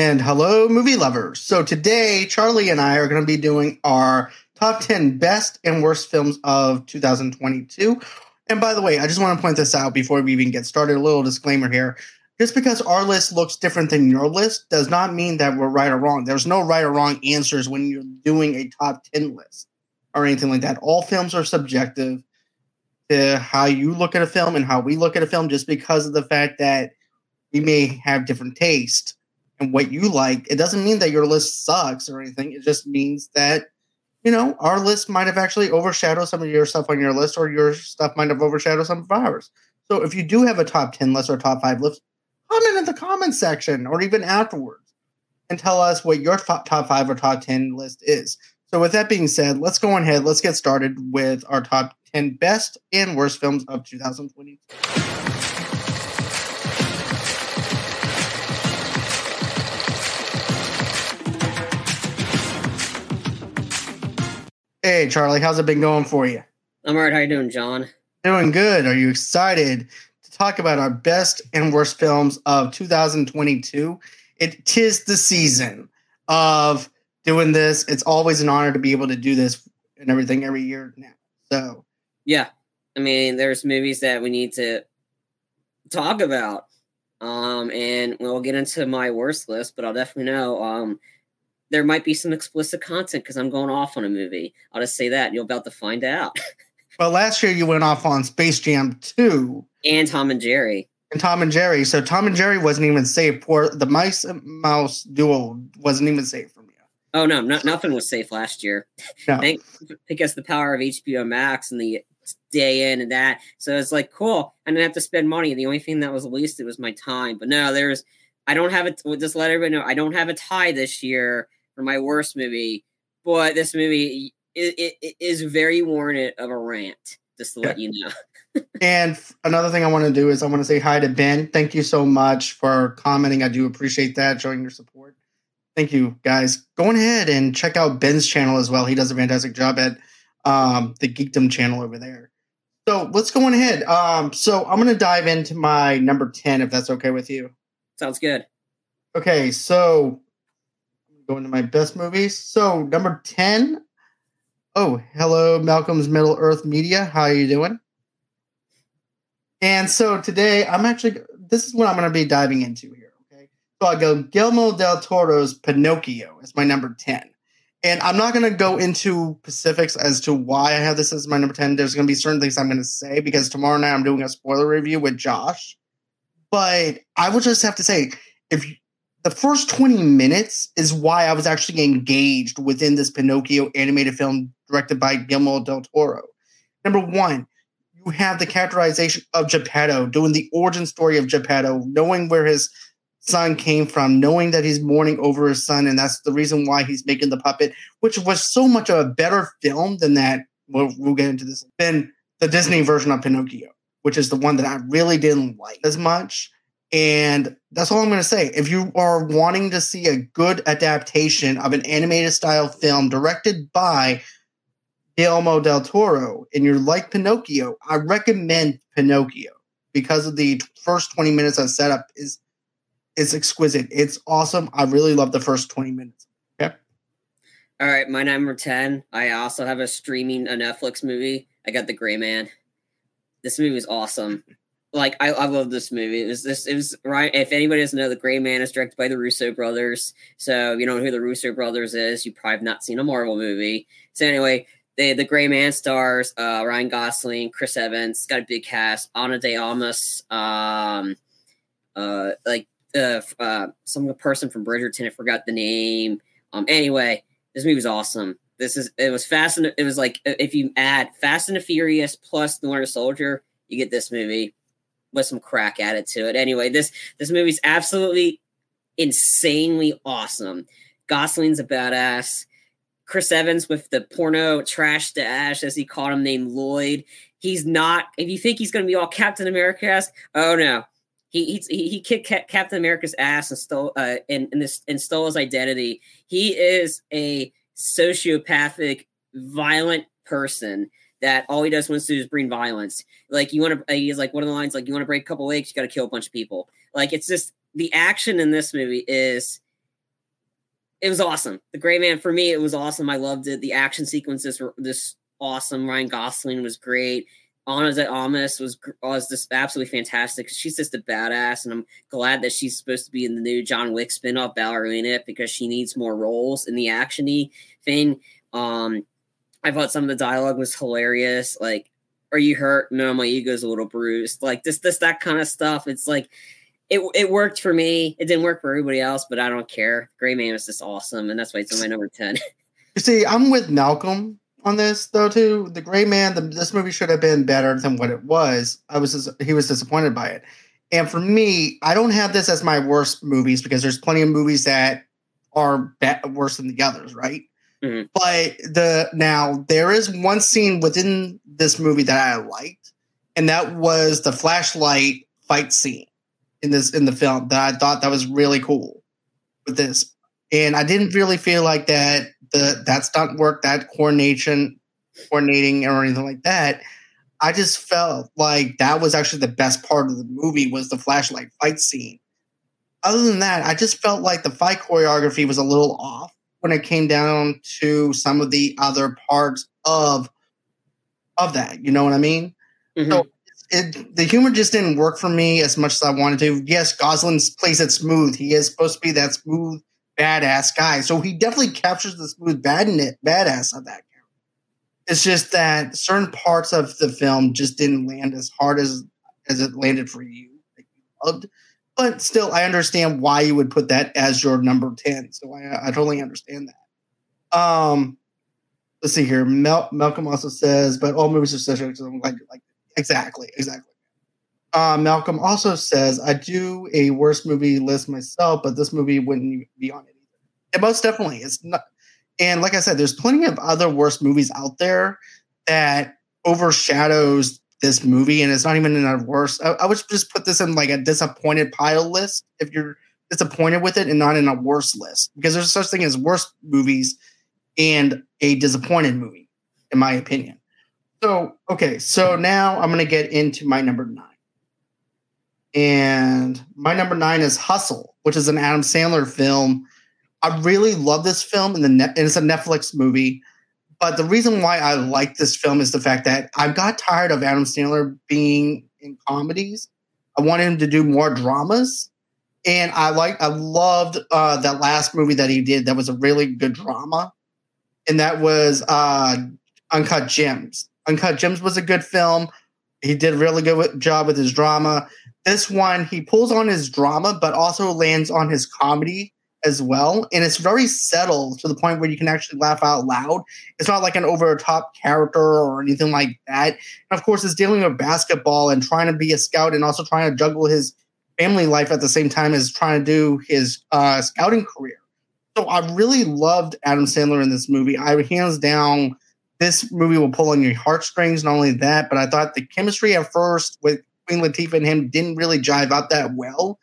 And hello, movie lovers. So today, Charlie and I are going to be doing our top 10 best and worst films of 2022. And by the way, I just want to point this out before we even get started. A little disclaimer here. Just because our list looks different than your list does not mean that we're right or wrong. There's no right or wrong answers when you're doing a top 10 list or anything like that. All films are subjective to how you look at a film and how we look at a film just because of the fact that we may have different taste and what you like. It doesn't mean that your list sucks or anything. It just means that you know, our list might have actually overshadowed some of your stuff on your list, or your stuff might have overshadowed some of ours. So if you do have a top 10 list or top five list, comment in the comments section or even afterwards and tell us what your top five or top 10 list is. So with that being said, let's go ahead. Let's get started with our top 10 best and worst films of 2022. Hey, Charlie, how's it been going for you? I'm all right. How you doing, John? Doing good. Are you excited to talk about our best and worst films of 2022? It tis the season of doing this. It's always an honor to be able to do this and everything every year now. So, yeah, I mean, there's movies that we need to talk about, um, and we'll get into my worst list. But I'll definitely know. Um, there might be some explicit content because I'm going off on a movie. I'll just say that, and you're about to find out. well, last year you went off on Space Jam 2. And Tom and Jerry. And Tom and Jerry. So Tom and Jerry wasn't even safe. Poor the mice and mouse duo wasn't even safe from you. Oh no, no nothing was safe last year. No. Thank, guess the power of HBO Max and the day in and that. So it's like cool. I didn't have to spend money. The only thing that was wasted was my time. But no, there's I don't have it. Just let everybody know I don't have a tie this year for my worst movie, but this movie it, it, it is very warranted of a rant. Just to yeah. let you know. and another thing I want to do is I want to say hi to Ben. Thank you so much for commenting. I do appreciate that, showing your support. Thank you, guys. Go ahead and check out Ben's channel as well. He does a fantastic job at um, the Geekdom channel over there. So let's go on ahead. Um, so I'm going to dive into my number 10, if that's okay with you. Sounds good. Okay, so go into my best movies. So number 10. Oh, hello, Malcolm's Middle Earth Media. How are you doing? And so today I'm actually this is what I'm gonna be diving into here. Okay. So I go Guillermo del Toro's Pinocchio is my number 10. And I'm not gonna go into specifics as to why I have this as my number 10. There's gonna be certain things I'm gonna say because tomorrow night I'm doing a spoiler review with Josh. But I will just have to say, if the first 20 minutes is why I was actually engaged within this Pinocchio animated film directed by Guillermo del Toro. Number one, you have the characterization of Geppetto, doing the origin story of Geppetto, knowing where his son came from, knowing that he's mourning over his son, and that's the reason why he's making the puppet, which was so much of a better film than that. We'll, we'll get into this. Than the Disney version of Pinocchio, which is the one that I really didn't like as much. And that's all I'm going to say. If you are wanting to see a good adaptation of an animated style film directed by Guillermo del Toro and you're like Pinocchio, I recommend Pinocchio because of the first 20 minutes of setup is is exquisite. It's awesome. I really love the first 20 minutes. Okay. All right, my number 10. I also have a streaming a Netflix movie. I got The Gray Man. This movie is awesome. Like I, I love this movie. It was this it was right if anybody doesn't know the Gray Man is directed by the Russo brothers. So you know who the Russo brothers is, you probably have not seen a Marvel movie. So anyway, the the Gray Man stars uh, Ryan Gosling, Chris Evans, got a big cast, Ana de Armas, um uh like uh, uh some person from Bridgerton, I forgot the name. Um anyway, this movie was awesome. This is it was fast and it was like if you add Fast and the Furious plus The Winter Soldier, you get this movie with some crack added to it. Anyway, this this movie's absolutely insanely awesome. Gosling's a badass. Chris Evans with the porno trash to ash, as he called him, named Lloyd. He's not. If you think he's going to be all Captain America, oh no, he he he kicked Captain America's ass and stole uh and, and this and stole his identity. He is a sociopathic, violent person that all he does wants to do is bring violence. Like you want to, he's like one of the lines like you want to break a couple legs, you got to kill a bunch of people. Like it's just the action in this movie is it was awesome. The Gray Man for me, it was awesome. I loved it. The action sequences were this awesome. Ryan Gosling was great. Ana de Armas was was just absolutely fantastic. She's just a badass, and I'm glad that she's supposed to be in the new John Wick spinoff Ballerina because she needs more roles in the actiony thing. Um, I thought some of the dialogue was hilarious. Like, are you hurt? No, my ego's a little bruised. Like this, this, that kind of stuff. It's like it it worked for me. It didn't work for everybody else, but I don't care. Gray Man is just awesome, and that's why it's on my number ten. you see, I'm with Malcolm on this though too. The Gray Man, the, this movie should have been better than what it was. I was he was disappointed by it, and for me, I don't have this as my worst movies because there's plenty of movies that are worse than the others, right? Mm-hmm. But the now there is one scene within this movie that I liked, and that was the flashlight fight scene in this in the film that I thought that was really cool with this. And I didn't really feel like that the that stunt work, that coordination, coordinating or anything like that. I just felt like that was actually the best part of the movie was the flashlight fight scene. Other than that, I just felt like the fight choreography was a little off when it came down to some of the other parts of of that. You know what I mean? Mm-hmm. So it, the humor just didn't work for me as much as I wanted to. Yes, Gosling plays it smooth. He is supposed to be that smooth, badass guy. So he definitely captures the smooth bad badass of that character. It's just that certain parts of the film just didn't land as hard as as it landed for you. Like you loved but still, I understand why you would put that as your number 10. So I, I totally understand that. Um, let's see here. Mel- Malcolm also says, but all movies are such like, like exactly, exactly. Uh, Malcolm also says, I do a worst movie list myself, but this movie wouldn't be on it either. Most definitely. It's not. And like I said, there's plenty of other worst movies out there that overshadows this movie, and it's not even in a worse. I, I, would just put this in like a disappointed pile list if you're disappointed with it, and not in a worse list because there's such thing as worst movies and a disappointed movie, in my opinion. So okay, so now I'm gonna get into my number nine, and my number nine is Hustle, which is an Adam Sandler film. I really love this film, and the net, and it's a Netflix movie. But the reason why I like this film is the fact that I got tired of Adam Sandler being in comedies. I wanted him to do more dramas. And I like I loved uh, that last movie that he did that was a really good drama. And that was uh, Uncut Gems. Uncut Gems was a good film. He did a really good job with his drama. This one, he pulls on his drama, but also lands on his comedy as well. And it's very settled to the point where you can actually laugh out loud. It's not like an over the top character or anything like that. And of course, it's dealing with basketball and trying to be a scout and also trying to juggle his family life at the same time as trying to do his uh, scouting career. So I really loved Adam Sandler in this movie. I hands down, this movie will pull on your heartstrings. Not only that, but I thought the chemistry at first with Queen Latifah and him didn't really jive out that well.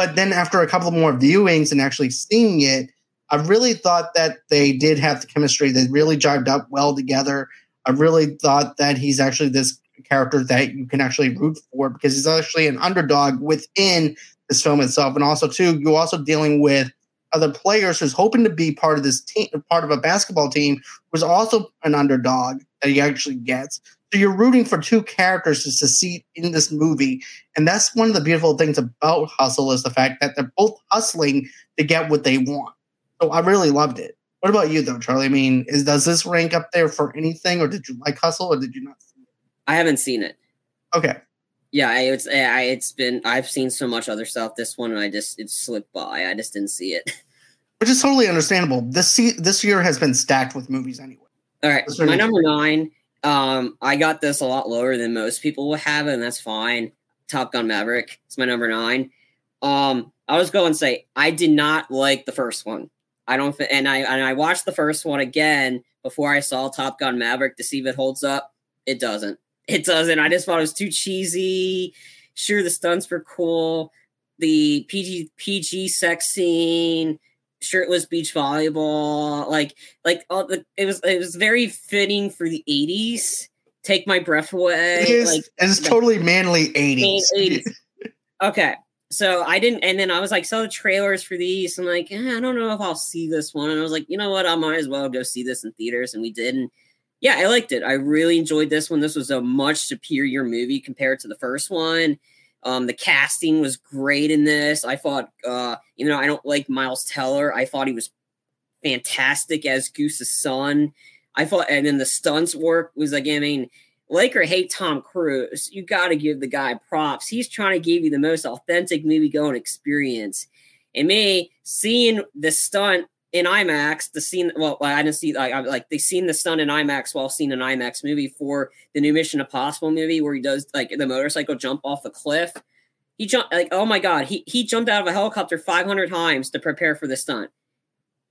But then after a couple more viewings and actually seeing it, I really thought that they did have the chemistry. They really jived up well together. I really thought that he's actually this character that you can actually root for because he's actually an underdog within this film itself. And also, too, you're also dealing with other players who's hoping to be part of this team, part of a basketball team, was also an underdog that he actually gets. So you're rooting for two characters to succeed in this movie, and that's one of the beautiful things about Hustle is the fact that they're both hustling to get what they want. So I really loved it. What about you, though, Charlie? I mean, is does this rank up there for anything, or did you like Hustle, or did you not? see it? I haven't seen it. Okay. Yeah, it's I, it's been I've seen so much other stuff. This one, I just it slipped by. I just didn't see it. Which is totally understandable. This this year has been stacked with movies anyway. All right, my number nine. Um, I got this a lot lower than most people would have and that's fine. Top Gun Maverick. It's my number nine. Um, I was going to say I did not like the first one. I don't, and I and I watched the first one again before I saw Top Gun Maverick to see if it holds up. It doesn't. It doesn't. I just thought it was too cheesy. Sure, the stunts were cool. The PG PG sex scene, shirtless beach volleyball, like like all the it was it was very fitting for the eighties. Take my breath away. It is, like it's totally manly eighties. okay. So I didn't, and then I was like, saw the trailers for these. I'm like, eh, I don't know if I'll see this one. And I was like, you know what? I might as well go see this in theaters. And we did. And yeah, I liked it. I really enjoyed this one. This was a much superior movie compared to the first one. Um, the casting was great in this. I thought, uh, you know, I don't like Miles Teller. I thought he was fantastic as Goose's son. I thought, and then the stunts work was like, I mean, like or hate Tom Cruise, you got to give the guy props. He's trying to give you the most authentic movie going experience. And me seeing the stunt in IMAX, the scene. Well, I didn't see like I, like they seen the stunt in IMAX while seeing an IMAX movie for the new Mission Impossible movie where he does like the motorcycle jump off the cliff. He jumped like oh my god, he he jumped out of a helicopter 500 times to prepare for the stunt.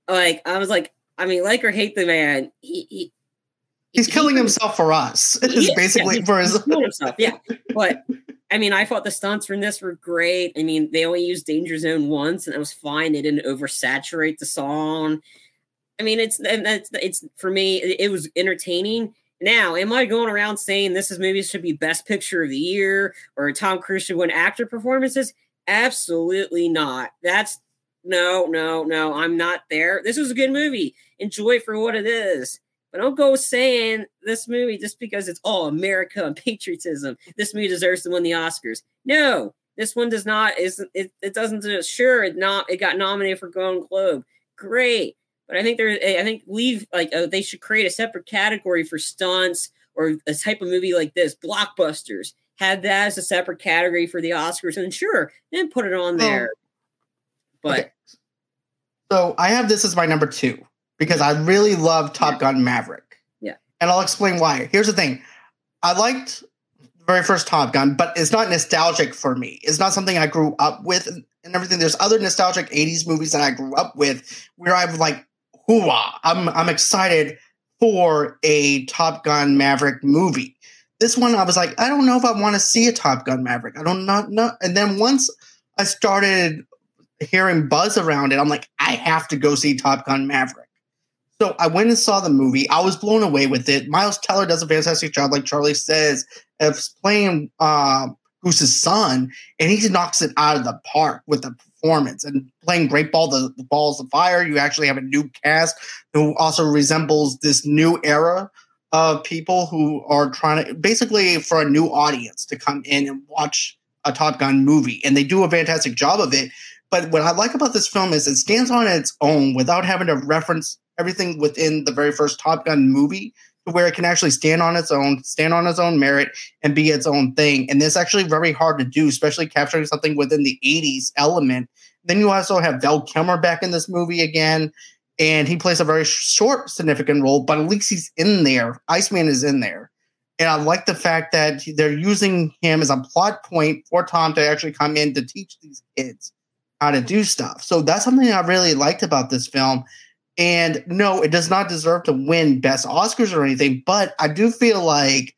Like I was like, I mean, like or hate the man, he, he he's killing himself for us. Is basically yeah, for his himself. Yeah, but I mean, I thought the stunts from this were great. I mean, they only used Danger Zone once, and it was fine. They didn't oversaturate the song. I mean, it's it's it's for me. It, it was entertaining. Now, am I going around saying this is maybe should be Best Picture of the Year or Tom Cruise should win actor performances? Absolutely not. That's no, no, no. I'm not there. This was a good movie. Enjoy for what it is. But don't go saying this movie just because it's all America and patriotism. This movie deserves to win the Oscars. No, this one does not. Is it? It doesn't. Sure, it not. It got nominated for Golden Globe. Great, but I think there. I think leave like uh, they should create a separate category for stunts or a type of movie like this, blockbusters. Have that as a separate category for the Oscars, and sure, then put it on there. but okay. so I have this as my number two because I really love Top Gun Maverick. Yeah. And I'll explain why. Here's the thing. I liked the very first Top Gun, but it's not nostalgic for me. It's not something I grew up with and, everything. There's other nostalgic 80s movies that I grew up with where I'm like, hooah, I'm I'm excited for a Top Gun Maverick movie. This one I was like, I don't know if I want to see a Top Gun Maverick. I don't not know. And then once I started hearing buzz around it, I'm like, I have to go see Top Gun Maverick. So I went and saw the movie. I was blown away with it. Miles Teller does a fantastic job, like Charlie says, of playing uh, Goose's son, and he knocks it out of the park with the performance and playing great ball. The, the balls of fire. You actually have a new cast who also resembles this new era of people who are trying to basically for a new audience to come in and watch a Top Gun movie, and they do a fantastic job of it. But what I like about this film is it stands on its own without having to reference everything within the very first Top Gun movie to where it can actually stand on its own, stand on its own merit, and be its own thing. And it's actually very hard to do, especially capturing something within the 80s element. Then you also have Val Kilmer back in this movie again, and he plays a very short, significant role, but at least he's in there. Iceman is in there. And I like the fact that they're using him as a plot point for Tom to actually come in to teach these kids how to do stuff. So that's something I really liked about this film. And no, it does not deserve to win best Oscars or anything, but I do feel like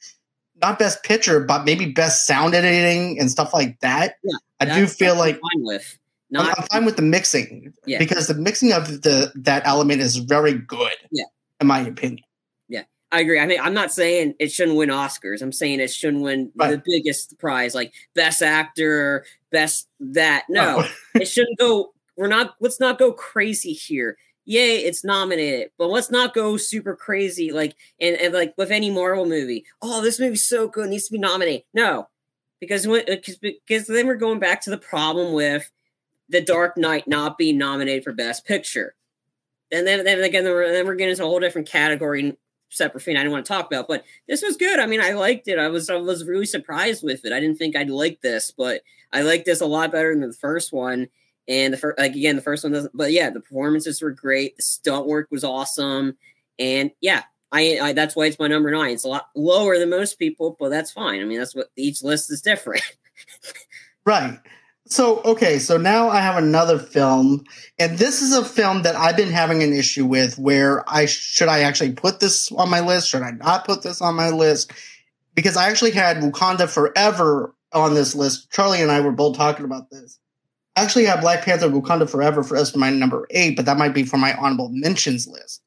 not best picture, but maybe best sound editing and stuff like that. Yeah, I do feel like fine with. Not, I'm, fine with the mixing yeah. because the mixing of the that element is very good. Yeah, in my opinion. Yeah, I agree. I mean, I'm not saying it shouldn't win Oscars. I'm saying it shouldn't win right. the biggest prize, like best actor, best that. No, oh. it shouldn't go we're not let's not go crazy here. Yay, it's nominated, but let's not go super crazy like and, and like with any Marvel movie. Oh, this movie's so good, needs to be nominated. No, because when uh, because, because then we're going back to the problem with the Dark Knight not being nominated for Best Picture. And then, then again, then we're, then we're getting into a whole different category, separate thing I didn't want to talk about. But this was good. I mean, I liked it. I was I was really surprised with it. I didn't think I'd like this, but I liked this a lot better than the first one. And the first, like again, the first one doesn't. But yeah, the performances were great. The stunt work was awesome, and yeah, I, I, that's why it's my number nine. It's a lot lower than most people, but that's fine. I mean, that's what each list is different. right. So okay, so now I have another film, and this is a film that I've been having an issue with. Where I should I actually put this on my list? Should I not put this on my list? Because I actually had Wakanda Forever on this list. Charlie and I were both talking about this. I actually have Black Panther Wakanda Forever for as my number eight, but that might be for my honorable mentions list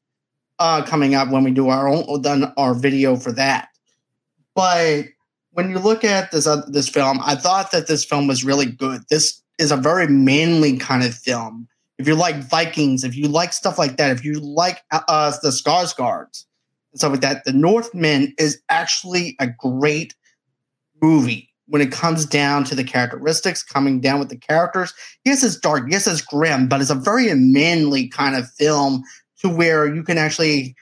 uh, coming up when we do our own done our video for that. But when you look at this uh, this film, I thought that this film was really good. This is a very manly kind of film. If you like Vikings, if you like stuff like that, if you like uh, uh the Skarsgårds and stuff like that, The Northman is actually a great movie when it comes down to the characteristics, coming down with the characters. Yes, it's dark. Yes, it's grim, but it's a very manly kind of film to where you can actually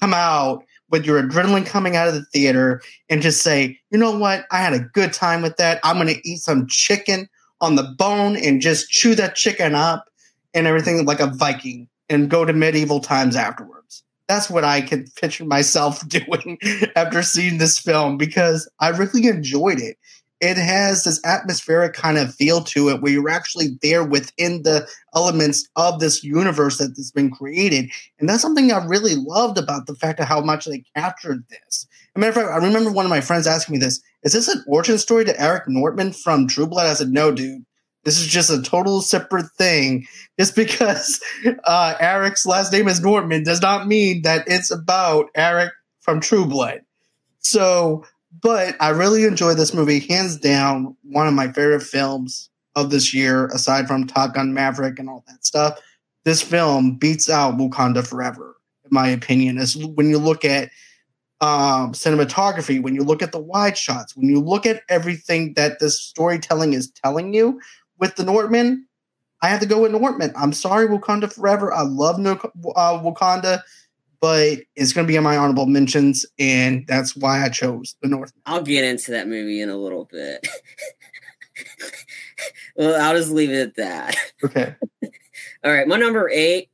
come out with your adrenaline coming out of the theater and just say, you know what, I had a good time with that. I'm going to eat some chicken on the bone and just chew that chicken up and everything like a Viking and go to medieval times afterwards. That's what I can picture myself doing after seeing this film because I really enjoyed it it has this atmospheric kind of feel to it where you're actually there within the elements of this universe that has been created. And that's something I really loved about the fact of how much they captured this. As a matter of fact, I remember one of my friends asking me this Is this an origin story to Eric Northman from True Blood? I said, No, dude. This is just a total separate thing. Just because uh, Eric's last name is Northman does not mean that it's about Eric from True Blood. So but I really enjoyed this movie. Hands down, one of my favorite films of this year, aside from Top Gun Maverick and all that stuff. This film beats out Wakanda Forever, in my opinion. Is when you look at um, cinematography, when you look at the wide shots, when you look at everything that this storytelling is telling you with the Northman, I have to go with Northman. I'm sorry, Wakanda Forever. I love no- uh, Wakanda but it's going to be in my honorable mentions, and that's why I chose The North. I'll get into that movie in a little bit. well, I'll just leave it at that. Okay. All right, my number eight.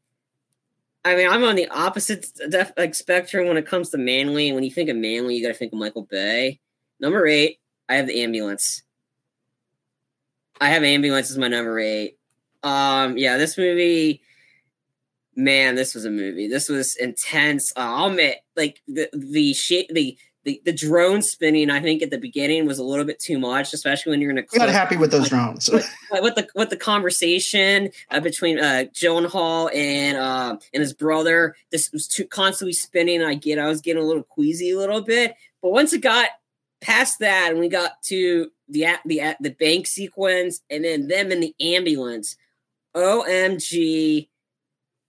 I mean, I'm on the opposite def- like spectrum when it comes to Manly. When you think of Manly, you got to think of Michael Bay. Number eight, I have the ambulance. I have ambulance as my number eight. Um, yeah, this movie man, this was a movie. This was intense. Uh, I'll admit, like the the shit, the the, the drone spinning, I think at the beginning was a little bit too much, especially when you're in a. Close, not happy with those drones. with, with, the with the conversation uh, between uh, Hall and uh, and his brother, this was too constantly spinning. I get, I was getting a little queasy a little bit, but once it got past that and we got to the the the bank sequence and then them in the ambulance, OMG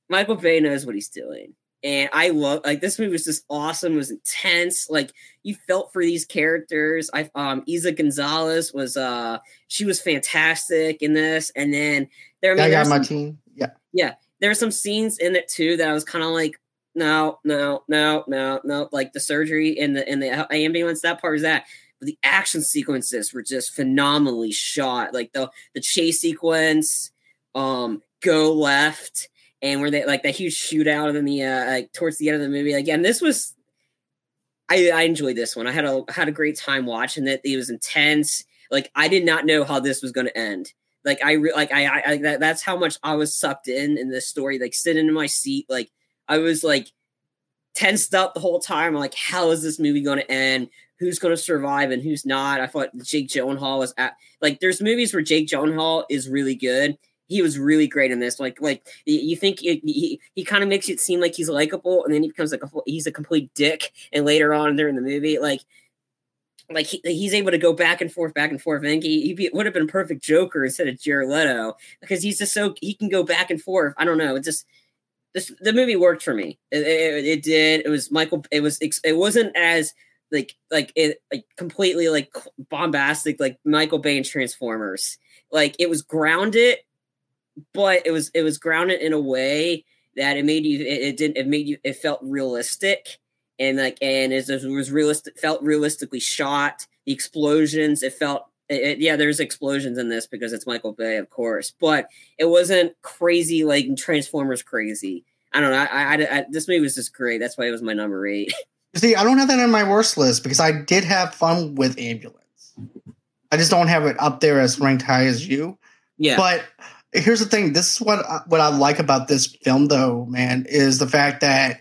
Michael Bay knows what he's doing. And I love like this movie was just awesome, it was intense. Like you felt for these characters. I um Eiza Gonzalez was uh she was fantastic in this. And then there I, mean, got my team. Yeah. Yeah. There were some scenes in it too that I was kind of like, no, no, no, no, no. Like the surgery in the in the ambulance, that part was that. But the action sequences were just phenomenally shot. Like the the chase sequence, um, go left and where they like that huge shootout in the uh like towards the end of the movie. Again, this was I I enjoyed this one. I had a had a great time watching it. It was intense. Like I did not know how this was going to end. Like I re- like I, I, that, that's how much I was sucked in in this story. Like sitting in my seat, like I was like tensed up the whole time. I'm like, how is this movie going to end? Who's going to survive and who's not? I thought Jake Gyllenhaal was at like there's movies where Jake Gyllenhaal is really good, he was really great in this. Like, like you think it, he he kind of makes it seem like he's likable, and then he becomes like a he's a complete dick. And later on, during the movie, like like he, he's able to go back and forth, back and forth. I think he, he would have been a perfect Joker instead of Jared Leto because he's just so he can go back and forth. I don't know. It just this the movie worked for me. It, it, it did. It was Michael. It was. It wasn't as like like it like completely like bombastic like Michael Bay and Transformers. Like it was grounded, but it was it was grounded in a way that it made you it, it didn't it made you it felt realistic and like and it was realistic felt realistically shot the explosions it felt it, yeah there's explosions in this because it's michael bay of course but it wasn't crazy like transformers crazy. I don't know I, I, I this movie was just great. That's why it was my number eight. See i don't have that on my worst list because i did have fun with ambulance. I just don't have it up there as ranked high as you yeah. but here's the thing this is what I, what i like about this film though man is the fact that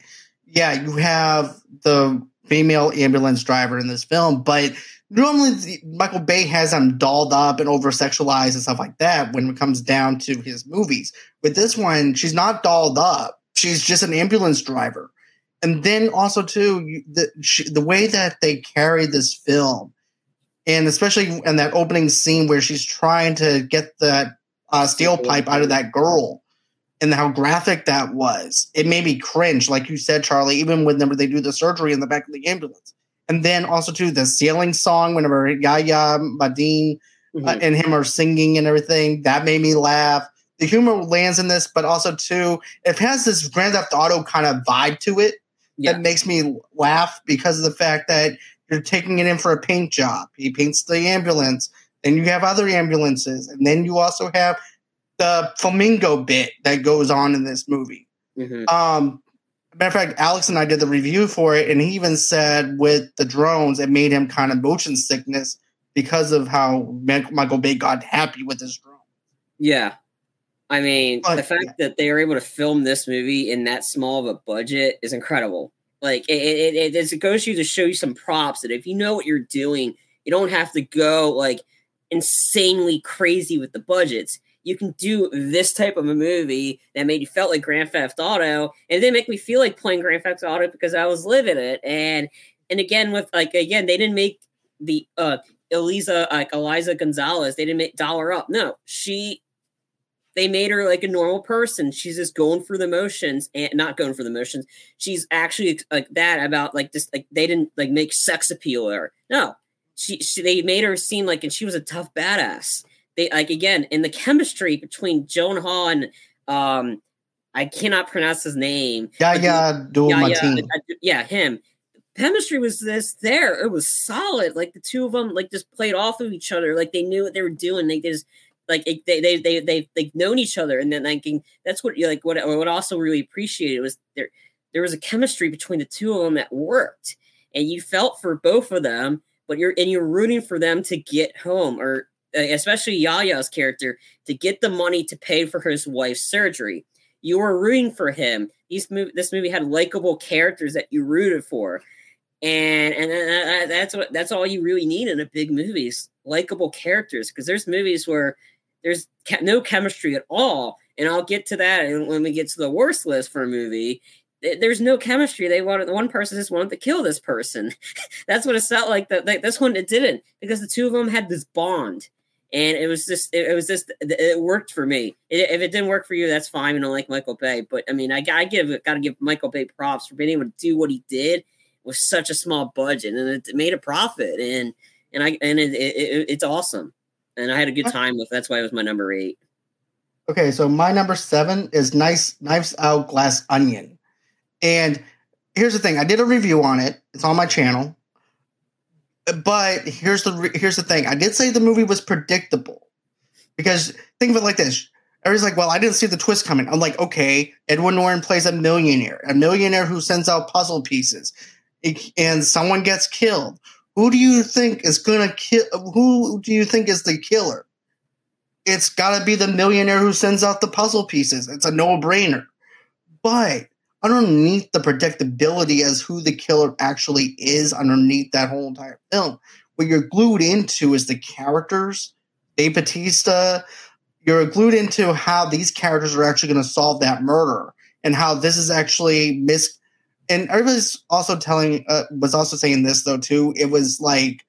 yeah, you have the female ambulance driver in this film, but normally Michael Bay has them dolled up and over sexualized and stuff like that when it comes down to his movies. With this one, she's not dolled up; she's just an ambulance driver. And then also too, the the way that they carry this film, and especially in that opening scene where she's trying to get that uh, steel pipe out of that girl and how graphic that was. It made me cringe, like you said, Charlie, even whenever they do the surgery in the back of the ambulance. And then also too the sailing song whenever Yahya Mahdin uh, mm-hmm. uh, and him are singing and everything that made me laugh. The humor lands in this, but also too it has this Grand Theft Auto kind of vibe to it yeah. that makes me laugh because of the fact that you're taking it in for a paint job. He paints the ambulance, then you have other ambulances, and then you also have the flamingo bit that goes on in this movie. Mm-hmm. Um, matter of fact, Alex and I did the review for it, and he even said with the drones, it made him kind of motion sickness because of how Michael Bay got happy with his drone. Yeah. I mean, but, the fact yeah. that they were able to film this movie in that small of a budget is incredible. Like it, it, it, it goes to you to show you some props that if you know what you're doing, you don't have to go like insanely crazy with the budgets you can do this type of a movie that made you felt like Grand Theft Auto, and didn't make me feel like playing Grand Theft Auto because I was living it. And and again with like again, they didn't make the uh Eliza like Eliza Gonzalez, they didn't make dollar up. No, she they made her like a normal person. She's just going through the motions and not going for the motions. She's actually like that about like this like they didn't like make sex appeal her. No. She, she they made her seem like and she was a tough badass they like again in the chemistry between Gyllenhaal and um I cannot pronounce his name. Yeah, yeah, yeah, yeah, him. Chemistry was this there. It was solid. Like the two of them, like just played off of each other. Like they knew what they were doing. They just like they they they they they they've known each other. And then like that's what you like. What I what also really appreciated was there there was a chemistry between the two of them that worked, and you felt for both of them. But you're and you're rooting for them to get home or uh, especially Yahya's character, to get the money to pay for his wife's surgery. You were rooting for him. These movie, this movie had likable characters that you rooted for, and and that's what that's all you really need in a big movies, likable characters. Because there's movies where there's no chemistry at all, and I'll get to that when we get to the worst list for a movie there's no chemistry. They wanted the one person just wanted to kill this person. That's what it felt like. That like, this one it didn't because the two of them had this bond and it was just it, was just it worked for me. It, if it didn't work for you, that's fine. I don't like Michael Bay, but I mean, I, I give got to give Michael Bay props for being able to do what he did with such a small budget, and it, made a profit. And and I and it, it, it's awesome, and I had a good time with. That's why it was my number eight. Okay, so my number seven is nice knives out glass onion, and here's the thing: I did a review on it. It's on my channel. But here's the here's the thing. I did say the movie was predictable because think of it like this. Everybody's like, "Well, I didn't see the twist coming." I'm like, "Okay." Edward Norton plays a millionaire, a millionaire who sends out puzzle pieces, and someone gets killed. Who do you think is gonna kill? Who do you think is the killer? It's got to be the millionaire who sends out the puzzle pieces. It's a no brainer. But underneath the predictability as who the killer actually is underneath that whole entire film. What you're glued into is the characters, Dave Batista. You're glued into how these characters are actually going to solve that murder and how this is actually mis. And everybody's also telling uh, was also saying this though too. It was like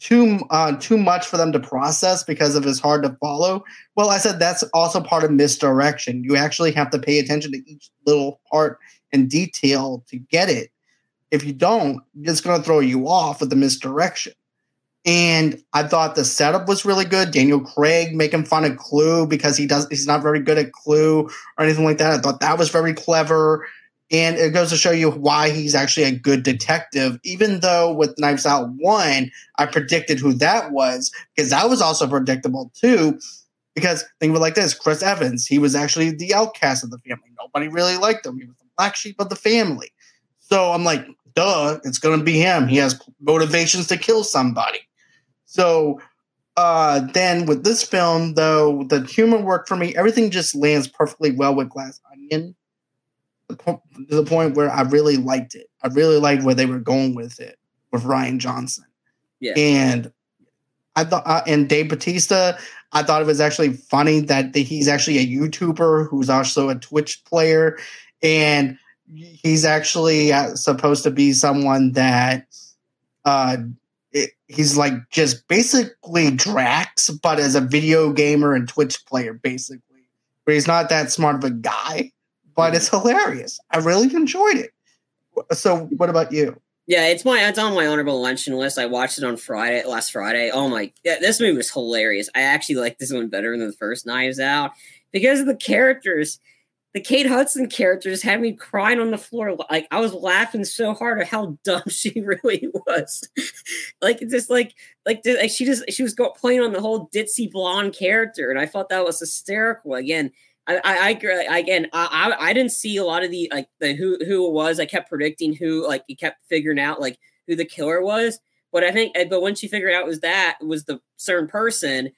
too uh, too much for them to process because of it's hard to follow. Well, I said that's also part of misdirection. You actually have to pay attention to each little part and detail to get it. If you don't, it's going to throw you off with the misdirection. And I thought the setup was really good. Daniel Craig making fun of Clue because he does he's not very good at Clue or anything like that. I thought that was very clever. And it goes to show you why he's actually a good detective, even though with Knives Out 1, I predicted who that was, because that was also predictable too. Because think of it like this Chris Evans, he was actually the outcast of the family. Nobody really liked him. He was the black sheep of the family. So I'm like, duh, it's going to be him. He has motivations to kill somebody. So uh, then with this film, though, the humor worked for me. Everything just lands perfectly well with Glass Onion to the point where I really liked it. I really liked where they were going with it with Rian Johnson. Yeah. And I thought, uh, and Dave Batista, I thought it was actually funny that the, he's actually a YouTuber who's also a Twitch player. And he's actually uh, supposed to be someone that uh, it, he's like just basically Drax, but as a video gamer and Twitch player, basically. But he's not that smart of a guy, but it's hilarious. I really enjoyed it. So, what about you? Yeah, it's my it's on my honorable mention list. I watched it on Friday, last Friday. Oh my, yeah, this movie was hilarious. I actually like this one better than the first Knives Out because of the characters the Kate Hudson characters had me crying on the floor. Like I was laughing so hard at how dumb she really was. like it's just like like like she just she was playing on the whole ditzy blonde character, and I thought that was hysterical. Again, I I, I again I, I didn't see a lot of the like the who who it was. I kept predicting who like you kept figuring out like who the killer was. But I think eh, but once you figured out was that was the certain person,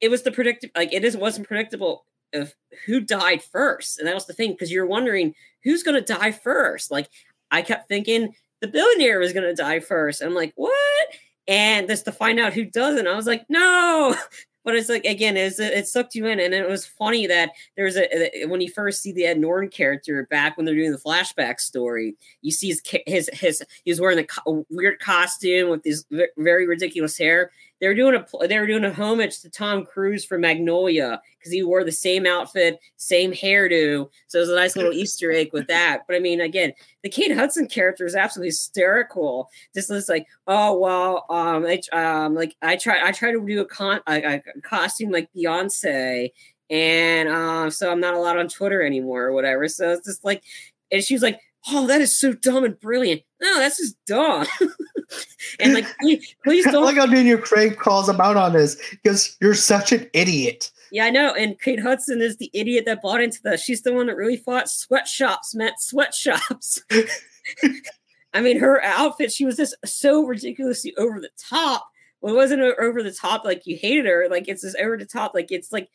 it was the predictive like it is wasn't predictable of who died first. And that was the thing because you're wondering who's going to die first. Like I kept thinking the billionaire was going to die first. I'm like, what? And just to find out who doesn't, I was like, no. But it's like again, it's, it sucked you in, and it was funny that there's a when you first see the Ed Norton character back when they're doing the flashback story, you see his his his he's wearing a weird costume with this very ridiculous hair, they were doing a they were doing a homage to Tom Cruise for Magnolia because he wore the same outfit, same hairdo. So it was a nice little Easter egg with that. But I mean, again, the Kate Hudson character is absolutely hysterical. Just looks like, oh well, um, I, um, like I try I try to do a con a, a costume like Beyonce, and um, so I'm not allowed on Twitter anymore or whatever. So it's just like, and she was like, oh, that is so dumb and brilliant. No, that's just dumb. and like, please, please don't. like how Daniel Craig calls him out on this because you're such an idiot. Yeah, I know. And Kate Hudson is the idiot that bought into the. She's the one that really fought sweatshops meant sweatshops. I mean, her outfit, she was just so ridiculously over the top. Well, it wasn't over the top like you hated her. Like it's just over the top. Like it's like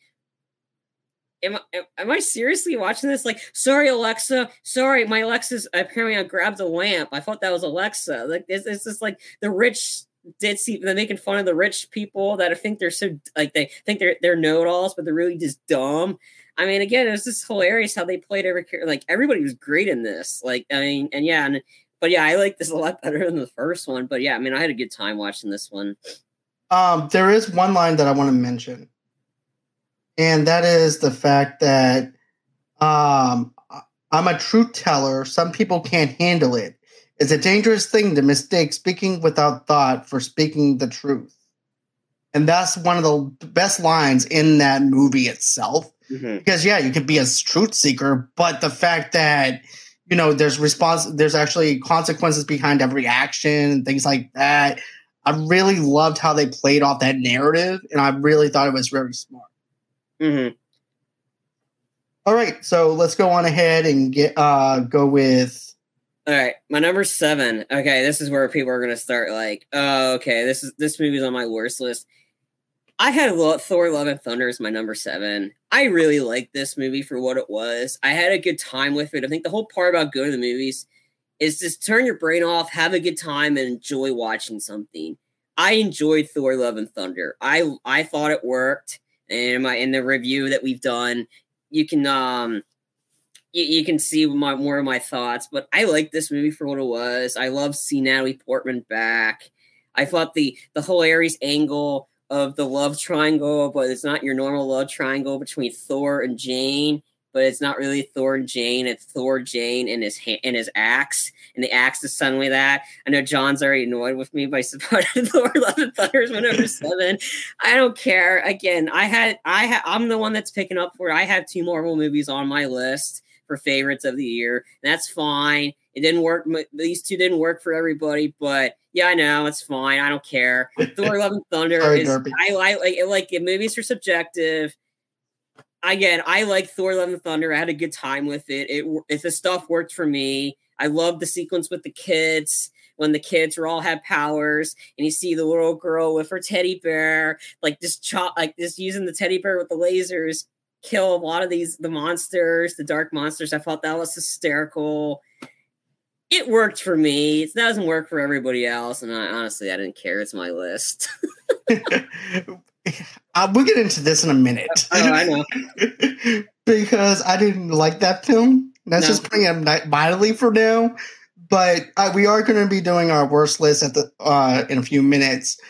am, am I seriously watching this? Like, sorry, Alexa. Sorry, my Alexa's apparently I grabbed a lamp. I thought that was Alexa. Like, it's, it's just like the rich did see they're making fun of the rich people that I think they're so like they think they're they're know-it-alls, but they're really just dumb. I mean, again, it was just hilarious how they played every character. like everybody was great in this. Like, I mean, and yeah, and but yeah, I like this a lot better than the first one. But yeah, I mean, I had a good time watching this one. Um, there is one line that I want to mention and that is the fact that um, I'm a truth teller. Some people can't handle it. It's a dangerous thing to mistake speaking without thought for speaking the truth. And that's one of the best lines in that movie itself. Mm-hmm. Because yeah, you can be a truth seeker, but the fact that you know there's response, there's actually consequences behind every action and things like that. I really loved how they played off that narrative, and I really thought it was very smart. Mm-hmm. All right, so let's go on ahead and get uh go with. All right, my number seven. Okay, this is where people are gonna start like, oh, okay, this is this movie's on my worst list. I had Thor: Love and Thunder as my number seven. I really liked this movie for what it was. I had a good time with it. I think the whole part about going to the movies is just turn your brain off, have a good time, and enjoy watching something. I enjoyed Thor: Love and Thunder. I I thought it worked in my in the review that we've done, you can um you, you can see my more of my thoughts. But I like this movie for what it was. I love seeing Natalie Portman back. I thought the the hilarious angle of the love triangle, but it's not your normal love triangle between Thor and Jane but it's not really Thor and Jane. It's Thor, Jane, and his ha- and his axe, and the axe is suddenly that. I know John's already annoyed with me by supporting Thor: Love and Thunder is seven. I don't care. Again, I had I ha- I'm the one that's picking up for. It. I have two Marvel movies on my list for favorites of the year. that's fine. It didn't work. These two didn't work for everybody, but yeah, I know it's fine. I don't care. Thor: Love and Thunder Sorry, is Derby. I, I like like movies are subjective again, I like Thor: Love and Thunder. I had a good time with it. It if the stuff worked for me. I love the sequence with the kids when the kids are all have powers and you see the little girl with her teddy bear like just chop like just using the teddy bear with the lasers kill a lot of these the monsters the dark monsters i thought that was hysterical it worked for me it doesn't work for everybody else and I, honestly i didn't care it's my list Uh, we'll get into this in a minute. Oh, I know. because I didn't like that film. That's no. just putting it mildly for now. But uh, we are going to be doing our worst list at the uh, in a few minutes.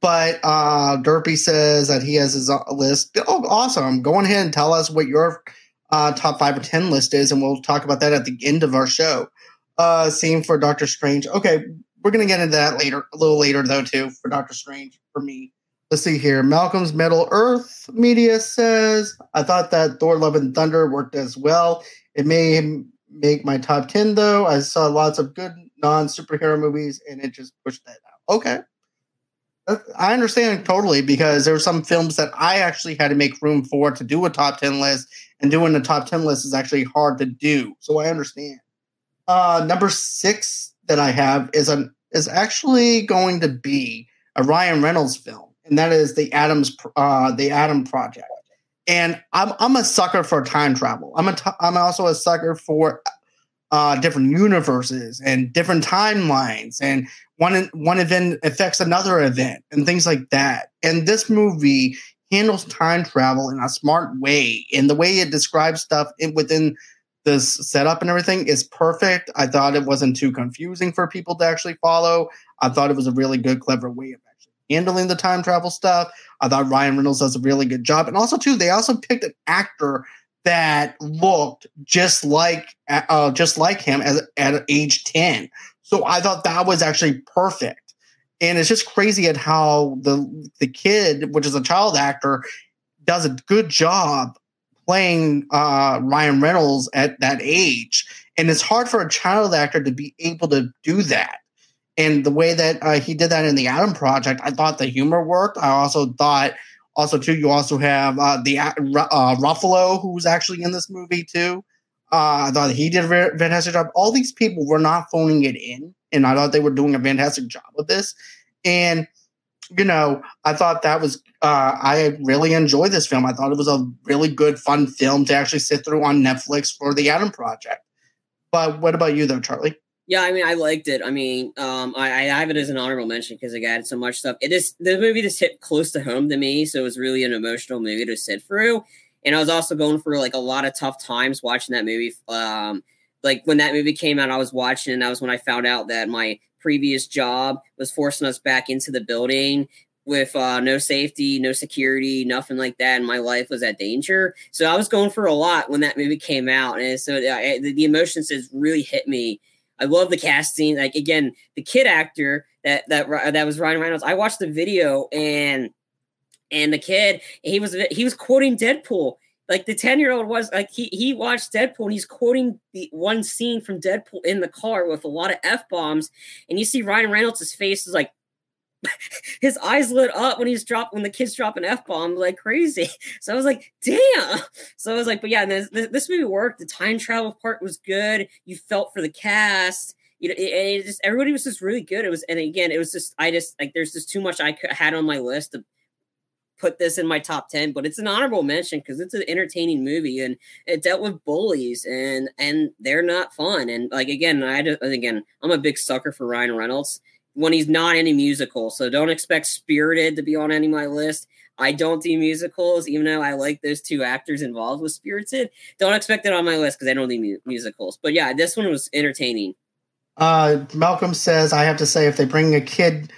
But uh, Derpy says that he has his uh, list. Oh, awesome! Go on ahead and tell us what your uh, top five or ten list is, and we'll talk about that at the end of our show. Uh, same for Doctor Strange. Okay, we're going to get into that later, a little later though, too, for Doctor Strange for me. Let's see here. Malcolm's Middle Earth media says, I thought that Thor Love and Thunder worked as well. It may make my top 10, though. I saw lots of good non superhero movies and it just pushed that out. Okay. I understand totally because there were some films that I actually had to make room for to do a top 10 list, and doing a top 10 list is actually hard to do. So I understand. Uh, number six that I have is an is actually going to be a Ryan Reynolds film and that is the Adams uh, the Adam Project. And I'm I'm a sucker for time travel. I'm a t- I'm also a sucker for uh, different universes and different timelines, and one one event affects another event and things like that. And this movie handles time travel in a smart way, and the way it describes stuff in, within this setup and everything is perfect. I thought it wasn't too confusing for people to actually follow. I thought it was a really good, clever way of handling the time travel stuff. I thought Ryan Reynolds does a really good job. And also, too, they also picked an actor that looked just like uh, just like him as, at age 10. So I thought that was actually perfect. And it's just crazy at how the the kid, which is a child actor, does a good job playing uh, Ryan Reynolds at that age. And it's hard for a child actor to be able to do that and the way that uh, he did that in the Adam Project, I thought the humor worked. I also thought, also too, you also have uh, the uh, Ruffalo who's actually in this movie too. Uh, I thought he did a fantastic job. All these people were not phoning it in, and I thought they were doing a fantastic job with this. And you know, I thought that was uh, I really enjoyed this film. I thought it was a really good, fun film to actually sit through on Netflix for the Adam Project. But what about you, though, Charlie? Yeah, I mean, I liked it. I mean, um, I, I have it as an honorable mention because it added so much stuff. It is the movie just hit close to home to me, so it was really an emotional movie to sit through. And I was also going through like a lot of tough times watching that movie. Um, like when that movie came out, I was watching, and that was when I found out that my previous job was forcing us back into the building with uh, no safety, no security, nothing like that, and my life was at danger. So I was going for a lot when that movie came out, and so the, the emotions just really hit me I love the casting. Like again, the kid actor that that that was Ryan Reynolds. I watched the video and and the kid he was he was quoting Deadpool. Like the ten year old was like he he watched Deadpool and he's quoting the one scene from Deadpool in the car with a lot of f bombs, and you see Ryan Reynolds' face is like his eyes lit up when he's dropped when the kids drop an f bomb like crazy. So I was like, damn. So I was like, but yeah, this, this movie worked. The time travel part was good. You felt for the cast. You know, it, it just everybody was just really good. It was, and again, it was just I just like there's just too much I had on my list to put this in my top 10 but it's an honorable mention because it's an entertaining movie and it dealt with bullies and and they're not fun and like again i again i'm a big sucker for ryan reynolds when he's not any musical. So don't expect Spirited to be on any of my list. I don't do musicals, even though I like those two actors involved with Spirited. Don't expect it on my list because I don't do mu- musicals. But yeah, this one was entertaining. Uh, Malcolm says, I have to say, if they bring a kid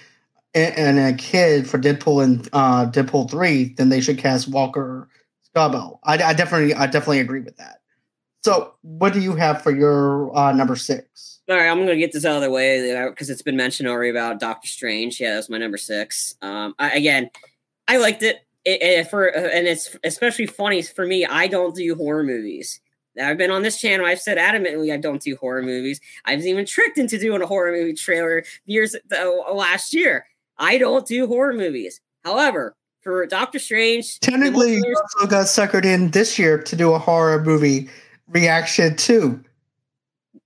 and, a kid for Deadpool and uh, Deadpool three, then they should cast Walker Scobell. I, I definitely I definitely agree with that. So, what do you have for your uh, number six? All right, I'm gonna get this out of the way because it's been mentioned already about Doctor Strange. Yeah, that's my number six. Um, I, again, I liked it. It, it, for and it's especially funny for me. I don't do horror movies. I've been on this channel. I've said adamantly I don't do horror movies. I was even tricked into doing a horror movie trailer years uh, last year. I don't do horror movies. However, for Doctor Strange, technically, you also got suckered in this year to do a horror movie reaction too.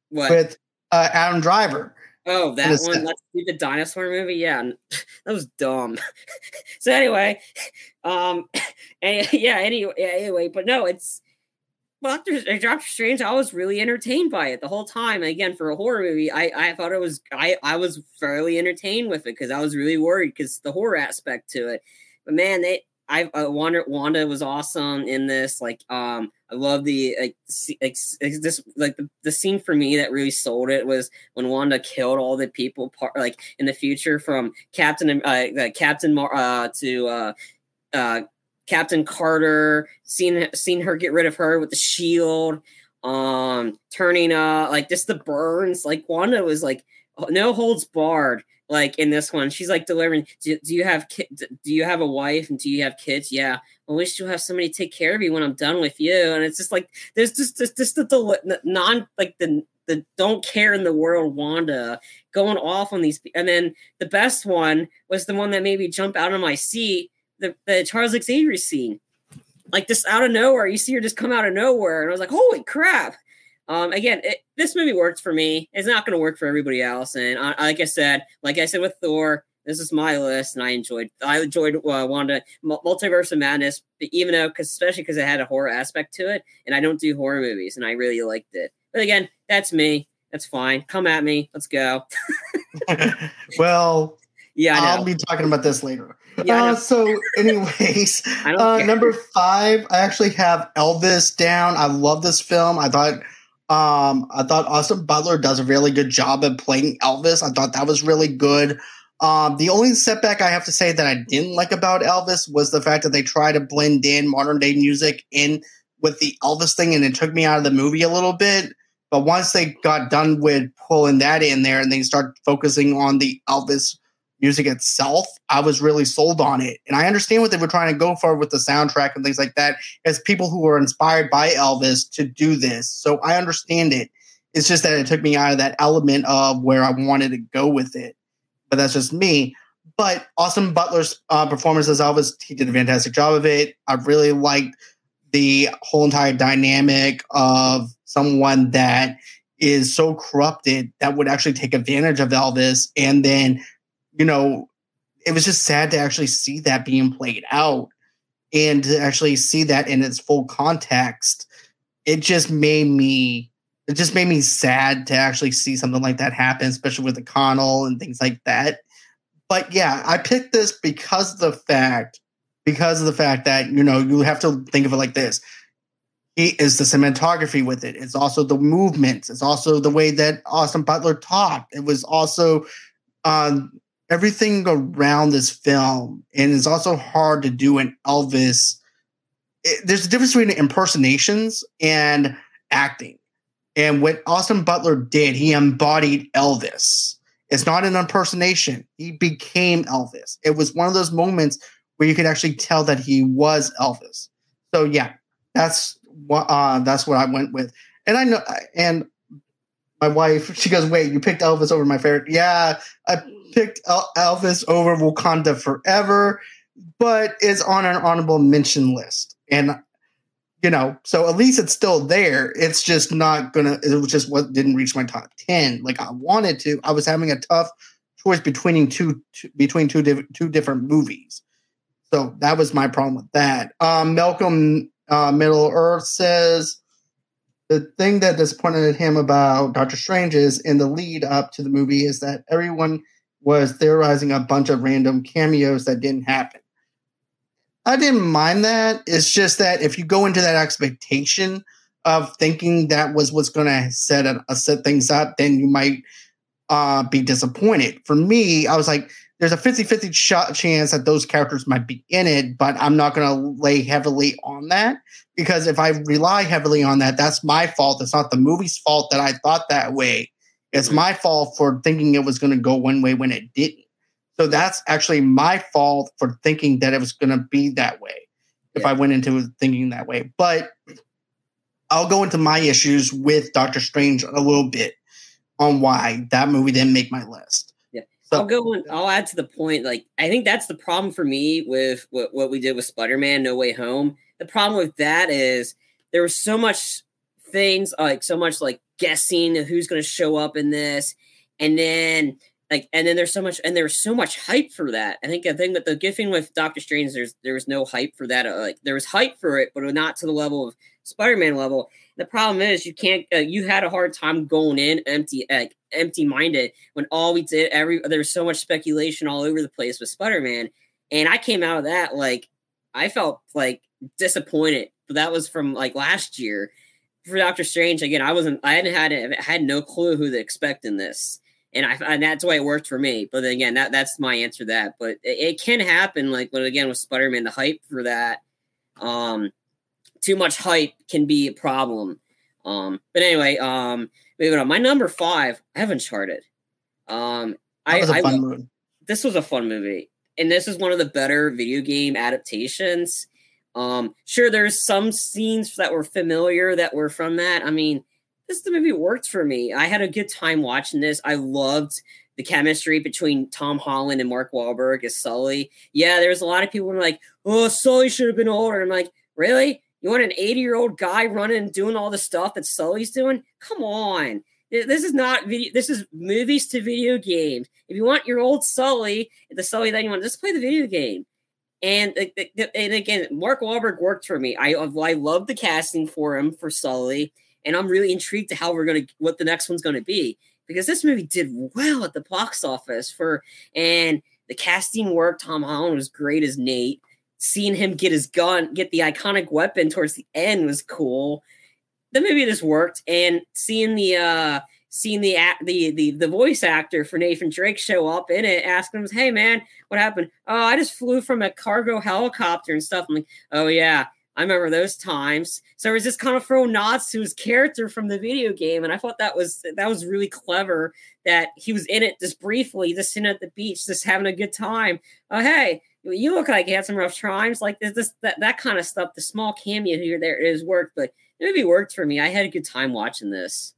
What with uh, Adam Driver? Oh, that one. Let's do the dinosaur movie. Yeah, that was dumb. so anyway, um, and, yeah. Anyway, anyway, but no, it's Doctor Doctor Strange. I was really entertained by it the whole time. And again, for a horror movie, I I thought it was I I was fairly entertained with it because I was really worried because the horror aspect to it. But man, they I uh, Wanda Wanda was awesome in this. Like, um, I love the like, like this like the, the scene for me that really sold it was when Wanda killed all the people part like in the future from Captain uh, Captain uh to uh uh Captain Carter, seeing seeing her get rid of her with the shield, um, turning uh like just the burns. Like Wanda was like no holds barred. Like in this one, she's like delivering. Do, do you have ki- Do you have a wife and do you have kids? Yeah. I wish you'll have somebody take care of you when I'm done with you. And it's just like there's just just, just the, non like the the don't care in the world Wanda going off on these. And then the best one was the one that made me jump out of my seat the, the Charles Xavier scene. Like just out of nowhere, you see her just come out of nowhere, and I was like, "Holy crap!" Um, again, it, this movie works for me. It's not going to work for everybody else, and I, like I said, like I said with Thor, this is my list, and I enjoyed. I enjoyed uh, Wanda Multiverse of Madness, even though, because especially because it had a horror aspect to it, and I don't do horror movies, and I really liked it. But again, that's me. That's fine. Come at me. Let's go. well, yeah, I'll be talking about this later. Yeah, uh, so, anyways, uh, number five, I actually have Elvis down. I love this film. I thought, um, I thought Austin Butler does a really good job at playing Elvis. I thought that was really good. Um, the only setback I have to say that I didn't like about Elvis was the fact that they try to blend in modern day music in with the Elvis thing, and it took me out of the movie a little bit. But once they got done with pulling that in there, and they start focusing on the Elvis music itself, I was really sold on it. And I understand what they were trying to go for with the soundtrack and things like that as people who were inspired by Elvis to do this. So I understand it. It's just that it took me out of that element of where I wanted to go with it. But that's just me. But Austin Butler's uh, performance as Elvis, he did a fantastic job of it. I really liked the whole entire dynamic of someone that is so corrupted that would actually take advantage of Elvis and then you know, it was just sad to actually see that being played out and to actually see that in its full context. It just made me it just made me sad to actually see something like that happen, especially with Colonel and things like that. But yeah, I picked this because of the fact, because of the fact that, you know, you have to think of it like this. It is the cinematography with it. It's also the movements. It's also the way that Austin Butler talked. It was also um, everything around this film, and it's also hard to do an Elvis. It, there's a difference between impersonations and acting. And what Austin Butler did, he embodied Elvis. It's not an impersonation. He became Elvis. It was one of those moments where you could actually tell that he was Elvis. So yeah, that's what uh, that's what I went with. And I know, and my wife, she goes, "Wait, you picked Elvis over my favorite?" Yeah, I picked El- Elvis over Wakanda Forever, but it's on an honorable mention list. And you know, so at least it's still there. It's just not gonna. It was just what didn't reach my top ten like I wanted to. I was having a tough choice between two, two between two diff- two different movies. So that was my problem with that. Um, Malcolm uh, Middle Earth says the thing that disappointed him about Doctor Strange is in the lead up to the movie is that everyone was theorizing a bunch of random cameos that didn't happen. I didn't mind that. It's just that if you go into that expectation of thinking that was what's going to set set things up, then you might uh, be disappointed. For me, I was like, there's a 50-50 shot chance that those characters might be in it, but I'm not going to lay heavily on that because if I rely heavily on that, that's my fault. It's not the movie's fault that I thought that way. It's my fault for thinking it was going to go one way when it didn't. So that's actually my fault for thinking that it was going to be that way if yeah. I went into thinking that way. But I'll go into my issues with Doctor Strange a little bit on why that movie didn't make my list. Yeah, so, I'll go. On, I'll add to the point. Like, I think that's the problem for me with what, what we did with Spider Man No Way Home. The problem with that is there was so much things like so much like guessing who's going to show up in this, and then like and then there's so much and there's so much hype for that. I think the thing that the gifting with Doctor Strange, there's there was no hype for that. Uh, like there was hype for it, but not to the level of Spider-Man level. The problem is you can't. Uh, you had a hard time going in empty, like empty-minded when all we did every there was so much speculation all over the place with Spider-Man, and I came out of that like I felt like disappointed. But that was from like last year for Doctor Strange. Again, I wasn't. I hadn't had I had no clue who to expect in this and I and that's why it worked for me. But again, that that's my answer to that. But it, it can happen, like but again with Spider Man, the hype for that, um, too much hype can be a problem. Um, but anyway, um, moving on. My number five, I have Uncharted. Um, that was I, a fun I, movie. This was a fun movie, and this is one of the better video game adaptations. Um, sure, there's some scenes that were familiar that were from that. I mean, this the movie worked for me. I had a good time watching this. I loved the chemistry between Tom Holland and Mark Wahlberg as Sully. Yeah, there's a lot of people who are like, "Oh, Sully should have been older." I'm like, really? You want an 80 year old guy running and doing all the stuff that Sully's doing? Come on. This is not video. This is movies to video games. If you want your old Sully, the Sully that you want, just play the video game. And and again, Mark Wahlberg worked for me. I I love the casting for him for Sully and I'm really intrigued to how we're gonna what the next one's gonna be because this movie did well at the box office for and the casting work. Tom Holland was great as Nate. Seeing him get his gun, get the iconic weapon towards the end was cool. The movie just worked, and seeing the uh seeing the the the the voice actor for Nathan Drake show up in it, asking him, "Hey man, what happened? Oh, I just flew from a cargo helicopter and stuff." I'm like, "Oh yeah, I remember those times. So it was just kind of throwing nods to his character from the video game, and I thought that was that was really clever. That he was in it just briefly, just sitting at the beach, just having a good time. Oh, hey, you look like you had some rough times. Like this, that that kind of stuff. The small cameo here, there is worked, but it maybe worked for me. I had a good time watching this.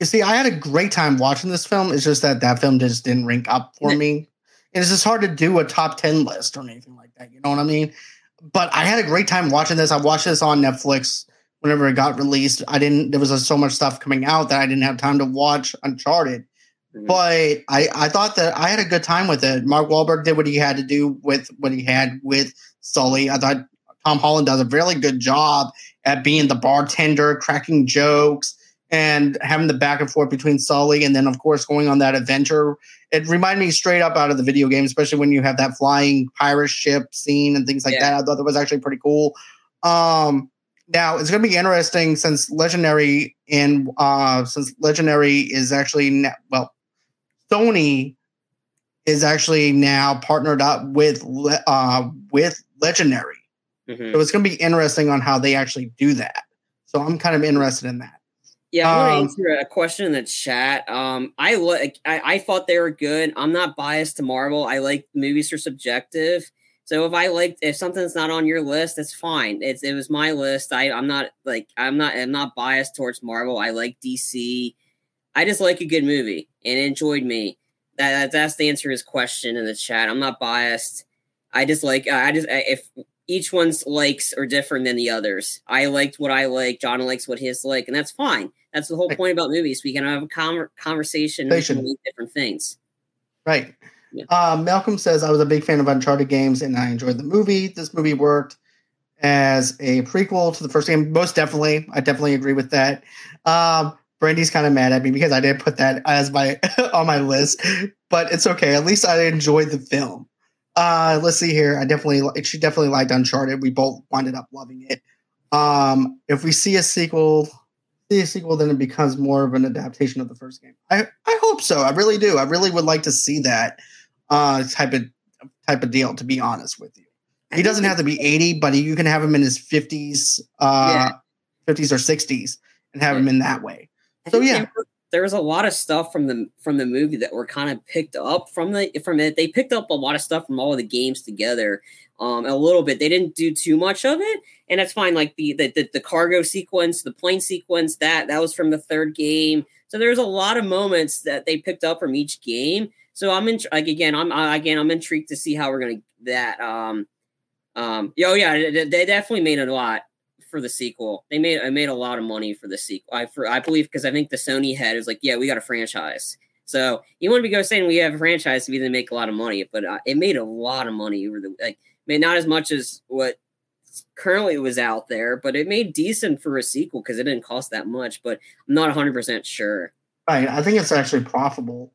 You see, I had a great time watching this film. It's just that that film just didn't rank up for me. And it's just hard to do a top 10 list or anything like that. You know what I mean? but I had a great time watching this. I watched this on Netflix whenever it got released. I didn't. There was so much stuff coming out that I didn't have time to watch Uncharted. Mm-hmm. But I, I thought that I had a good time with it. Mark Wahlberg did what he had to do with what he had with Sully. I thought Tom Holland does a really good job at being the bartender, cracking jokes, and having the back and forth between Sully and then, of course, going on that adventure. It reminded me straight up out of the video game, especially when you have that flying pirate ship scene and things like yeah. that. I thought that was actually pretty cool. Um, now it's going to be interesting since Legendary and uh, since Legendary is actually well, Sony is actually now partnered up with uh, with Legendary. Mm-hmm. So it's going to be interesting on how they actually do that. So I'm kind of interested in that. Yeah, I want to um, answer a question in the chat. Um, I like I, I thought they were good. I'm not biased to Marvel. I like movies are subjective. So if I liked if something's not on your list, that's fine. It's it was my list. I I'm not like I'm not I'm not biased towards Marvel. I like DC. I just like a good movie and enjoyed me. That that's the answer to his question in the chat. I'm not biased. I just like I just if each one's likes are different than the others. I liked what I like. John likes what his like, and that's fine. That's the whole point about movies. We can have a com- conversation with different things. Right. Yeah. Uh, Malcolm says, I was a big fan of Uncharted games and I enjoyed the movie. This movie worked as a prequel to the first game. Most definitely. I definitely agree with that. Um, Brandy's kind of mad at me because I didn't put that as my on my list, but it's okay. At least I enjoyed the film. Uh, let's see here. I definitely, she definitely liked Uncharted. We both ended up loving it. Um, if we see a sequel, see a sequel, then it becomes more of an adaptation of the first game. I, I hope so. I really do. I really would like to see that. uh, type of type of deal. To be honest with you, he doesn't have to be 80, but you can have him in his 50s, uh, yeah. 50s or 60s, and have yeah. him in that way. So yeah, there was a lot of stuff from the from the movie that were kind of picked up from the from it. They picked up a lot of stuff from all of the games together, um, a little bit. They didn't do too much of it, and that's fine. Like the the the, the cargo sequence, the plane sequence, that that was from the third game. So there's a lot of moments that they picked up from each game. So I'm in like again, I'm again I'm intrigued to see how we're gonna that um um oh yeah they definitely made a lot for the sequel. They made I made a lot of money for the sequel. I for I believe because I think the Sony head is like, yeah, we got a franchise. So you want to be go saying we have a franchise to either make a lot of money, but uh, it made a lot of money over the like, made not as much as what currently was out there, but it made decent for a sequel because it didn't cost that much. But I'm not 100 percent sure. Right, I think it's actually profitable.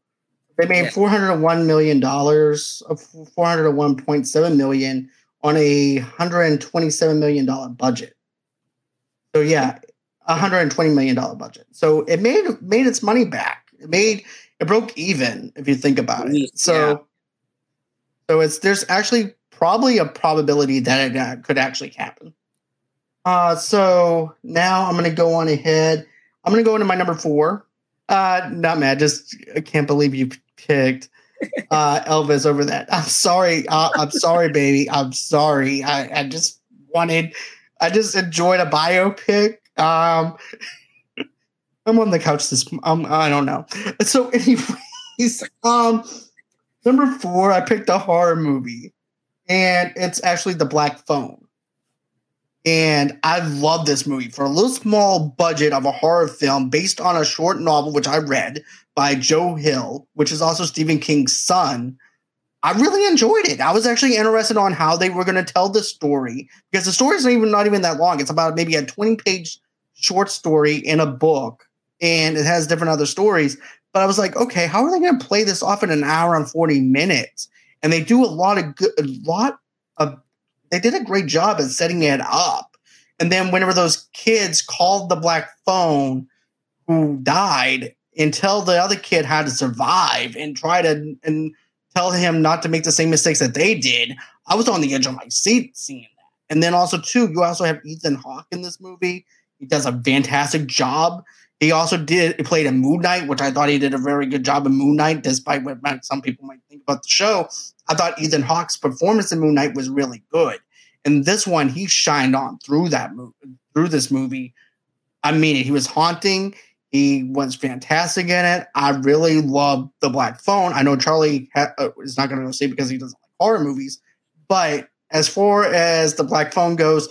They made yeah. 401 million dollars, of 401.7 million on a 127 million dollar budget. So yeah, hundred and twenty million dollar budget. So it made made its money back. It made it broke even if you think about it. So yeah. so it's there's actually probably a probability that it uh, could actually happen. Uh, so now I'm going to go on ahead. I'm going to go into my number four. Uh, not mad. Just I can't believe you picked uh, Elvis over that. I'm sorry. Uh, I'm sorry, baby. I'm sorry. I, I just wanted I just enjoyed a biopic. Um, I'm on the couch this. Um, I don't know. So, anyways, um, number four, I picked a horror movie, and it's actually The Black Phone. And I love this movie for a little small budget of a horror film based on a short novel which I read by Joe Hill, which is also Stephen King's son. I really enjoyed it. I was actually interested on how they were going to tell the story because the story is not even not even that long. It's about maybe a 20 page short story in a book and it has different other stories. But I was like, okay, how are they going to play this off in an hour and 40 minutes? And they do a lot of good, a lot of, they did a great job at setting it up. And then whenever those kids called the black phone who died and tell the other kid how to survive and try to, and, tell him not to make the same mistakes that they did. I was on the edge of my seat seeing that. And then also too, you also have Ethan Hawke in this movie. He does a fantastic job. He also did he played a Moon Knight, which I thought he did a very good job in Moon Knight, despite what some people might think about the show. I thought Ethan Hawke's performance in Moon Knight was really good. And this one, he shined on through that movie, through this movie. I mean, he was haunting. He was fantastic in it. I really love the Black Phone. I know Charlie ha- uh, is not going to go see because he doesn't like horror movies, but as far as the Black Phone goes,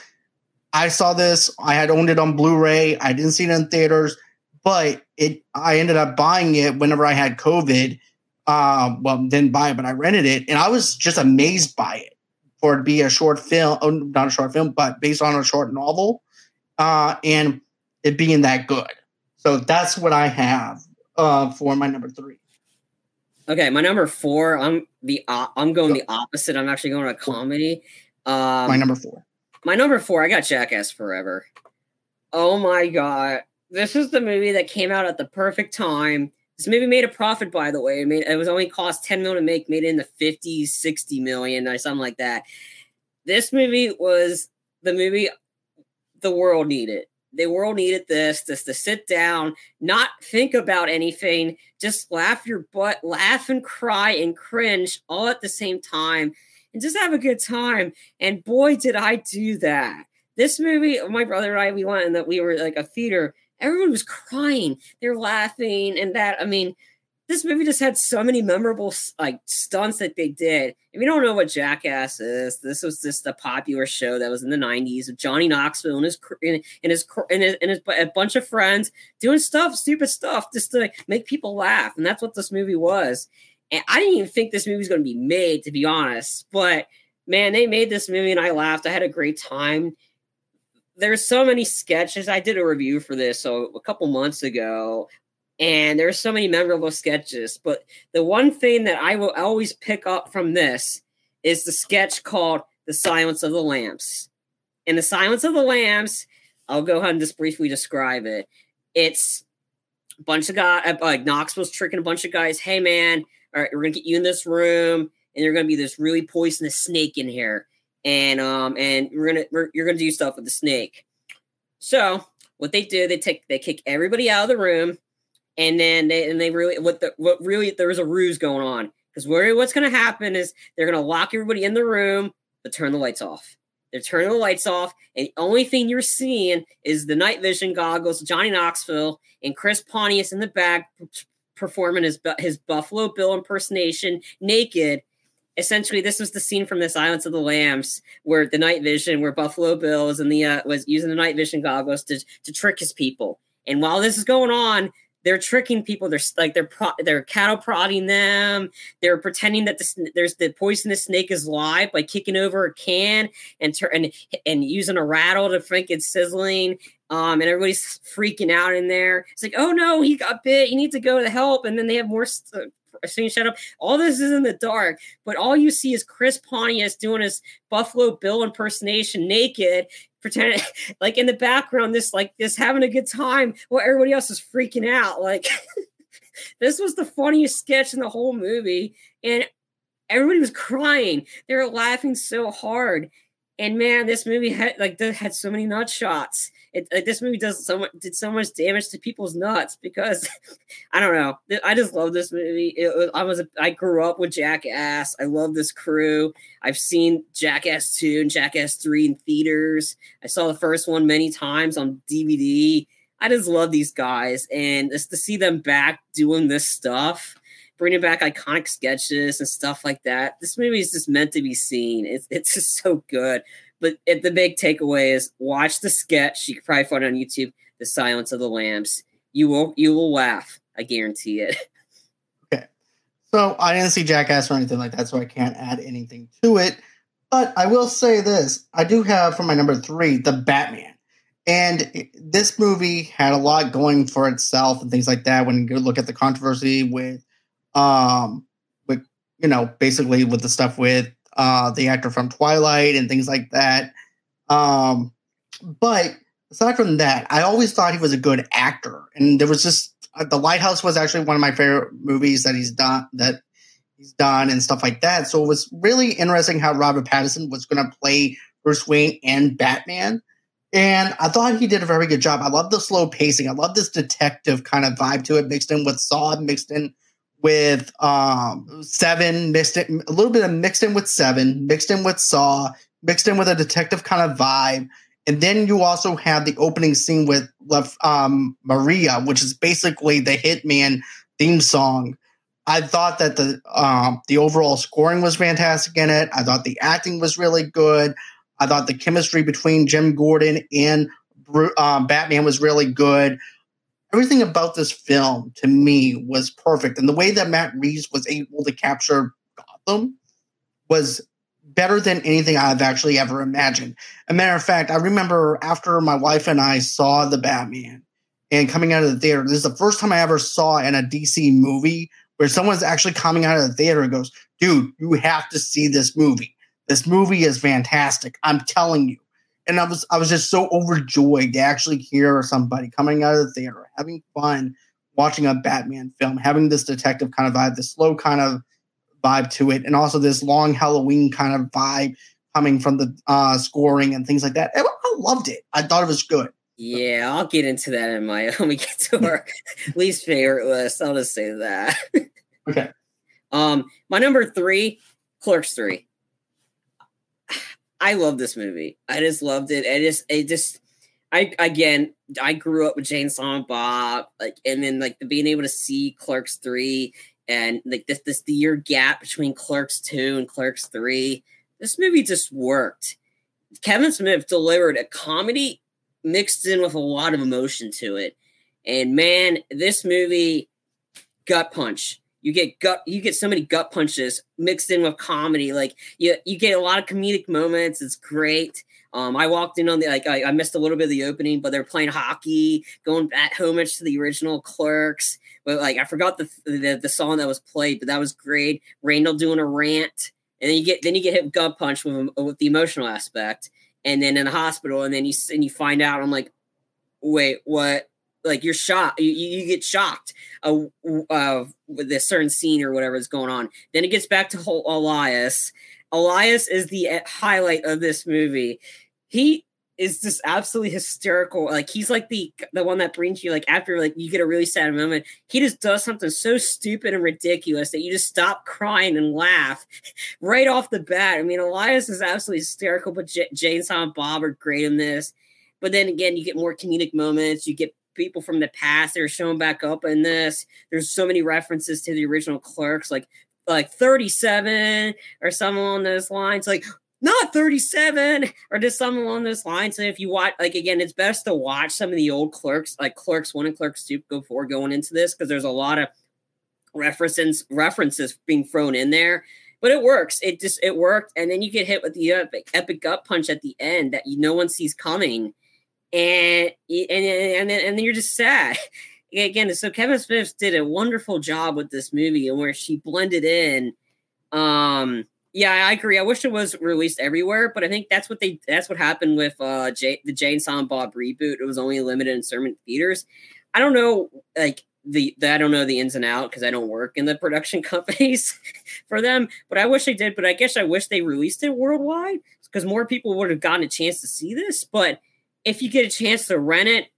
I saw this. I had owned it on Blu-ray. I didn't see it in theaters, but it. I ended up buying it whenever I had COVID. Uh, well, didn't buy it, but I rented it, and I was just amazed by it for it to be a short film, oh, not a short film, but based on a short novel, uh, and it being that good. So that's what I have uh, for my number three. Okay, my number four. I'm the uh, I'm going the opposite. I'm actually going to a comedy. Um, my number four. My number four. I got Jackass Forever. Oh my god, this is the movie that came out at the perfect time. This movie made a profit, by the way. It, made, it was only cost 10 million to make, made it in the 50s, 60 million, or something like that. This movie was the movie the world needed the world needed this just to sit down not think about anything just laugh your butt laugh and cry and cringe all at the same time and just have a good time. And boy did i do that. This movie my brother and i we went and that we were like a theater. Everyone was crying. They're laughing and that i mean this movie just had so many memorable like stunts that they did. If you don't know what Jackass is, this was just a popular show that was in the '90s of Johnny Knoxville and his and his and his, and his a bunch of friends doing stuff, stupid stuff, just to make people laugh, and that's what this movie was. And I didn't even think this movie was going to be made, to be honest. But man, they made this movie, and I laughed. I had a great time. There's so many sketches. I did a review for this so a couple months ago and there's so many memorable sketches. But the one thing that I will always pick up from this is the sketch called "The Silence of the Lambs." In "The Silence of the Lambs," I'll go ahead and just briefly describe it. It's a bunch of guys, uh, like Knoxville's tricking a bunch of guys. Hey, man, all right, we're gonna get you in this room, and there's gonna be this really poisonous snake in here, and um, and we're gonna we're, you're gonna do stuff with the snake. So what they do, they take they kick everybody out of the room, and then they and they really what the what really there was a ruse going on because what's gonna happen is they're gonna lock everybody in the room, but turn the lights off they're turning the lights off, and the only thing you're seeing is the night vision goggles, Johnny Knoxville, and Chris Pontius in the back performing his his Buffalo Bill impersonation naked. Essentially, this was the scene from the Silence of the Lambs, where the night vision, where Buffalo Bill was in the uh, was using the night vision goggles to to trick his people. And while this is going on, they're tricking people. They're like they're pro- they're cattle prodding them. They're pretending that the, there's the poisonous snake is live by kicking over a can and tur- and and using a rattle to think it's sizzling. Um, and everybody's freaking out in there. It's like, oh no, he got bit. You need to go to help. And then they have more st- saying shut up. All this is in the dark, but all you see is Chris Pontius doing his Buffalo Bill impersonation naked, pretending like in the background, this like this having a good time while everybody else is freaking out. Like this was the funniest sketch in the whole movie, and everybody was crying. They were laughing so hard. And man, this movie had like had so many nut shots. It, like, this movie does so much did so much damage to people's nuts because I don't know. I just love this movie. Was, I was I grew up with Jackass. I love this crew. I've seen Jackass two and Jackass three in theaters. I saw the first one many times on DVD. I just love these guys, and just to see them back doing this stuff bringing back iconic sketches and stuff like that. This movie is just meant to be seen. It's it's just so good. But it, the big takeaway is watch the sketch. You can probably find on YouTube, "The Silence of the Lambs." You will you will laugh. I guarantee it. Okay, so I didn't see Jackass or anything like that, so I can't add anything to it. But I will say this: I do have for my number three, the Batman. And this movie had a lot going for itself and things like that. When you look at the controversy with um, with you know, basically with the stuff with uh, the actor from Twilight and things like that. Um, but aside from that, I always thought he was a good actor, and there was just uh, the Lighthouse was actually one of my favorite movies that he's done that he's done and stuff like that. So it was really interesting how Robert Pattinson was going to play Bruce Wayne and Batman. And I thought he did a very good job. I love the slow pacing. I love this detective kind of vibe to it, mixed in with Saw, mixed in with um, Seven, mixed in a little bit of mixed in with Seven, mixed in with Saw, mixed in with a detective kind of vibe. And then you also have the opening scene with um, Maria, which is basically the Hitman theme song. I thought that the um, the overall scoring was fantastic in it. I thought the acting was really good. I thought the chemistry between Jim Gordon and um, Batman was really good everything about this film to me was perfect. And the way that Matt Reeves was able to capture Gotham was better than anything I've actually ever imagined. A matter of fact, I remember after my wife and I saw the Batman and coming out of the theater, this is the first time I ever saw in a DC movie where someone's actually coming out of the theater and goes, dude, you have to see this movie. This movie is fantastic. I'm telling you and I was I was just so overjoyed to actually hear somebody coming out of the theater having fun watching a Batman film, having this detective kind of vibe, this slow kind of vibe to it, and also this long Halloween kind of vibe coming from the uh, scoring and things like that. I, loved it. I thought it was good. Yeah, I'll get into that in my when we get to our least favorite list. I'll just say that. okay. Um, my number three, Clerks three. I love this movie. I just loved it. I just, it just, I again, I grew up with and Silent Bob, like, and then like the being able to see Clerks three and like this this the year gap between Clerks two and Clerks three. This movie just worked. Kevin Smith delivered a comedy mixed in with a lot of emotion to it, and man, this movie gut punch you get gut you get so many gut punches mixed in with comedy like you you get a lot of comedic moments it's great um, I walked in on the like I, I, missed a little bit of the opening, but they're playing hockey, going back homage to the original Clerks. But like I forgot the, the the song that was played, but that was great. Randall doing a rant, and then you get then you get hit gut punch with with the emotional aspect, and then in the hospital, and then you and you find out I'm like, wait, what? like you're shocked you, you get shocked uh, uh, with this certain scene or whatever is going on then it gets back to whole elias elias is the uh, highlight of this movie he is just absolutely hysterical like he's like the the one that brings you like after like you get a really sad moment he just does something so stupid and ridiculous that you just stop crying and laugh right off the bat i mean elias is absolutely hysterical but J- Jay and silent bob are great in this but then again you get more comedic moments you get people from the past that are showing back up in this. There's so many references to the original clerks, like like 37 or something along those lines. Like not 37 or just something along those lines. And if you watch, like again, it's best to watch some of the old clerks, like Clerks One and Clerks Two, before going into this because there's a lot of references references being thrown in there. But it works. It just it worked, and then you get hit with the epic, epic gut punch at the end that you no one sees coming and and and then, and then you're just sad again. So Kevin Smith did a wonderful job with this movie and where she blended in. Um, yeah, I agree. I wish it was released everywhere, but I think that's what they that's what happened with uh the Jay and Silent Bob reboot. It was only limited in certain theaters. I don't know, like the, the I don't know the ins and out because I don't work in the production companies for them. But I wish they did. But I guess I wish they released it worldwide because more people would have gotten a chance to see this. But if you get a chance to rent it,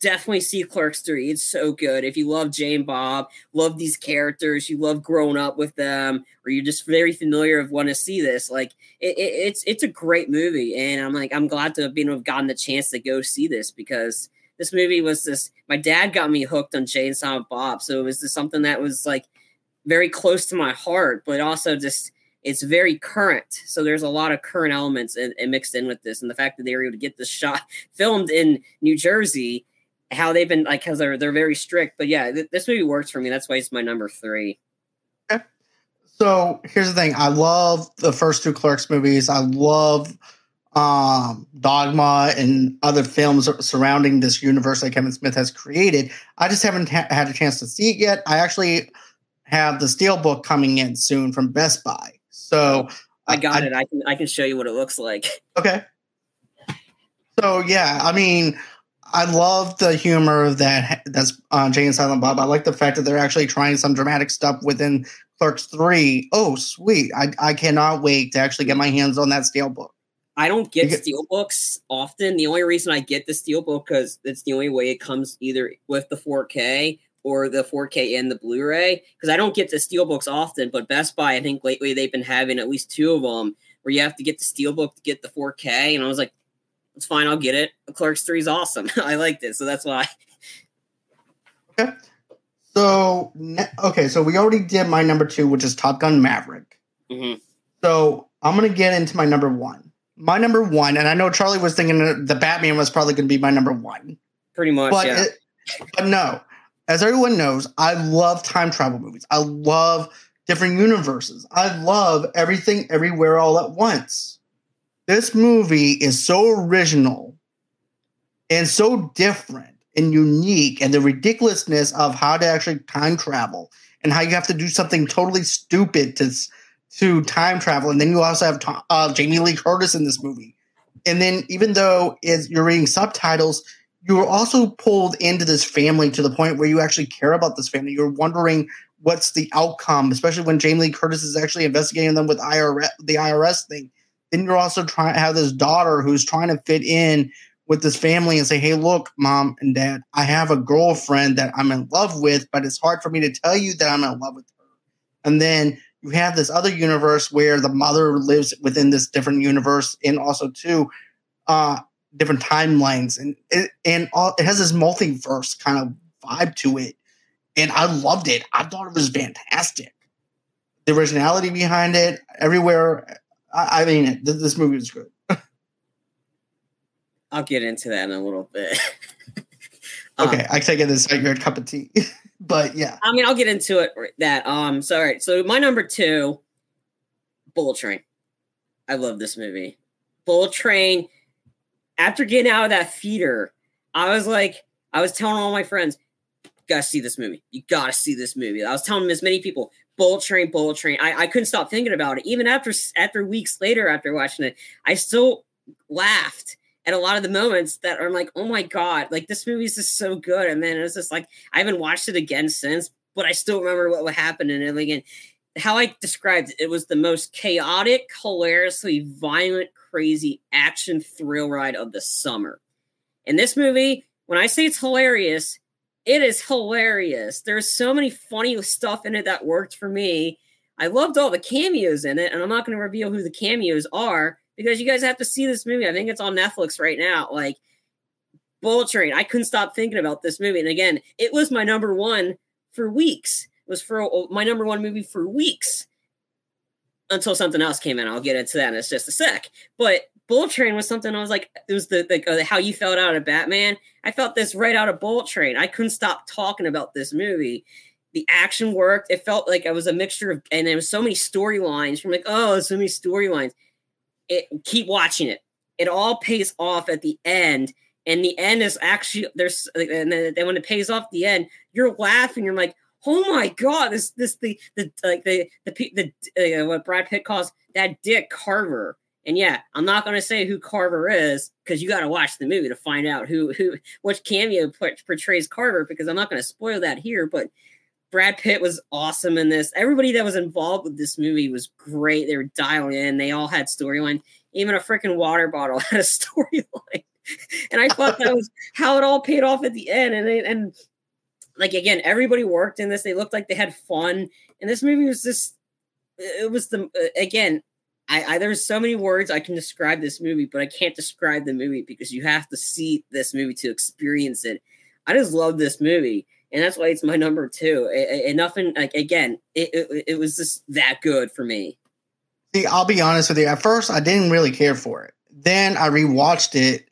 definitely see Clerks 3. It's so good. If you love Jay and Bob, love these characters, you love growing up with them, or you're just very familiar of want to see this, like it, it, it's it's a great movie. And I'm like, I'm glad to have been have gotten the chance to go see this because this movie was this my dad got me hooked on Jay and Bob. So it was just something that was like very close to my heart, but also just it's very current. So there's a lot of current elements in, in mixed in with this, and the fact that they were able to get this shot filmed in New Jersey, how they've been like, because they're they're very strict. But yeah, th- this movie works for me. That's why it's my number three. So here's the thing: I love the first two Clerks movies. I love um, Dogma and other films surrounding this universe that Kevin Smith has created. I just haven't ha- had a chance to see it yet. I actually have the Steelbook coming in soon from Best Buy. So I got I, it. I can I can show you what it looks like. Okay. So yeah, I mean, I love the humor that that's on Jay and Silent Bob. I like the fact that they're actually trying some dramatic stuff within Clerks Three. Oh, sweet! I I cannot wait to actually get my hands on that steel book. I don't get steel books often. The only reason I get the steel book because it's the only way it comes either with the 4K or the 4K and the Blu-ray because I don't get the steelbooks often. But Best Buy, I think lately they've been having at least two of them where you have to get the steelbook to get the 4K, and I was like, it's fine, I'll get it. Clerks Three is awesome. I liked it, so that's why. Okay. So okay, so we already did my number two, which is Top Gun Maverick. Mm-hmm. So I'm gonna get into my number one. My number one, and I know Charlie was thinking the Batman was probably gonna be my number one. Pretty much, but yeah. It, but no, as everyone knows, I love time travel movies. I love different universes. I love everything everywhere all at once. This movie is so original and so different and unique, and the ridiculousness of how to actually time travel and how you have to do something totally stupid to to time travel. And then you also have uh, Jamie Lee Curtis in this movie. And then even though you're reading subtitles, you were also pulled into this family to the point where you actually care about this family. You're wondering what's the outcome, especially when Jamie Lee Curtis is actually investigating them with IRS, the IRS thing. Then you're also trying to have this daughter who's trying to fit in with this family and say, "Hey, look, mom and dad, I have a girlfriend that I'm in love with, but it's hard for me to tell you that I'm in love with her." And then you have this other universe where the mother lives within this different universe, and also too, uh, different timelines, and it, and all, it has this multiverse kind of vibe to it, and I loved it. I thought it was fantastic. The originality behind it, everywhere. I, I mean, this movie was good. I'll get into that in a little bit. okay, um, I take it as like your cup of tea, but yeah. I mean, I'll get into it. That um, so all right. So my number two, Bullet Train. I love this movie. Bullet Train after getting out of that theater, I was like, I was telling all my friends, gotta see this movie. You gotta see this movie. I was telling as many people, Bullet Train, Bullet Train. I, I couldn't stop thinking about it. Even after after weeks later, after watching it, I still laughed at a lot of the moments that are like, oh my god, like this movie is just so good. And then it's just like I haven't watched it again since, but I still remember what, happened in it again. How I described it, it was the most chaotic, hilariously violent, crazy action thrill ride of the summer. And this movie, when I say it's hilarious, it is hilarious. There's so many funny stuff in it that worked for me. I loved all the cameos in it, and I'm not going to reveal who the cameos are because you guys have to see this movie. I think it's on Netflix right now. Like Bullet Train, I couldn't stop thinking about this movie. And again, it was my number one for weeks. Was for my number one movie for weeks until something else came in. I'll get into that in just a sec. But Bullet Train was something I was like, it was the like uh, how you felt out of Batman. I felt this right out of Bullet Train. I couldn't stop talking about this movie. The action worked. It felt like it was a mixture of, and there was so many storylines. From like, oh, so many storylines. It keep watching it. It all pays off at the end, and the end is actually there's, and then when it pays off the end, you're laughing. You're like, oh my god, this this the the like the the the uh, what Brad Pitt calls that Dick Carver and yeah, I'm not going to say who Carver is because you got to watch the movie to find out who who which cameo portrays Carver because I'm not going to spoil that here. But Brad Pitt was awesome in this. Everybody that was involved with this movie was great. They were dialed in. They all had storyline. Even a freaking water bottle had a storyline. and I thought that was how it all paid off at the end. And and like again, everybody worked in this. They looked like they had fun. And this movie was just it was the uh, again I, I, there's so many words I can describe this movie, but I can't describe the movie because you have to see this movie to experience it. I just love this movie, and that's why it's my number two. And nothing like again, it, it, it was just that good for me. See, I'll be honest with you. At first, I didn't really care for it. Then I rewatched it,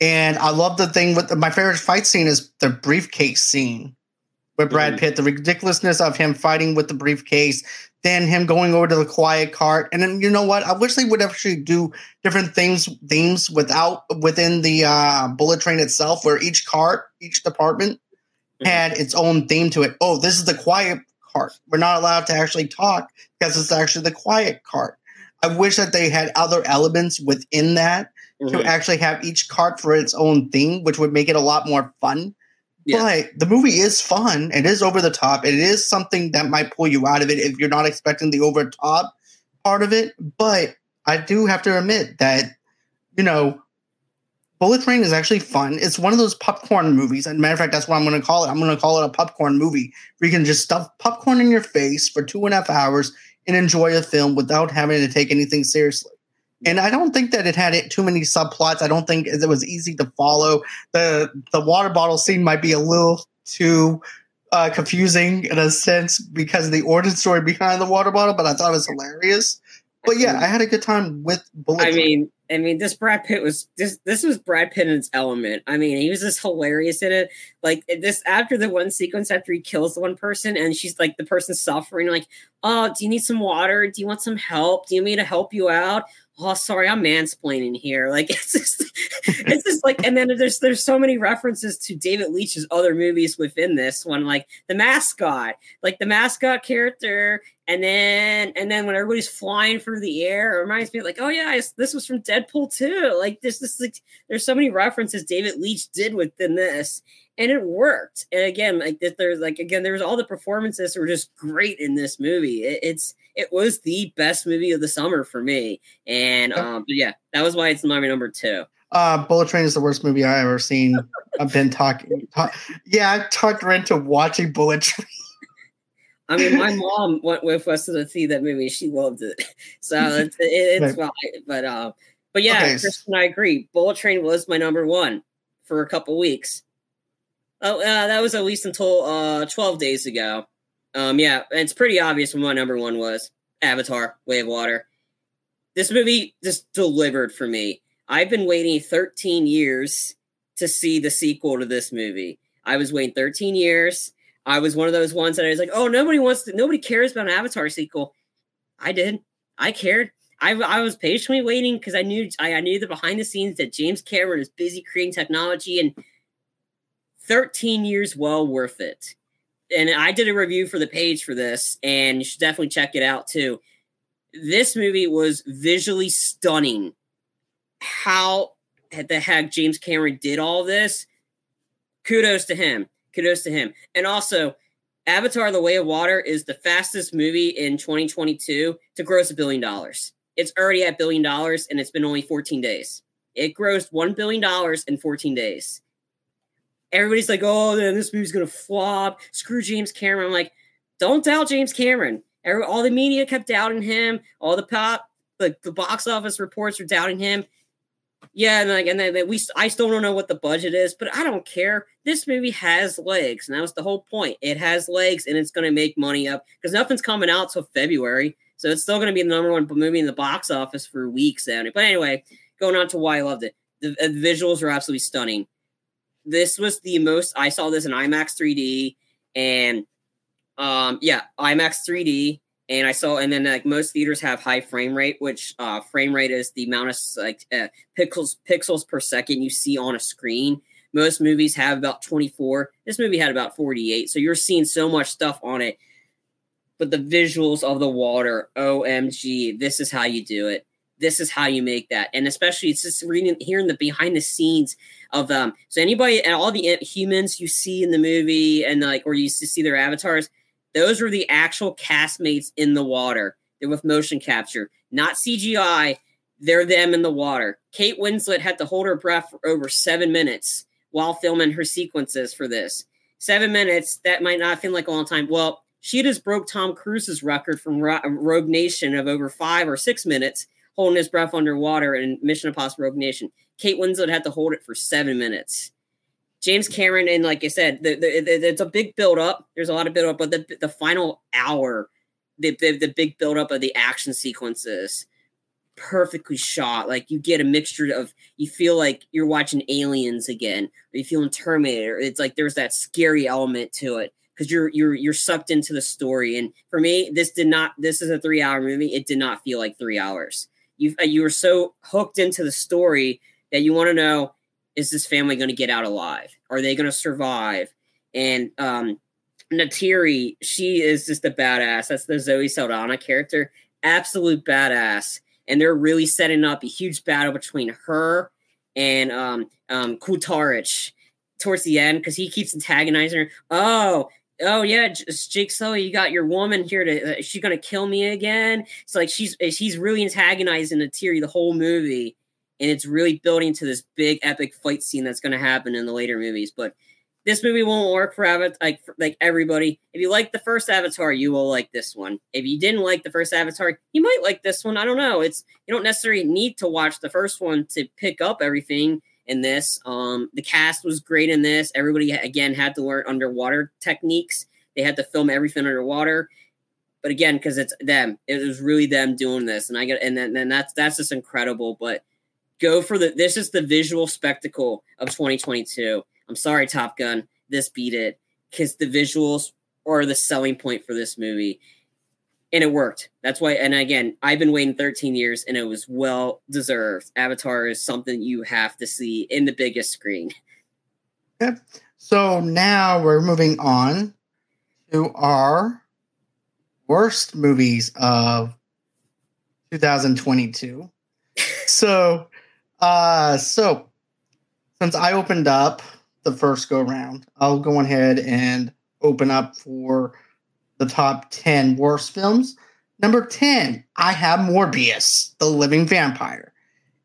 and I love the thing with my favorite fight scene is the briefcase scene with Brad mm-hmm. Pitt. The ridiculousness of him fighting with the briefcase, then him going over to the quiet cart. And then you know what? I wish they would actually do different things themes without within the uh, bullet train itself, where each cart, each department mm-hmm. had its own theme to it. Oh, this is the quiet cart. We're not allowed to actually talk because it's actually the quiet cart. I wish that they had other elements within that mm-hmm. to actually have each cart for its own thing, which would make it a lot more fun yeah. But the movie is fun. It is over the top. It is something that might pull you out of it if you're not expecting the over top part of it. But I do have to admit that, you know, Bullet Train is actually fun. It's one of those popcorn movies. And matter of fact, that's what I'm going to call it. I'm going to call it a popcorn movie where you can just stuff popcorn in your face for two and a half hours and enjoy a film without having to take anything seriously. And I don't think that it had it too many subplots. I don't think it was easy to follow. the The water bottle scene might be a little too uh, confusing in a sense because of the origin story behind the water bottle, but I thought it was hilarious. But yeah, I had a good time with Bullet. I mean, I mean, this Brad Pitt was this. This was Brad Pitt in its element. I mean, he was just hilarious in it. Like this after the one sequence after he kills the one person, and she's like the person suffering. Like, oh, do you need some water? Do you want some help? Do you need me to help you out? oh sorry i'm mansplaining here like it's just it's just like and then there's there's so many references to david leitch's other movies within this one like the mascot like the mascot character and then and then when everybody's flying through the air it reminds me like oh yeah this was from deadpool too like this this like there's so many references david leitch did within this and it worked and again like there's like again there's all the performances that were just great in this movie it, it's it was the best movie of the summer for me. And um, but yeah, that was why it's my number two. Uh, Bullet Train is the worst movie I've ever seen. I've been talking. Talk, yeah, I talked her into watching Bullet Train. I mean, my mom went with us to see that movie. She loved it, so it's it's right. fine. But uh, but yeah, okay. Kristen, I agree. Bullet Train was my number one for a couple weeks. Oh, uh, that was at least until uh, twelve days ago. Um, yeah, it's pretty obvious what my number one was Avatar: Way of Water. This movie just delivered for me. I've been waiting 13 years to see the sequel to this movie. I was waiting 13 years. I was one of those ones that I was like, oh, nobody wants to, nobody cares about an Avatar sequel. I did. I cared. I, I was patiently waiting because I knew I, I knew the behind the scenes that James Cameron is busy creating technology and 13 years well worth it and I did a review for the page for this, and you should definitely check it out too. This movie was visually stunning. How the heck James Cameron did all this. Kudos to him. Kudos to him. And also, Avatar: The Way of Water is the fastest movie in 2022 to gross a billion dollars. It's already at billion dollars, and it's been only 14 days. It grossed one billion dollars in 14 days. Everybody's like, "Oh, man, this movie's gonna flop." Screw James Cameron. I'm like, don't doubt James Cameron. All the media kept doubting him. All the pop, the, the box office reports were doubting him. Yeah, and like, and then we, I still don't know what the budget is, but I don't care. This movie has legs, and that was the whole point. It has legs, and it's going to make money up because nothing's coming out till February, so it's still going to be the number one movie in the box office for weeks. But anyway, going on to why I loved it. The, the visuals are absolutely stunning. This was the most I saw this in IMAX 3D, and um, yeah, IMAX 3D, and I saw, and then like most theaters have high frame rate, which uh, frame rate is the amount of like uh, pixels pixels per second you see on a screen. Most movies have about 24. This movie had about 48, so you're seeing so much stuff on it. But the visuals of the water, OMG, this is how you do it. This is how you make that, and especially it's just reading, hearing the behind the scenes of them. Um, so anybody and all the humans you see in the movie, and like, or you see their avatars, those were the actual castmates in the water. They're with motion capture, not CGI. They're them in the water. Kate Winslet had to hold her breath for over seven minutes while filming her sequences for this. Seven minutes, that might not feel like a long time. Well, she just broke Tom Cruise's record from Rogue Nation of over five or six minutes holding his breath underwater in Mission Impossible Rogue Nation. Kate Winslet had to hold it for seven minutes. James Cameron, and like I said, the, the, the, it's a big build up. There's a lot of build up, but the, the final hour, the, the, the big build up of the action sequences, perfectly shot. Like you get a mixture of, you feel like you're watching Aliens again, or you feel in Terminator. It's like there's that scary element to it because you're you're you're sucked into the story. And for me, this did not. This is a three hour movie. It did not feel like three hours. You you were so hooked into the story that you want to know is this family going to get out alive? Are they going to survive? And um, Neytiri, she is just a badass. That's the Zoe Saldana character, absolute badass. And they're really setting up a huge battle between her and um, um, Quaritch towards the end because he keeps antagonizing her. Oh, oh yeah, Jake Sully, you got your woman here to. Uh, she's gonna kill me again. It's like she's she's really antagonizing Neytiri the whole movie and it's really building to this big epic fight scene that's to happen in the later movies. But this movie won't work for Avatar, like for, like everybody. If you like the first Avatar, you will like this one. If you didn't like the first Avatar, you might like this one. I don't know. It's you don't necessarily need to watch the first one to pick up everything in this. Um, the cast was great in this. Everybody again had to learn underwater techniques. They had to film everything underwater. But again, because it's them, it was really them doing this, and I get and then, then that's that's just incredible. But go for the this is the visual spectacle of 2022. I'm sorry, Top Gun, this beat it because the visuals are the selling point for this movie. And it worked. That's why, and again, I've been waiting 13 years and it was well deserved. Avatar is something you have to see in the biggest screen. Yep. So now we're moving on to our worst movies of 2022. so uh, so since I opened up the first go round, I'll go ahead and open up for the top 10 worst films. Number 10, I have Morbius, the living vampire.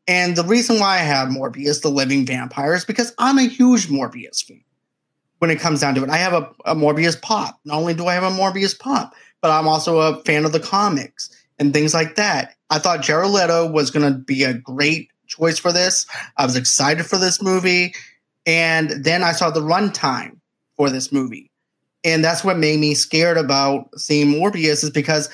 And the reason why I have Morbius, the living vampire, is because I'm a huge Morbius fan. When it comes down to it, I have a, a Morbius pop. Not only do I have a Morbius pop, but I'm also a fan of the comics and things like that. I thought Jared Leto was going to be a great choice for this. I was excited for this movie. And then I saw the runtime for this movie. And that's what made me scared about seeing Morbius is because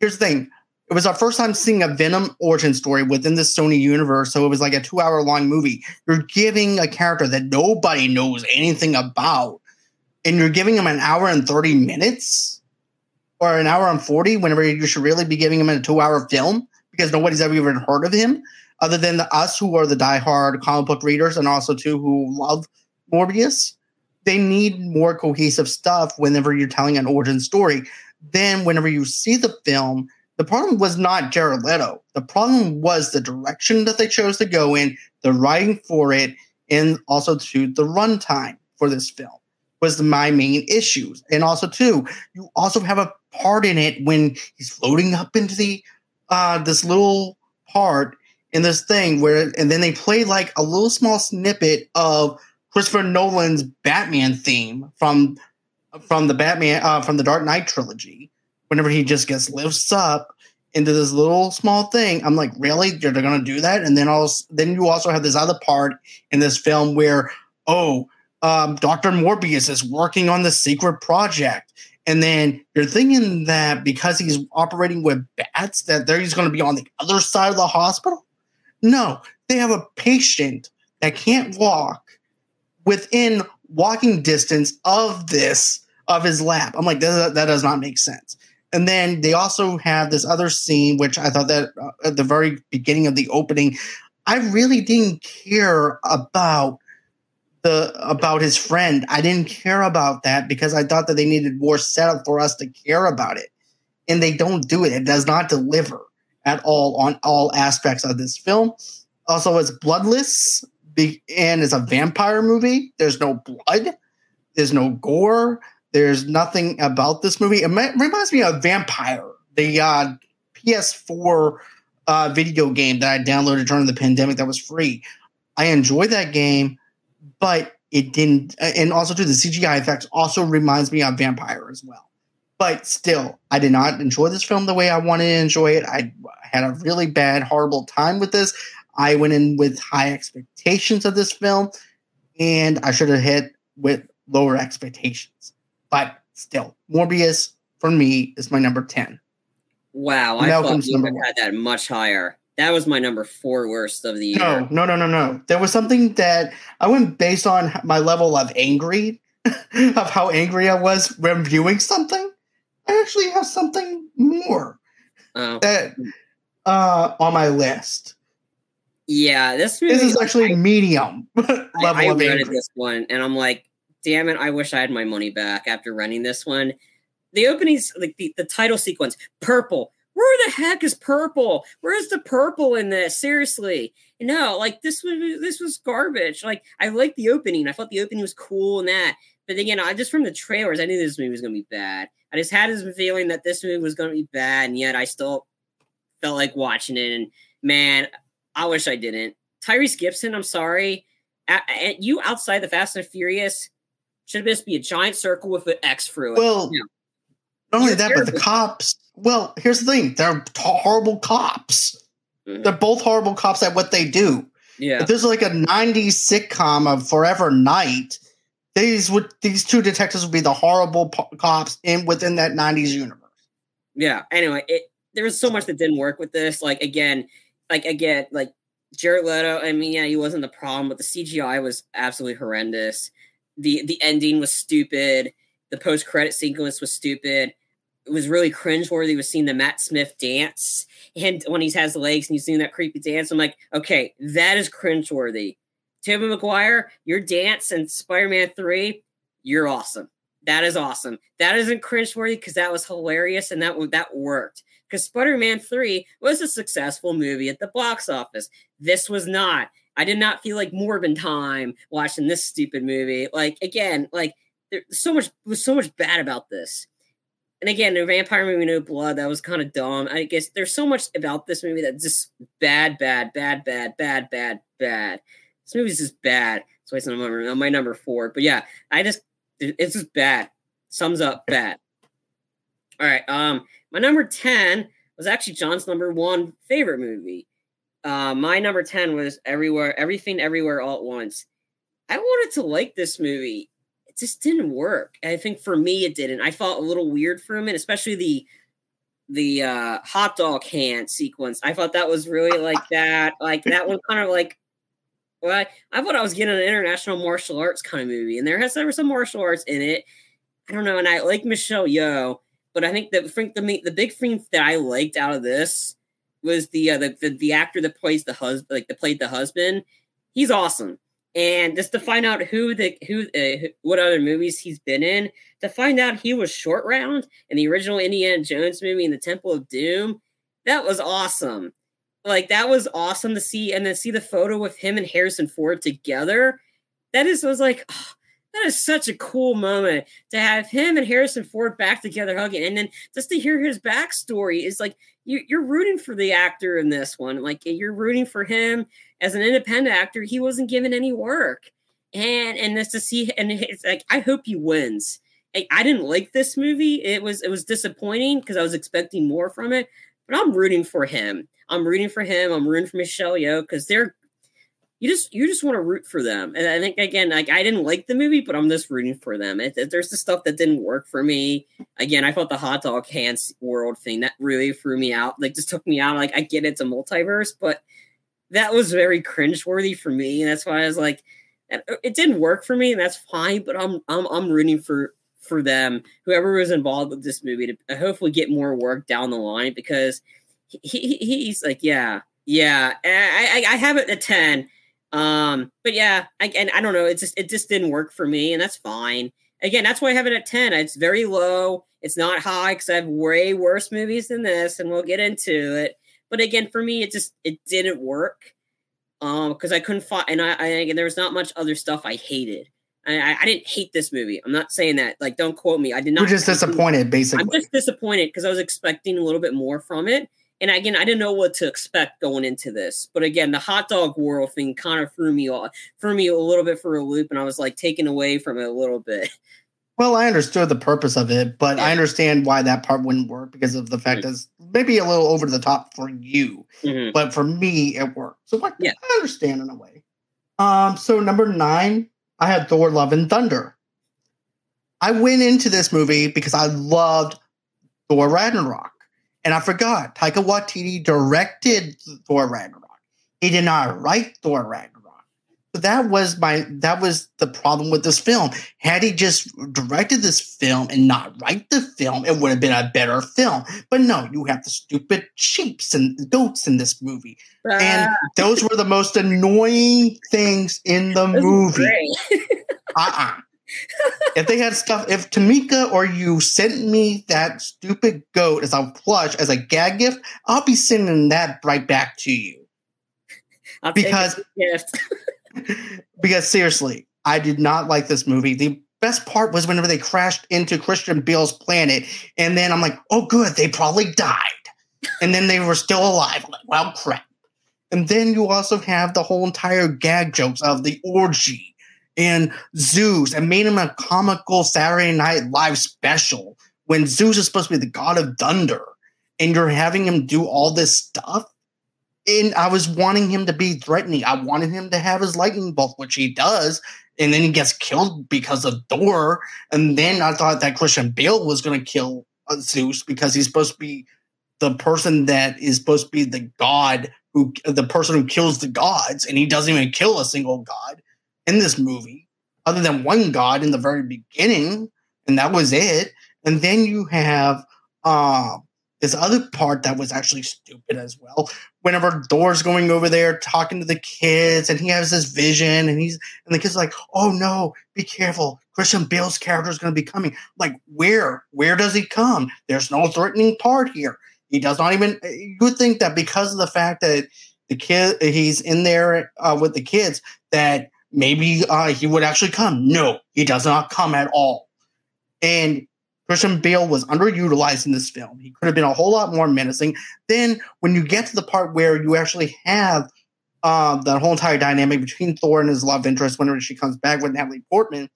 here's the thing. It was our first time seeing a Venom origin story within the Sony universe. So it was like a two hour long movie. You're giving a character that nobody knows anything about, and you're giving him an hour and 30 minutes or an hour and 40 whenever you should really be giving him a two hour film because nobody's ever even heard of him other than the, us who are the diehard comic book readers and also too who love Morbius, they need more cohesive stuff whenever you're telling an origin story. Then whenever you see the film, the problem was not Jared Leto. The problem was the direction that they chose to go in, the writing for it, and also to the runtime for this film was my main issues. And also too, you also have a part in it when he's floating up into the uh this little part in this thing where and then they play like a little small snippet of Christopher Nolan's Batman theme from from the Batman uh, from the Dark Knight trilogy. Whenever he just gets lifts up into this little small thing, I'm like, really? They're gonna do that? And then also, then you also have this other part in this film where, oh, um, Doctor Morbius is working on the secret project, and then you're thinking that because he's operating with bats, that there he's going to be on the other side of the hospital. No, they have a patient that can't walk within walking distance of this of his lap. I'm like, that, that does not make sense. And then they also have this other scene, which I thought that uh, at the very beginning of the opening, I really didn't care about the about his friend. I didn't care about that because I thought that they needed more setup for us to care about it, and they don't do it. It does not deliver at all on all aspects of this film. Also, it's bloodless and it's a vampire movie. There's no blood. There's no gore. There's nothing about this movie. It reminds me of Vampyr, the uh, PS4 uh, video game that I downloaded during the pandemic that was free. I enjoyed that game, but it didn't. And also, too, the CGI effects also reminds me of Vampyr as well. But still, I did not enjoy this film the way I wanted to enjoy it. I had a really bad, horrible time with this. I went in with high expectations of this film, and I should have hit with lower expectations. But still, Morbius for me is my number ten. Wow, I thought you had that much higher. That was my number four worst of the year. No, no, no, no, no. There was something that I went based on my level of angry, of how angry I was when viewing something. I actually have something more oh. that uh, on my list. Yeah, this movie, this is actually I, medium level I, I of rented this one, and I'm like, damn it! I wish I had my money back after renting this one. The openings, like the, the title sequence, purple. Where the heck is purple? Where's the purple in this? Seriously, no, like this was this was garbage. Like I liked the opening. I thought the opening was cool and that. But again, I just from the trailers, I knew this movie was gonna be bad. I just had this feeling that this movie was gonna be bad, and yet I still felt like watching it. And man, I wish I didn't. Tyrese Gibson, I'm sorry. At, you outside the Fast and Furious should just be a giant circle with an X through it. Well, not only that, but the cops. Well, here's the thing: they're horrible cops. Mm-hmm. They're both horrible cops at what they do. Yeah. If there's like a '90s sitcom of Forever Knight, these would these two detectives would be the horrible po- cops in within that '90s universe. Yeah. Anyway, it, there was so much that didn't work with this. Like again, like again, like Jared Leto. I mean, yeah, he wasn't the problem, but the CGI was absolutely horrendous. the The ending was stupid. The post credit sequence was stupid. It was really cringeworthy. Was seeing the Matt Smith dance, and when he has the legs and he's doing that creepy dance, I'm like, okay, that is cringeworthy. Tobey Maguire, your dance in Spider Man Three, you're awesome. That is awesome. That isn't cringeworthy because that was hilarious and that that worked because Spider Man 3 was a successful movie at the box office. This was not. I did not feel like Morbin time watching this stupid movie. Like, again, like, there's so much was so much bad about this. And again, the vampire movie, No Blood, that was kind of dumb. I guess there's so much about this movie that's just bad, bad, bad, bad, bad, bad, bad. This movie's just bad. So it's on my, my number four. But yeah, I just it's just bad. Sums up bad. All right. Um, my number 10 was actually John's number one favorite movie. Uh, my number 10 was Everywhere, Everything Everywhere All at Once. I wanted to like this movie. It just didn't work. I think for me it didn't. I felt a little weird for a minute, especially the the uh, hot dog hand sequence. I thought that was really like that. Like that one kind of like well, I, I thought I was getting an international martial arts kind of movie, and there has there was some martial arts in it. I don't know, and I like Michelle Yeoh, but I think the the the big thing that I liked out of this was the uh, the, the, the actor that plays the husband, like that played the husband. He's awesome, and just to find out who the who uh, what other movies he's been in, to find out he was Short Round in the original Indiana Jones movie in the Temple of Doom. that was awesome. Like that was awesome to see, and then see the photo with him and Harrison Ford together. That is was like. Oh, that is such a cool moment to have him and Harrison Ford back together hugging, and then just to hear his backstory is like you, you're rooting for the actor in this one. Like you're rooting for him as an independent actor. He wasn't given any work, and and this to see, and it's like I hope he wins. I, I didn't like this movie. It was it was disappointing because I was expecting more from it, but I'm rooting for him. I'm rooting for him. I'm rooting for Michelle Yeoh because they're you just you just want to root for them. And I think again, like I didn't like the movie, but I'm just rooting for them. It, it, there's the stuff that didn't work for me. Again, I thought the hot dog hands world thing that really threw me out. Like just took me out. Like I get it's a multiverse, but that was very cringeworthy for me. And that's why I was like, uh, it didn't work for me, and that's fine. But I'm I'm I'm rooting for for them, whoever was involved with this movie, to uh, hopefully get more work down the line because he, he he's like, yeah, yeah. I, I I have it at ten um, but yeah, I, and I don't know. It just it just didn't work for me, and that's fine. Again, that's why I have it at ten. It's very low. It's not high because I have way worse movies than this, and we'll get into it. But again, for me, it just it didn't work. Um, because I couldn't find, and I, I again, there was not much other stuff I hated. I, I, didn't hate this movie. I'm not saying that. Like, don't quote me. I did not. You're just disappointed, basically. I'm just disappointed because I was expecting a little bit more from it, and again, I didn't know what to expect going into this. But again, the hot dog world thing kind of threw me off, threw me a little bit for a loop, and I was like taken away from it a little bit. Well, I understood the purpose of it, but yeah. I understand why that part wouldn't work because of the fact mm-hmm. that it's maybe a little over the top for you, mm-hmm. but for me, it worked. So yeah. I understand in a way. Um, so number nine, I had Thor: Love and Thunder. I went into this movie because I loved Thor Ragnarok. And I forgot, Taika Waititi directed Thor Ragnarok. He did not write Thor Ragnarok. So that was my that was the problem with this film. Had he just directed this film and not write the film, it would have been a better film. But no, you have the stupid sheeps and goats in this movie. Ah. And those were the most annoying things in the movie. uh-uh if they had stuff, if Tamika or you sent me that stupid goat as a plush as a gag gift, I'll be sending that right back to you. I'll because because seriously, I did not like this movie. The best part was whenever they crashed into Christian Bale's planet, and then I'm like, oh, good, they probably died, and then they were still alive. I'm like, well, crap. And then you also have the whole entire gag jokes of the orgy and Zeus and made him a comical Saturday Night Live special when Zeus is supposed to be the god of thunder and you're having him do all this stuff. And I was wanting him to be threatening. I wanted him to have his lightning bolt, which he does. And then he gets killed because of Thor. And then I thought that Christian Bale was going to kill uh, Zeus because he's supposed to be the person that is supposed to be the god who, the person who kills the gods. And he doesn't even kill a single god in this movie, other than one god in the very beginning, and that was it. And then you have uh, this other part that was actually stupid as well. Whenever Thor's going over there talking to the kids, and he has this vision, and he's and the kids are like, "Oh no, be careful! Christian Bale's character is going to be coming." Like, where? Where does he come? There's no threatening part here. He does not even. You would think that because of the fact that the kid he's in there uh, with the kids that maybe uh, he would actually come. No, he does not come at all. And Christian Bale was underutilized in this film. He could have been a whole lot more menacing. Then, when you get to the part where you actually have uh, the whole entire dynamic between Thor and his love interest, whenever she comes back with Natalie Portman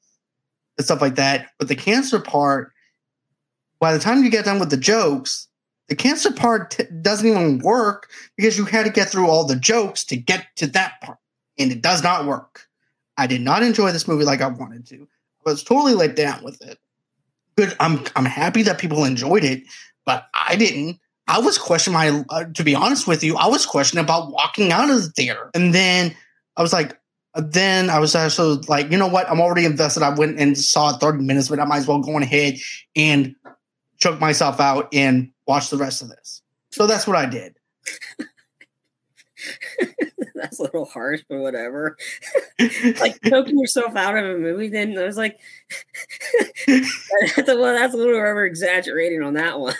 and stuff like that, but the cancer part, by the time you get done with the jokes, the cancer part t- doesn't even work because you had to get through all the jokes to get to that part, and it does not work. I did not enjoy this movie like I wanted to. I was totally let down with it. Good. I'm I'm happy that people enjoyed it, but I didn't. I was questioning my. Uh, to be honest with you, I was questioning about walking out of the theater, and then I was like, then I was also like, you know what? I'm already invested. I went and saw 30 minutes, but I might as well go ahead and choke myself out and watch the rest of this. So that's what I did. that's a little harsh, but whatever. like choking yourself out of a movie, then I was like, that's a, well, that's a little over exaggerating on that one.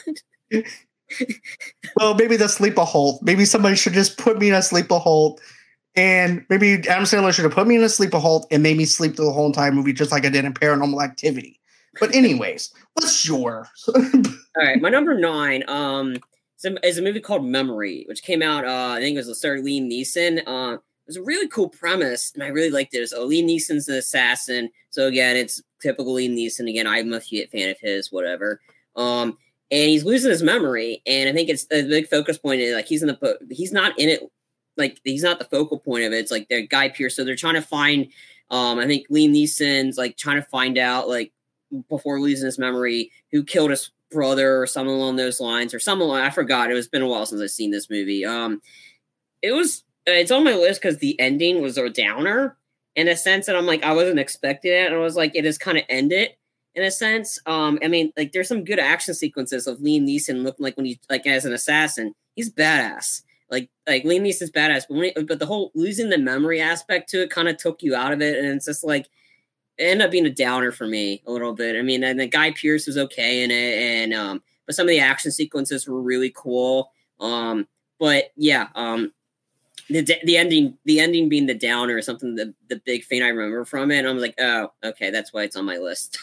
well, maybe the sleep a hold. Maybe somebody should just put me in a sleep a hold. And maybe Adam Sandler should have put me in a sleep a hold and made me sleep through the whole entire movie, just like I did in Paranormal Activity. But anyways, what's your? All right, my number nine um is a, movie called Memory, which came out. Uh, I think it was the starred Liam Neeson. Uh, it was a really cool premise, and I really liked it. So Liam Neeson's an assassin. So again, it's typical Liam Neeson. Again, I'm a fan of his, whatever. Um, and he's losing his memory, and I think it's the big focus point is like he's in the he's not in it, like he's not the focal point of it. It's like the Guy Pearce. So they're trying to find. Um, I think Liam Neeson's like trying to find out like before losing his memory who killed his brother or something along those lines or something I forgot. It was been a while since I've seen this movie. Um, it was it's on my list because the ending was a downer in a sense that I'm like I wasn't expecting it and I was like it is kind of ended in a sense. Um, I mean like there's some good action sequences of Liam Neeson looking like when he like as an assassin he's badass. Like like Liam Neeson's badass, but when he, but the whole losing the memory aspect to it kind of took you out of it, and it's just like it ended up being a downer for me a little bit. I mean, and the Guy Pearce was okay in it, and um, but some of the action sequences were really cool. Um, but yeah, um, the the ending the ending being the downer is something the the big thing I remember from it. And I'm like, oh, okay, that's why it's on my list.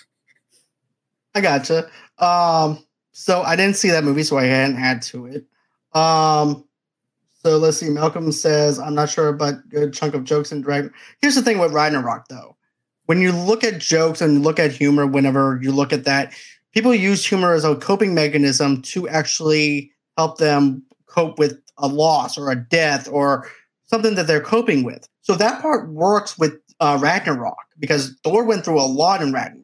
I gotcha. Um, so I didn't see that movie, so I hadn't add to it. Um, so let's see. Malcolm says, I'm not sure, but good chunk of jokes and drag. Here's the thing with Ragnarok, though when you look at jokes and look at humor, whenever you look at that, people use humor as a coping mechanism to actually help them cope with a loss or a death or something that they're coping with. So that part works with uh, Ragnarok because Thor went through a lot in Ragnarok.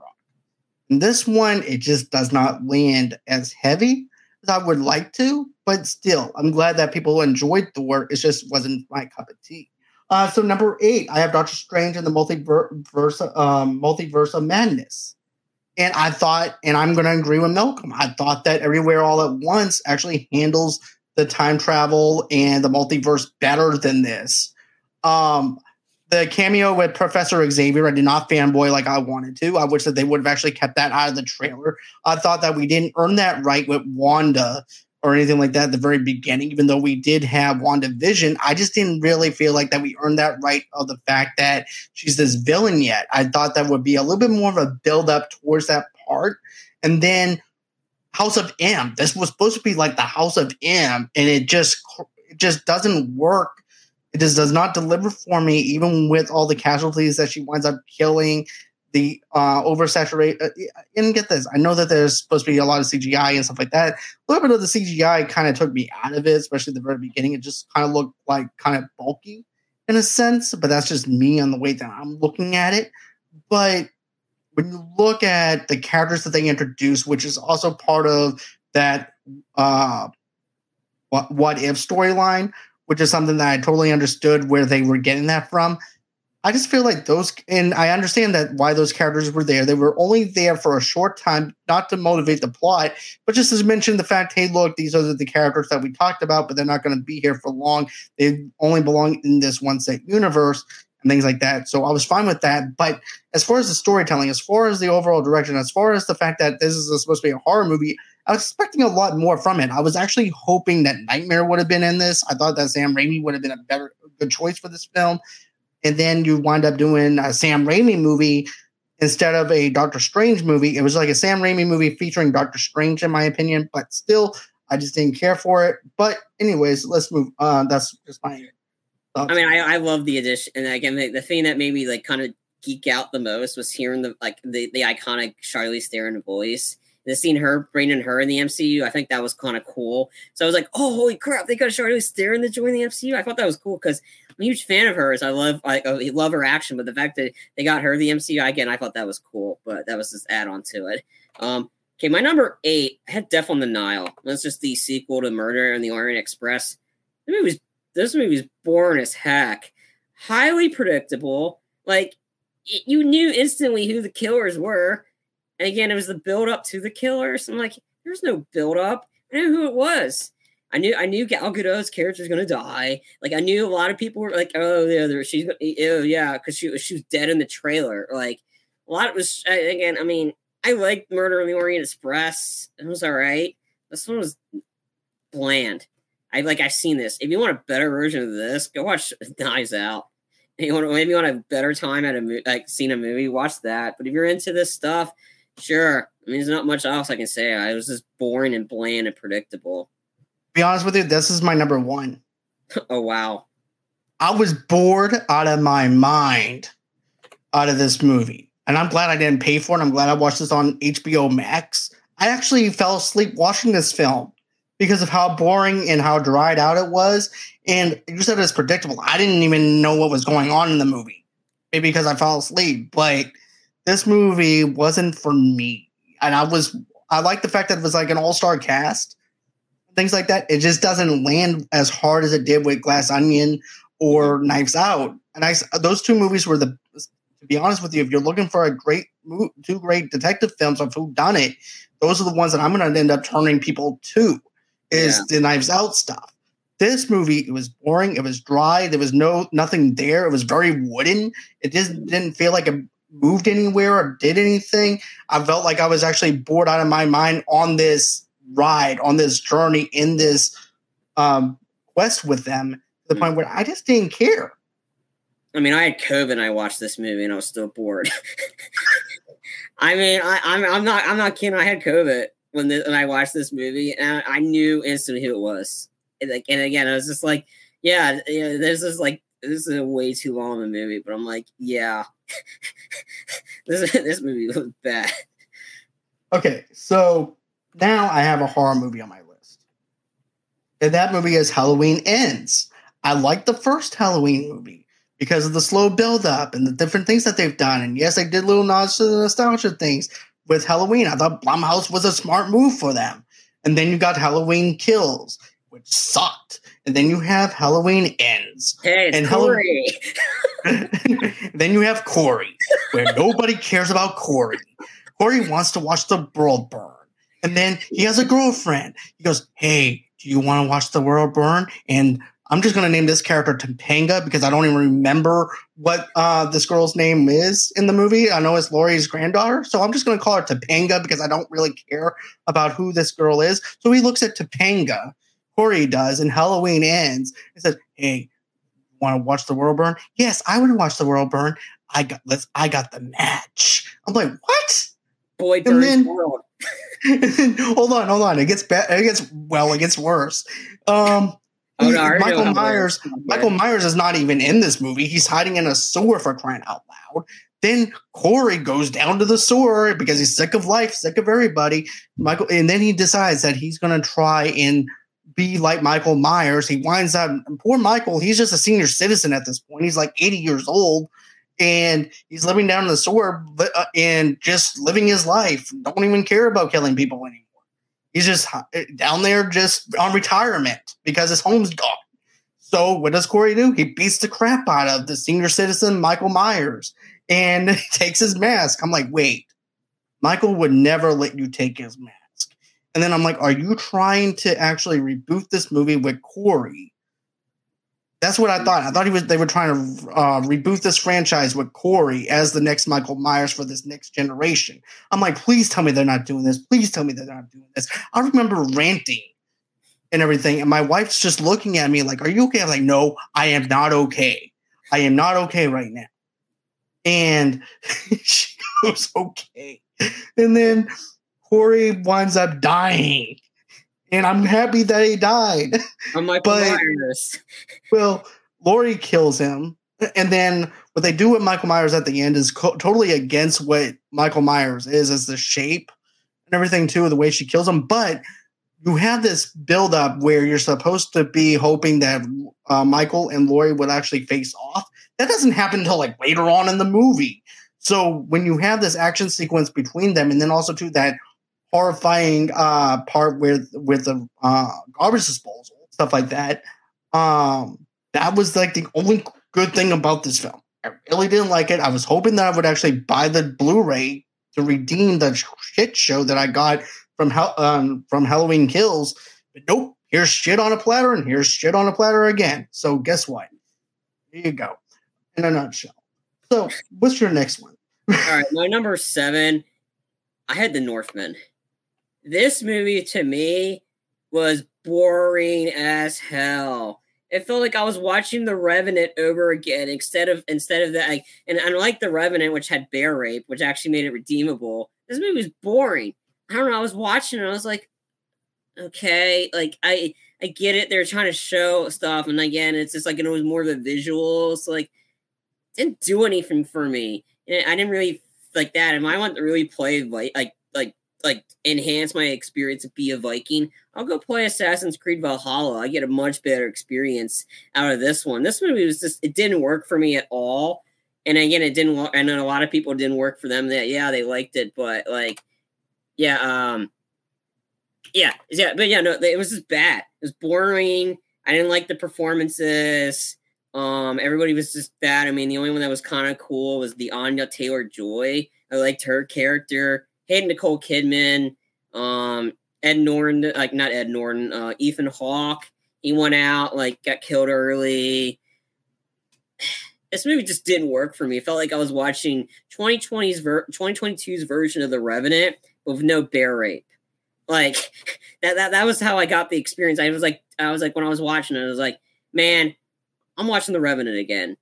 In this one, it just does not land as heavy as I would like to, but still, I'm glad that people enjoyed Thor. It just wasn't my cup of tea. Uh, so number eight, I have Doctor Strange and the multiverse, um, multiverse of madness. And I thought, and I'm going to agree with Malcolm. I thought that Everywhere All at Once actually handles the time travel and the multiverse better than this. Um, the cameo with Professor Xavier, I did not fanboy like I wanted to. I wish that they would have actually kept that out of the trailer. I thought that we didn't earn that right with Wanda or anything like that at the very beginning, even though we did have WandaVision. I just didn't really feel like that we earned that right of the fact that she's this villain yet. I thought that would be a little bit more of a build up towards that part. And then House of M. This was supposed to be like the House of M, and it just it just doesn't work. It just does not deliver for me, even with all the casualties that she winds up killing the uh, oversaturate. Uh, and get this, I know that there's supposed to be a lot of CGI and stuff like that. A little bit of the CGI kind of took me out of it, especially the very beginning. It just kind of looked like kind of bulky in a sense, but that's just me on the way that I'm looking at it. But when you look at the characters that they introduced, which is also part of that uh, what what if storyline, which is something that I totally understood where they were getting that from. I just feel like those, and I understand that why those characters were there. They were only there for a short time, not to motivate the plot, but just to mention the fact, hey, look, these are the characters that we talked about, but they're not going to be here for long. They only belong in this one set universe and things like that. So I was fine with that. But as far as the storytelling, as far as the overall direction, as far as the fact that this is supposed to be a horror movie, I was expecting a lot more from it. I was actually hoping that Nightmare would have been in this. I thought that Sam Raimi would have been a better, good choice for this film and then you wind up doing a Sam Raimi movie instead of a Doctor Strange movie. It was like a Sam Raimi movie featuring Doctor Strange, in my opinion, but still, I just didn't care for it. But anyways, let's move. on. that's just my. Thoughts. I mean, I, I love the addition, and again, the, the thing that made me like kind of geek out the most was hearing the like the the iconic Charlize Theron voice. The seeing her bringing her in the MCU, I think that was kind of cool. So I was like, "Oh, holy crap! They got Charlize Theron to join the MCU." I thought that was cool because I'm a huge fan of hers. I love I, love her action, but the fact that they got her the MCU again, I thought that was cool. But that was just add on to it. Um, okay, my number eight I had Death on the Nile. That's just the sequel to Murder and the Orient Express. This movie was this movie was boring as heck, highly predictable. Like it, you knew instantly who the killers were. And again, it was the build up to the killers. I'm like, there's no build up. I knew who it was. I knew I knew Gal Gadot's character was gonna die. Like I knew a lot of people were like, "Oh yeah, she's oh yeah," because she was she was dead in the trailer. Like a lot was again. I mean, I liked Murder on the Orient Express. It was all right. This one was bland. I like I've seen this. If you want a better version of this, go watch Knives Out. If you want maybe you want a better time at a like seeing a movie, watch that. But if you're into this stuff, sure. I mean, there's not much else I can say. I was just boring and bland and predictable. Be honest with you, this is my number one. oh wow. I was bored out of my mind out of this movie. And I'm glad I didn't pay for it. I'm glad I watched this on HBO Max. I actually fell asleep watching this film because of how boring and how dried out it was. And you said it's predictable. I didn't even know what was going on in the movie. Maybe because I fell asleep. But this movie wasn't for me. And I was I like the fact that it was like an all-star cast. Things like that. It just doesn't land as hard as it did with Glass Onion or Knives Out. And I those two movies were the to be honest with you, if you're looking for a great two great detective films of who done it, those are the ones that I'm going to end up turning people to. Is yeah. the Knives Out stuff. This movie, it was boring. It was dry. There was no nothing there. It was very wooden. It just didn't feel like it moved anywhere or did anything. I felt like I was actually bored out of my mind on this ride, on this journey, in this um, quest with them to the point where I just didn't care. I mean, I had COVID and I watched this movie and I was still bored. I mean, I, am I'm, I'm not I'm not kidding. I had COVID when this, when I watched this movie and I, I knew instantly who it was. And like, and again, I was just like, yeah, yeah, this is like this is a way too long of a movie, but I'm like, yeah, this this movie was bad. Okay, so now I have a horror movie on my list, and that movie is Halloween Ends. I like the first Halloween movie because of the slow build up and the different things that they've done. And yes, they did little nods to the nostalgia things with Halloween. I thought Blumhouse was a smart move for them. And then you got Halloween Kills, which sucked. And then you have Halloween Ends. Hey, and Corey. then you have Corey, where nobody cares about Corey. Corey wants to watch the world burn. And then he has a girlfriend. He goes, Hey, do you want to watch the world burn? And I'm just going to name this character Topanga because I don't even remember what uh, this girl's name is in the movie. I know it's Laurie's granddaughter. So I'm just going to call her Topanga because I don't really care about who this girl is. So he looks at Topanga, Corey does, and Halloween ends and says, Hey, want to watch the world burn? Yes, I want to watch the world burn. I got let's I got the match. I'm like, what? Boy burns then, world. hold on, hold on. It gets better. It gets well. It gets worse. Um, Oh, no, Michael Myers. Michael Myers is not even in this movie. He's hiding in a sewer for crying out loud. Then Corey goes down to the sewer because he's sick of life, sick of everybody. Michael, and then he decides that he's going to try and be like Michael Myers. He winds up. Poor Michael. He's just a senior citizen at this point. He's like 80 years old, and he's living down in the sewer uh, and just living his life. Don't even care about killing people anymore. He's just down there just on retirement because his home's gone. So what does Corey do? He beats the crap out of the senior citizen Michael Myers and takes his mask. I'm like, wait, Michael would never let you take his mask. And then I'm like, are you trying to actually reboot this movie with Corey that's what I thought. I thought he was. They were trying to uh, reboot this franchise with Corey as the next Michael Myers for this next generation. I'm like, please tell me they're not doing this. Please tell me they're not doing this. I remember ranting and everything, and my wife's just looking at me like, "Are you okay?" I'm like, "No, I am not okay. I am not okay right now." And she goes, "Okay," and then Corey winds up dying and I'm happy that he died. I'm like, but. Well, Laurie kills him, and then what they do with Michael Myers at the end is co- totally against what Michael Myers is as the shape and everything too, the way she kills him. But you have this build up where you're supposed to be hoping that uh, Michael and Laurie would actually face off. That doesn't happen until like later on in the movie. So when you have this action sequence between them, and then also to that horrifying uh, part with with the uh, garbage disposal stuff like that. Um, that was like the only good thing about this film. I really didn't like it. I was hoping that I would actually buy the Blu-ray to redeem the shit show that I got from um, from Halloween Kills. But nope, here's shit on a platter, and here's shit on a platter again. So guess what? Here you go, in a nutshell. So, what's your next one? All right, my number seven. I had the Northman this movie to me was boring as hell. It felt like I was watching The Revenant over again instead of instead of that. Like, and unlike The Revenant, which had bear rape, which actually made it redeemable, this movie was boring. I don't know. I was watching and I was like, okay, like I I get it. They're trying to show stuff, and again, it's just like it was more of the visuals. So like, didn't do anything for me. And I didn't really like that. And I want to really play like like like enhance my experience of be a Viking. I'll go play Assassin's Creed Valhalla. I get a much better experience out of this one. This movie was just it didn't work for me at all. And again, it didn't. Work and a lot of people didn't work for them. That yeah, they liked it, but like, yeah, um, yeah, yeah, but yeah, no, it was just bad. It was boring. I didn't like the performances. Um, everybody was just bad. I mean, the only one that was kind of cool was the Anya Taylor Joy. I liked her character. Hated Nicole Kidman. Um, Ed Norton, like not Ed Norton, uh, Ethan Hawke. He went out, like got killed early. This movie just didn't work for me. It felt like I was watching 2020's ver- 2022's version of The Revenant with no bear rape. Like that, that that was how I got the experience. I was like, I was like when I was watching it, I was like, man, I'm watching The Revenant again,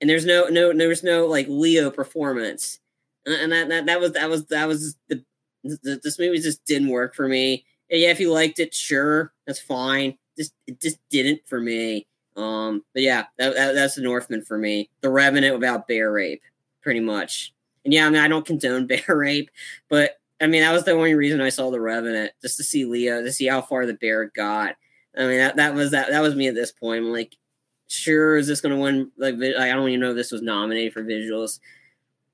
and there's no no there's no like Leo performance, and that that that was that was that was the, the this movie just didn't work for me. And yeah, if you liked it, sure, that's fine. Just it just didn't for me. Um, but yeah, that, that, that's the Northman for me. The Revenant without bear rape, pretty much. And yeah, I mean, I don't condone bear rape, but I mean, that was the only reason I saw the Revenant, just to see Leo, to see how far the bear got. I mean, that, that was that that was me at this point. I'm like, sure, is this going to win? Like, I don't even know if this was nominated for visuals.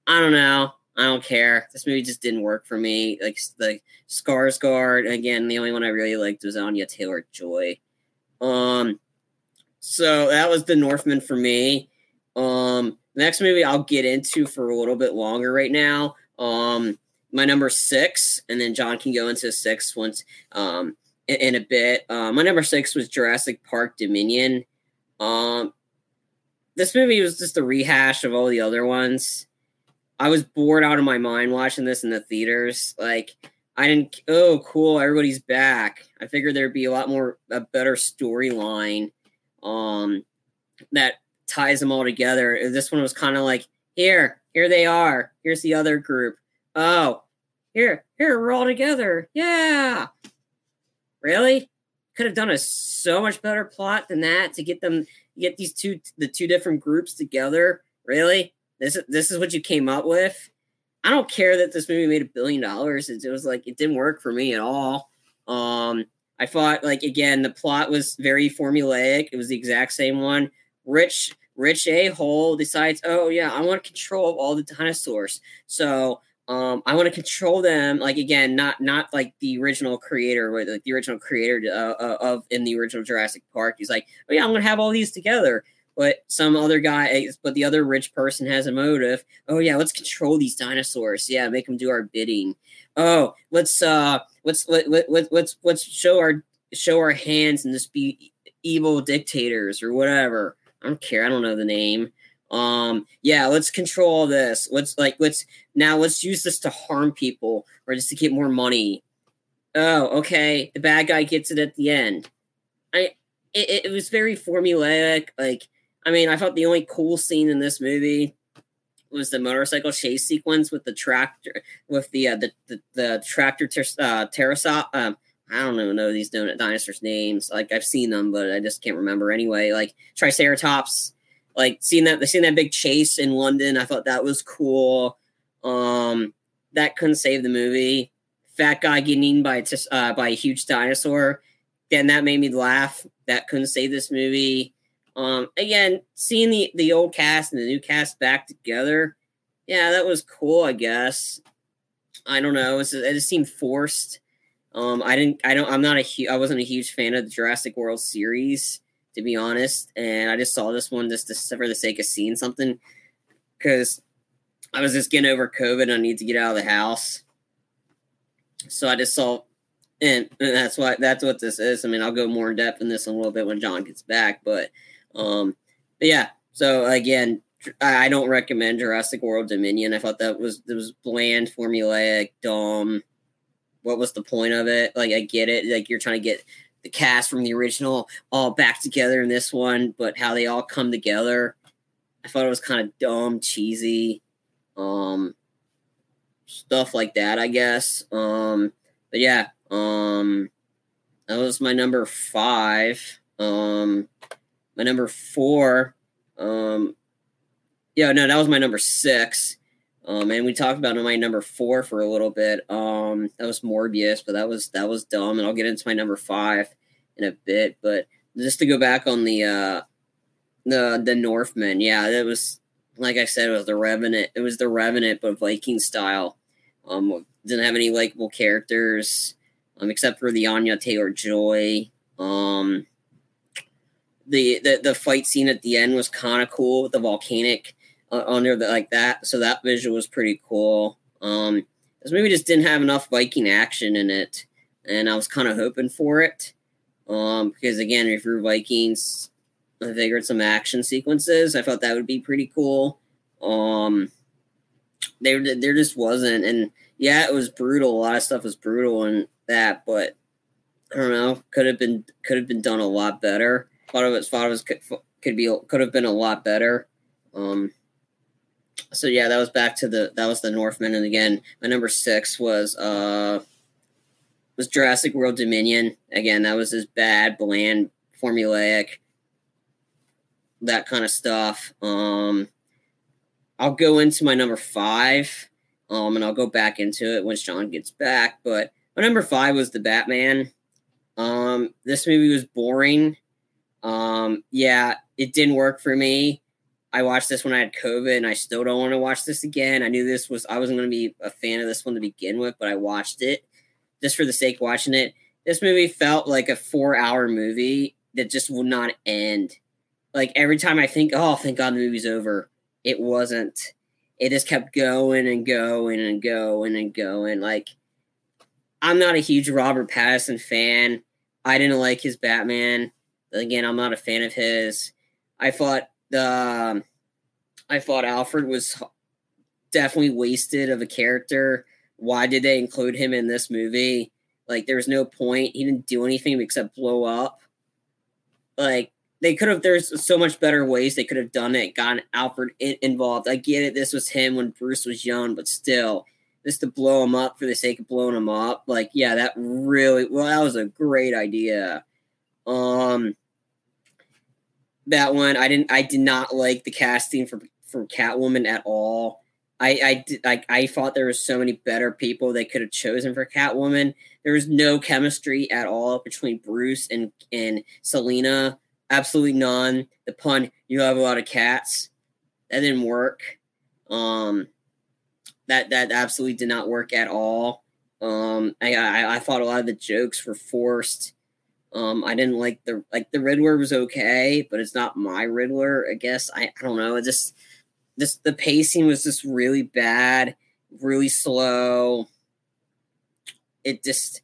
I don't know. I don't care. This movie just didn't work for me. Like, like Skarsgård again. The only one I really liked was Anya Taylor Joy. Um, so that was the Northman for me. Um, next movie I'll get into for a little bit longer right now. Um, my number six, and then John can go into six once um, in, in, a bit. Uh, my number six was Jurassic Park Dominion. Um, this movie was just a rehash of all the other ones. I was bored out of my mind watching this in the theaters. Like, I didn't. Oh, cool! Everybody's back. I figured there'd be a lot more, a better storyline, um, that ties them all together. This one was kind of like, here, here they are. Here's the other group. Oh, here, here, we're all together. Yeah. Really? Could have done a so much better plot than that to get them get these two the two different groups together. Really? This is this is what you came up with? I don't care that this movie made a billion dollars. It, was like it didn't work for me at all. Um, I thought like again the plot was very formulaic. It was the exact same one. Rich rich a hole decides, oh yeah, I want control of all the dinosaurs. So um, I want to control them. Like again, not not like the original creator, like the original creator uh, uh, of in the original Jurassic Park. He's like, oh yeah, I'm gonna have all these together. But some other guy, eh, but the other rich person has a motive. Oh yeah, let's control these dinosaurs. Yeah, make them do our bidding. Oh, let's uh, let's let, let, let let's let's show our show our hands and just be evil dictators or whatever. I don't care. I don't know the name um yeah let's control this let's like let's now let's use this to harm people or just to get more money oh okay the bad guy gets it at the end i it, it was very formulaic like i mean i thought the only cool scene in this movie was the motorcycle chase sequence with the tractor with the uh, the, the, the tractor ter- uh pterosop um I don't even know these dinosaurs' names. Like I've seen them, but I just can't remember anyway. Like Triceratops like seeing that seeing that big chase in London, I thought that was cool. Um, that couldn't save the movie. Fat guy getting eaten by uh, by a huge dinosaur. Again, that made me laugh. That couldn't save this movie. Um, again, seeing the the old cast and the new cast back together, yeah, that was cool. I guess. I don't know. It, was, it just seemed forced. Um, I didn't. I don't. I'm not a. I wasn't a huge fan of the Jurassic World series to be honest. And I just saw this one just to, for the sake of seeing something because I was just getting over COVID and I need to get out of the house. So I just saw, and, and that's why that's what this is. I mean, I'll go more in depth in this in a little bit when John gets back, but um, but yeah. So again, I don't recommend Jurassic World Dominion. I thought that was it was bland, formulaic, dumb. What was the point of it? Like I get it, like you're trying to get the cast from the original all back together in this one, but how they all come together. I thought it was kind of dumb, cheesy, um, stuff like that. I guess. Um, but yeah, um, that was my number five. Um, my number four. Um, yeah, no, that was my number six. Um, and we talked about my number four for a little bit. Um, that was Morbius, but that was that was dumb. And I'll get into my number five in a bit. But just to go back on the uh, the the Northman, yeah, it was like I said, it was the Revenant. It was the Revenant, but Viking style. Um, didn't have any likable characters, um, except for the Anya Taylor Joy. Um, the, the the fight scene at the end was kind of cool with the volcanic uh, under the like that. So that visual was pretty cool. Um, this movie just didn't have enough Viking action in it, and I was kind of hoping for it. Um, because again, if you're Vikings, I figured some action sequences. I thought that would be pretty cool. Um, there there just wasn't, and yeah, it was brutal. A lot of stuff was brutal and that, but I don't know. Could have been could have been done a lot better. Thought it was thought it could, could be could have been a lot better. Um, so yeah, that was back to the that was the Northman, and again, my number six was uh was Jurassic World Dominion. Again, that was this bad, bland, formulaic, that kind of stuff. Um, I'll go into my number five, um, and I'll go back into it once John gets back. But my number five was the Batman. Um, this movie was boring. Um, yeah, it didn't work for me. I watched this when I had COVID, and I still don't want to watch this again. I knew this was I wasn't going to be a fan of this one to begin with, but I watched it just for the sake of watching it. This movie felt like a four-hour movie that just will not end. Like every time I think, oh, thank God the movie's over, it wasn't. It just kept going and going and going and going. Like I'm not a huge Robert Pattinson fan. I didn't like his Batman. Again, I'm not a fan of his. I thought the um, I thought Alfred was definitely wasted of a character. Why did they include him in this movie? Like, there was no point. He didn't do anything except blow up. Like, they could have. There's so much better ways they could have done it. Gotten Alfred involved. I get it. This was him when Bruce was young, but still, just to blow him up for the sake of blowing him up. Like, yeah, that really. Well, that was a great idea. Um, that one I didn't I did not like the casting for for Catwoman at all. I I did like I thought there was so many better people they could have chosen for Catwoman. There was no chemistry at all between Bruce and and Selina. Absolutely none. The pun you have a lot of cats that didn't work. Um, that that absolutely did not work at all. Um, I, I I thought a lot of the jokes were forced. Um, I didn't like the like the Riddler was okay, but it's not my Riddler. I guess I, I don't know. It just this the pacing was just really bad, really slow. It just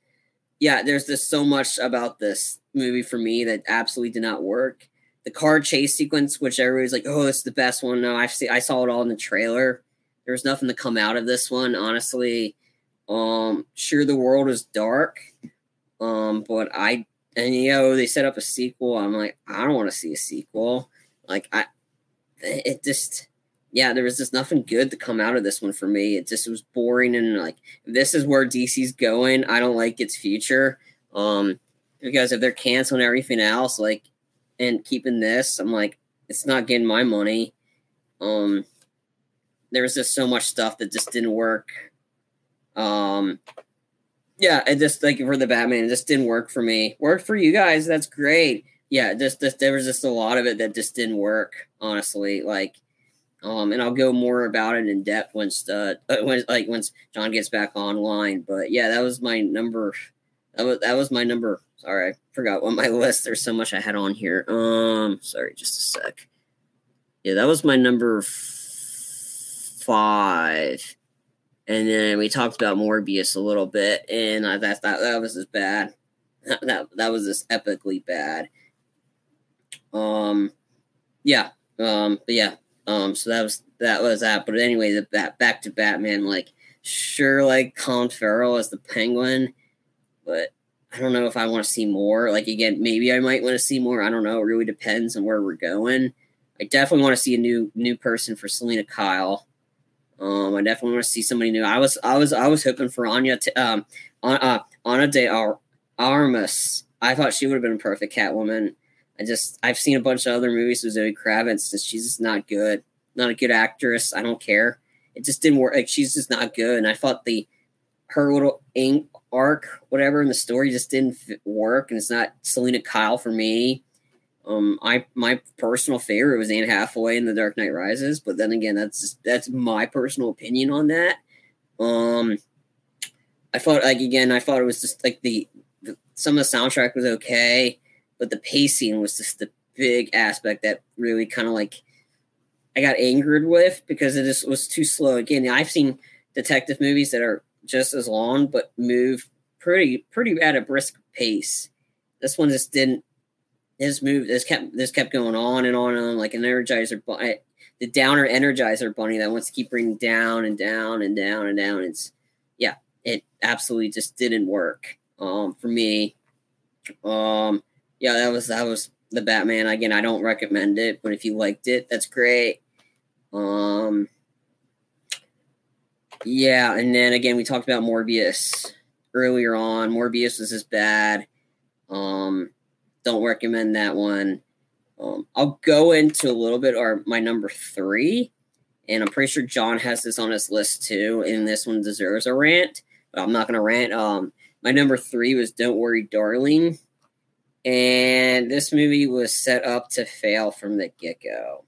yeah, there's just so much about this movie for me that absolutely did not work. The car chase sequence, which everybody's like, "Oh, it's the best one." No, I see, I saw it all in the trailer. There was nothing to come out of this one, honestly. Um, sure, the world is dark, um, but I and you know they set up a sequel. I'm like, I don't want to see a sequel. Like I, it just yeah, there was just nothing good to come out of this one for me. It just was boring and like this is where DC's going. I don't like its future. Um, because if they're canceling everything else, like and keeping this, I'm like, it's not getting my money. Um, there was just so much stuff that just didn't work. Um, yeah, it just like for the Batman, it just didn't work for me. Worked for you guys, that's great. Yeah, just, just there was just a lot of it that just didn't work, honestly. Like, um, and I'll go more about it in depth once uh when like once John gets back online. But yeah, that was my number. That was that was my number. Sorry, I forgot what my list. There's so much I had on here. Um, sorry, just a sec. Yeah, that was my number f- five and then we talked about Morbius a little bit, and I thought that that was as bad. that that was just epically bad. Um, yeah. Um, but yeah. Um, so that was that was that. But anyway, the back back to Batman. Like, sure, like Colin Farrell as the Penguin, but I don't know if I want to see more. Like again, maybe I might want to see more. I don't know. It really depends on where we're going. I definitely want to see a new new person for Selina Kyle. Um, I definitely want to see somebody new. I was I was I was hoping for Anya t- um on uh, Ana de Ar- Armas. I thought she would have been a perfect Catwoman. I just I've seen a bunch of other movies with Zoe Kravitz, and she's just not good. Not a good actress. I don't care. It just didn't work. Like she's just not good. And I thought the her little ink arc, whatever in the story, just didn't work. And it's not Selina Kyle for me. Um, I my personal favorite was Anne Hathaway in The Dark Knight Rises, but then again, that's just, that's my personal opinion on that. Um, I thought like again, I thought it was just like the, the some of the soundtrack was okay, but the pacing was just the big aspect that really kind of like I got angered with because it just was too slow. Again, I've seen detective movies that are just as long but move pretty pretty at a brisk pace. This one just didn't. This move this kept this kept going on and on and on like an energizer bunny, the downer energizer bunny that wants to keep bringing down and down and down and down. It's yeah, it absolutely just didn't work um, for me. Um, yeah, that was that was the Batman. Again, I don't recommend it, but if you liked it, that's great. Um, yeah, and then again, we talked about Morbius earlier on. Morbius is just bad. Um, don't recommend that one. Um, I'll go into a little bit or my number three, and I'm pretty sure John has this on his list too. And this one deserves a rant, but I'm not gonna rant. Um, my number three was Don't Worry, Darling, and this movie was set up to fail from the get go.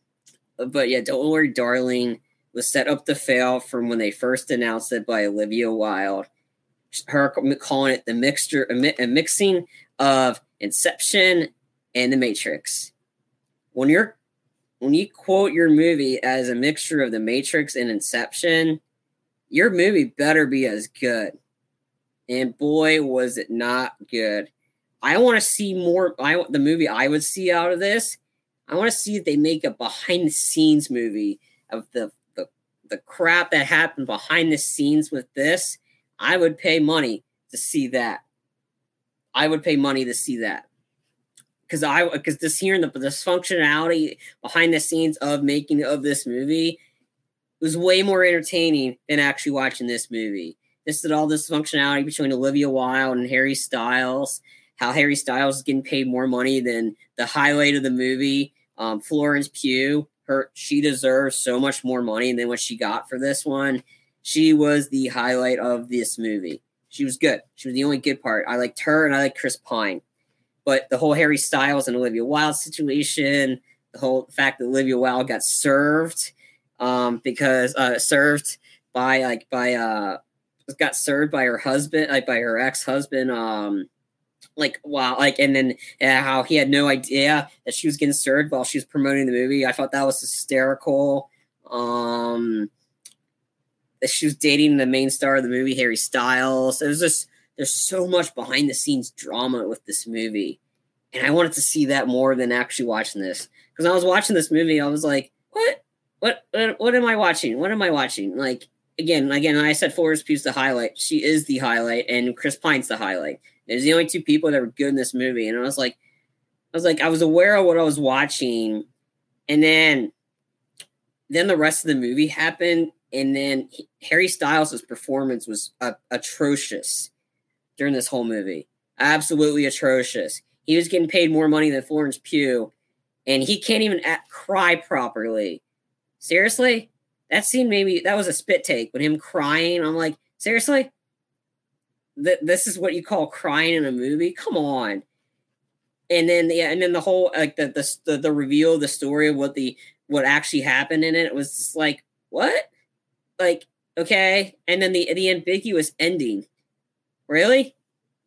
But yeah, Don't Worry, Darling was set up to fail from when they first announced it by Olivia Wilde. Her calling it the mixture, a, mixing of Inception and The Matrix. When you're when you quote your movie as a mixture of The Matrix and Inception, your movie better be as good. And boy, was it not good. I want to see more. I the movie I would see out of this. I want to see if they make a behind the scenes movie of the the the crap that happened behind the scenes with this, I would pay money to see that. I would pay money to see that because I because this hearing the this functionality behind the scenes of making of this movie was way more entertaining than actually watching this movie. This is all this functionality between Olivia Wilde and Harry Styles. How Harry Styles is getting paid more money than the highlight of the movie, um, Florence Pugh her she deserves so much more money than what she got for this one. She was the highlight of this movie. She was good. She was the only good part. I liked her and I like Chris Pine. But the whole Harry Styles and Olivia Wilde situation, the whole fact that Olivia Wilde got served um, because uh, served by like by uh got served by her husband, like by her ex husband, um, like wow like and then uh, how he had no idea that she was getting served while she was promoting the movie i thought that was hysterical um that she was dating the main star of the movie harry styles. It was just there's so much behind the scenes drama with this movie. And i wanted to see that more than actually watching this. Because i was watching this movie i was like what? What what, am i watching? What am i watching? Like again again i said Florence Pugh's the highlight. She is the highlight and chris pine's the highlight. There's the only two people that were good in this movie, and I was like, I was like, I was aware of what I was watching, and then, then the rest of the movie happened, and then he, Harry Styles' performance was uh, atrocious during this whole movie, absolutely atrocious. He was getting paid more money than Florence Pugh, and he can't even act, cry properly. Seriously, that scene maybe that was a spit take with him crying. I'm like, seriously, th- this is what you call crying in a movie? Come on. And then yeah, and then the whole like the the the, the reveal, the story of what the what actually happened in it was just like what, like okay, and then the the ambiguous ending. Really,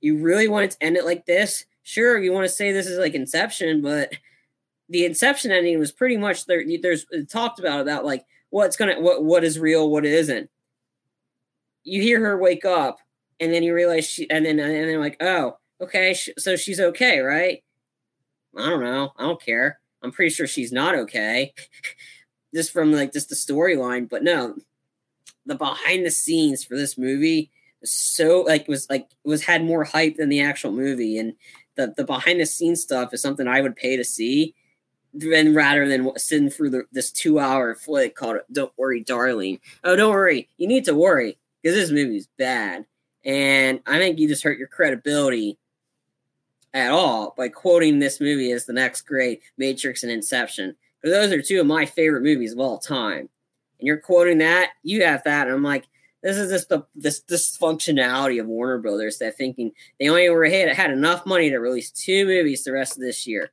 you really wanted to end it like this? Sure, you want to say this is like Inception, but the Inception ending was pretty much there. There's talked about about like what's gonna what what is real, what isn't. You hear her wake up, and then you realize she, and then and then like, oh, okay, sh- so she's okay, right? I don't know. I don't care. I'm pretty sure she's not okay, just from like just the storyline. But no, the behind the scenes for this movie so like was like was had more hype than the actual movie, and the the behind the scenes stuff is something I would pay to see, than rather than sitting through the, this two hour flick called "Don't Worry, Darling." Oh, don't worry, you need to worry because this movie's bad, and I think you just hurt your credibility at all by quoting this movie as the next great Matrix and Inception. Because those are two of my favorite movies of all time. And you're quoting that, you have that. And I'm like, this is just the this dysfunctionality of Warner Brothers that thinking they only were had, had enough money to release two movies the rest of this year.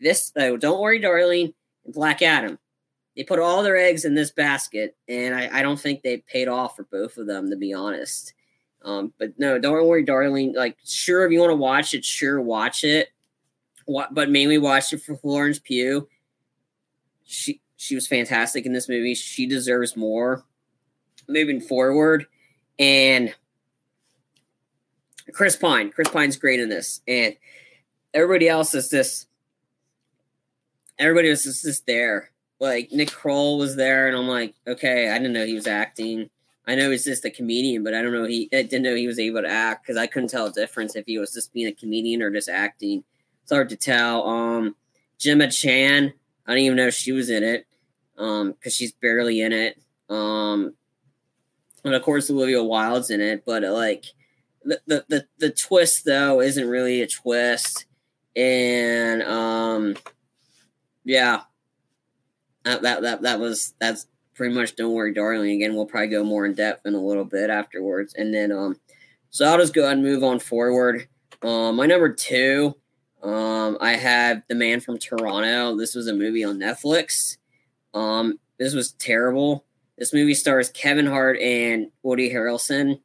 This uh, Don't Worry, Darling, and Black Adam. They put all their eggs in this basket, and I, I don't think they paid off for both of them, to be honest. Um, but no, don't worry, darling. Like, sure, if you want to watch it, sure, watch it. What, but mainly watch it for Florence Pugh. She she was fantastic in this movie. She deserves more moving forward. And Chris Pine, Chris Pine's great in this, and everybody else is just everybody was just there. Like Nick Kroll was there, and I'm like, okay, I didn't know he was acting. I know he's just a comedian, but I don't know he I didn't know he was able to act because I couldn't tell a difference if he was just being a comedian or just acting. It's hard to tell. Um, Gemma Chan, I don't even know she was in it, um, because she's barely in it. Um, and of course Olivia Wilde's in it, but like the, the the the twist though isn't really a twist, and um, yeah, that that that, that was that's pretty much Don't Worry Darling again. We'll probably go more in depth in a little bit afterwards. And then um so I'll just go ahead and move on forward. Um my number two, um, I have The Man from Toronto. This was a movie on Netflix. Um, this was terrible. This movie stars Kevin Hart and Woody Harrelson.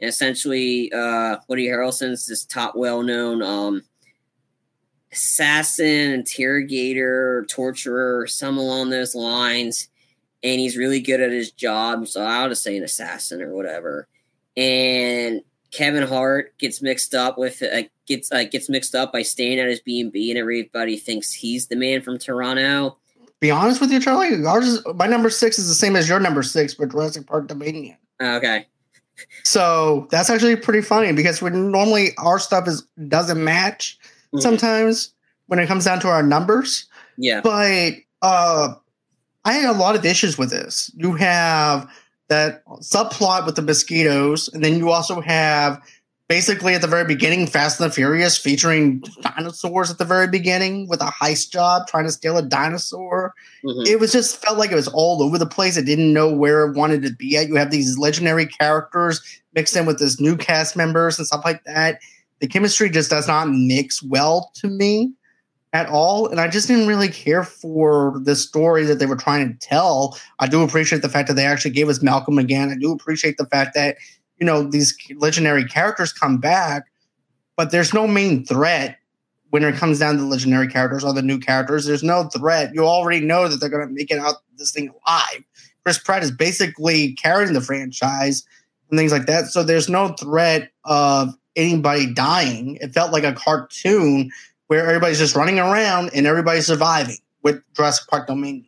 And essentially, uh, Woody Harrelson's this top well known um, assassin, interrogator, torturer, some along those lines and he's really good at his job. So I'll just say an assassin or whatever. And Kevin Hart gets mixed up with uh, gets uh, gets mixed up by staying at his B and B, and everybody thinks he's the man from Toronto. Be honest with you, Charlie. Ours is, my number six is the same as your number six for Jurassic Park Dominion. Okay. So that's actually pretty funny because when normally our stuff is doesn't match mm-hmm. sometimes when it comes down to our numbers. Yeah. But uh I had a lot of issues with this. You have that subplot with the mosquitoes, and then you also have basically at the very beginning Fast and the Furious featuring dinosaurs at the very beginning with a heist job trying to steal a dinosaur. Mm-hmm. It was just felt like it was all over the place. It didn't know where it wanted to be at. You have these legendary characters mixed in with this new cast members and stuff like that. The chemistry just does not mix well to me at all. And I just didn't really care for the story that they were trying to tell. I do appreciate the fact that they actually gave us Malcolm again. I do appreciate the fact that, you know, these legendary characters come back, but there's no main threat when it comes down to legendary characters or the new characters. There's no threat. You already know that they're going to make it out this thing alive. Chris Pratt is basically carrying the franchise and things like that. So there's no threat of anybody dying. It felt like a cartoon where everybody's just running around and everybody's surviving with Jurassic Park Dominion.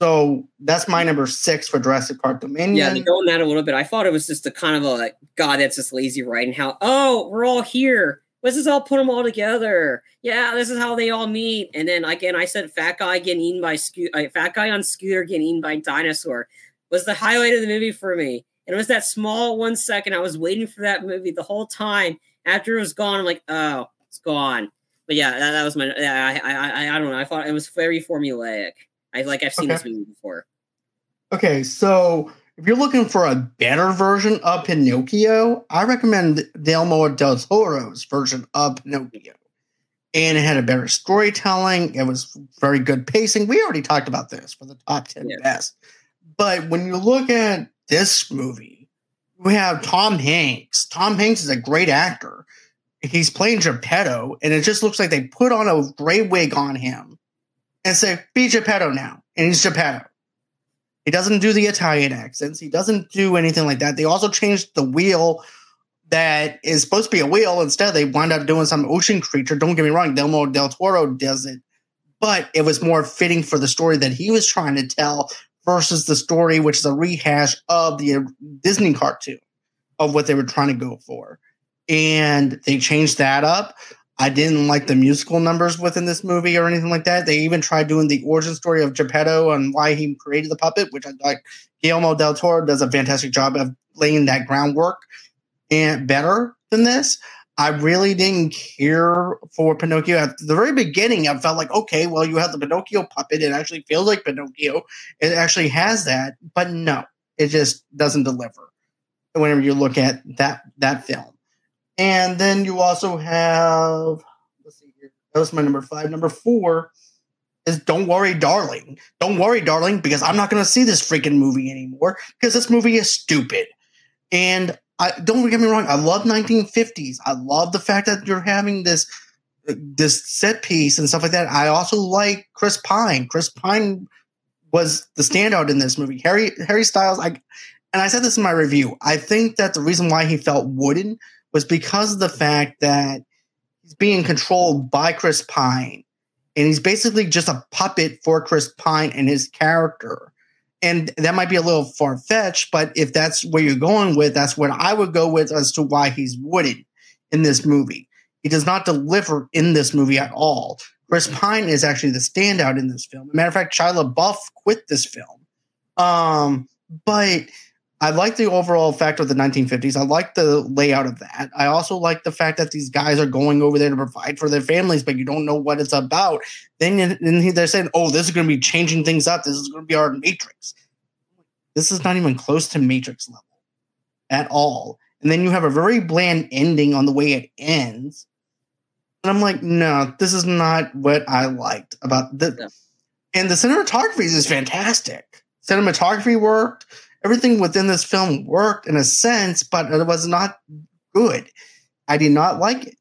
So that's my number six for Jurassic Park Dominion. Yeah, to go that a little bit, I thought it was just a kind of a like, God, that's just lazy writing. How oh, we're all here. Let's just all put them all together. Yeah, this is how they all meet. And then again, I said fat guy getting eaten by scooter, uh, fat guy on scooter getting eaten by dinosaur was the highlight of the movie for me. And it was that small one second. I was waiting for that movie the whole time. After it was gone, I'm like, oh, it's gone but yeah, that, that was my. Yeah, I, I, I, don't know. I thought it was very formulaic. I like I've seen okay. this movie before. Okay, so if you're looking for a better version of Pinocchio, I recommend Guillermo del Toro's version of Pinocchio. And it had a better storytelling. It was very good pacing. We already talked about this for the top 10 yeah. best. But when you look at this movie, we have Tom Hanks. Tom Hanks is a great actor he's playing Geppetto, and it just looks like they put on a gray wig on him and say, "Be Geppetto now," and he's Geppetto. He doesn't do the Italian accents. He doesn't do anything like that. They also changed the wheel that is supposed to be a wheel. Instead, they wind up doing some ocean creature. Don't get me wrong, Guillermo del Toro does it, but it was more fitting for the story that he was trying to tell versus the story, which is a rehash of the Disney cartoon of what they were trying to go for. And they changed that up. I didn't like the musical numbers within this movie or anything like that. They even tried doing the origin story of Geppetto and why he created the puppet, which I thought Guillermo del Toro does a fantastic job of laying that groundwork and better than this. I really didn't care for Pinocchio at the very beginning. I felt like, okay, well, you have the Pinocchio puppet. It actually feels like Pinocchio. It actually has that, but no, it just doesn't deliver. Whenever you look at that that film, and then you also have let's see here. That was my number five. Number four is Don't Worry, Darling. Don't worry, darling, because I'm not going to see this freaking movie anymore because this movie is stupid. And I don't get me wrong. I love 1950s. I love the fact that you're having this this set piece and stuff like that. I also like Chris Pine. Chris Pine was the standout in this movie. Harry Harry Styles. I and I said this in my review. I think that the reason why he felt wooden was because of the fact that he's being controlled by Chris Pine, and he's basically just a puppet for Chris Pine and his character and that might be a little far fetched, but if that's where you're going with, that's what I would go with as to why he's wooden in this movie. He does not deliver in this movie at all. Chris Pine is actually the standout in this film. Matter of fact, Shia LaBeouf quit this film. Um, but I like the overall effect of the 1950s. I like the layout of that. I also like the fact that these guys are going over there to provide for their families, but you don't know what it's about. Then, they're saying, "Oh, this is going to be changing things up. This is going to be our Matrix." This is not even close to Matrix level at all. And then you have a very bland ending on the way it ends. And I'm like, no, this is not what I liked about the. Yeah. And the cinematography is fantastic. Cinematography worked everything within this film worked in a sense, but it was not good. I did not like it.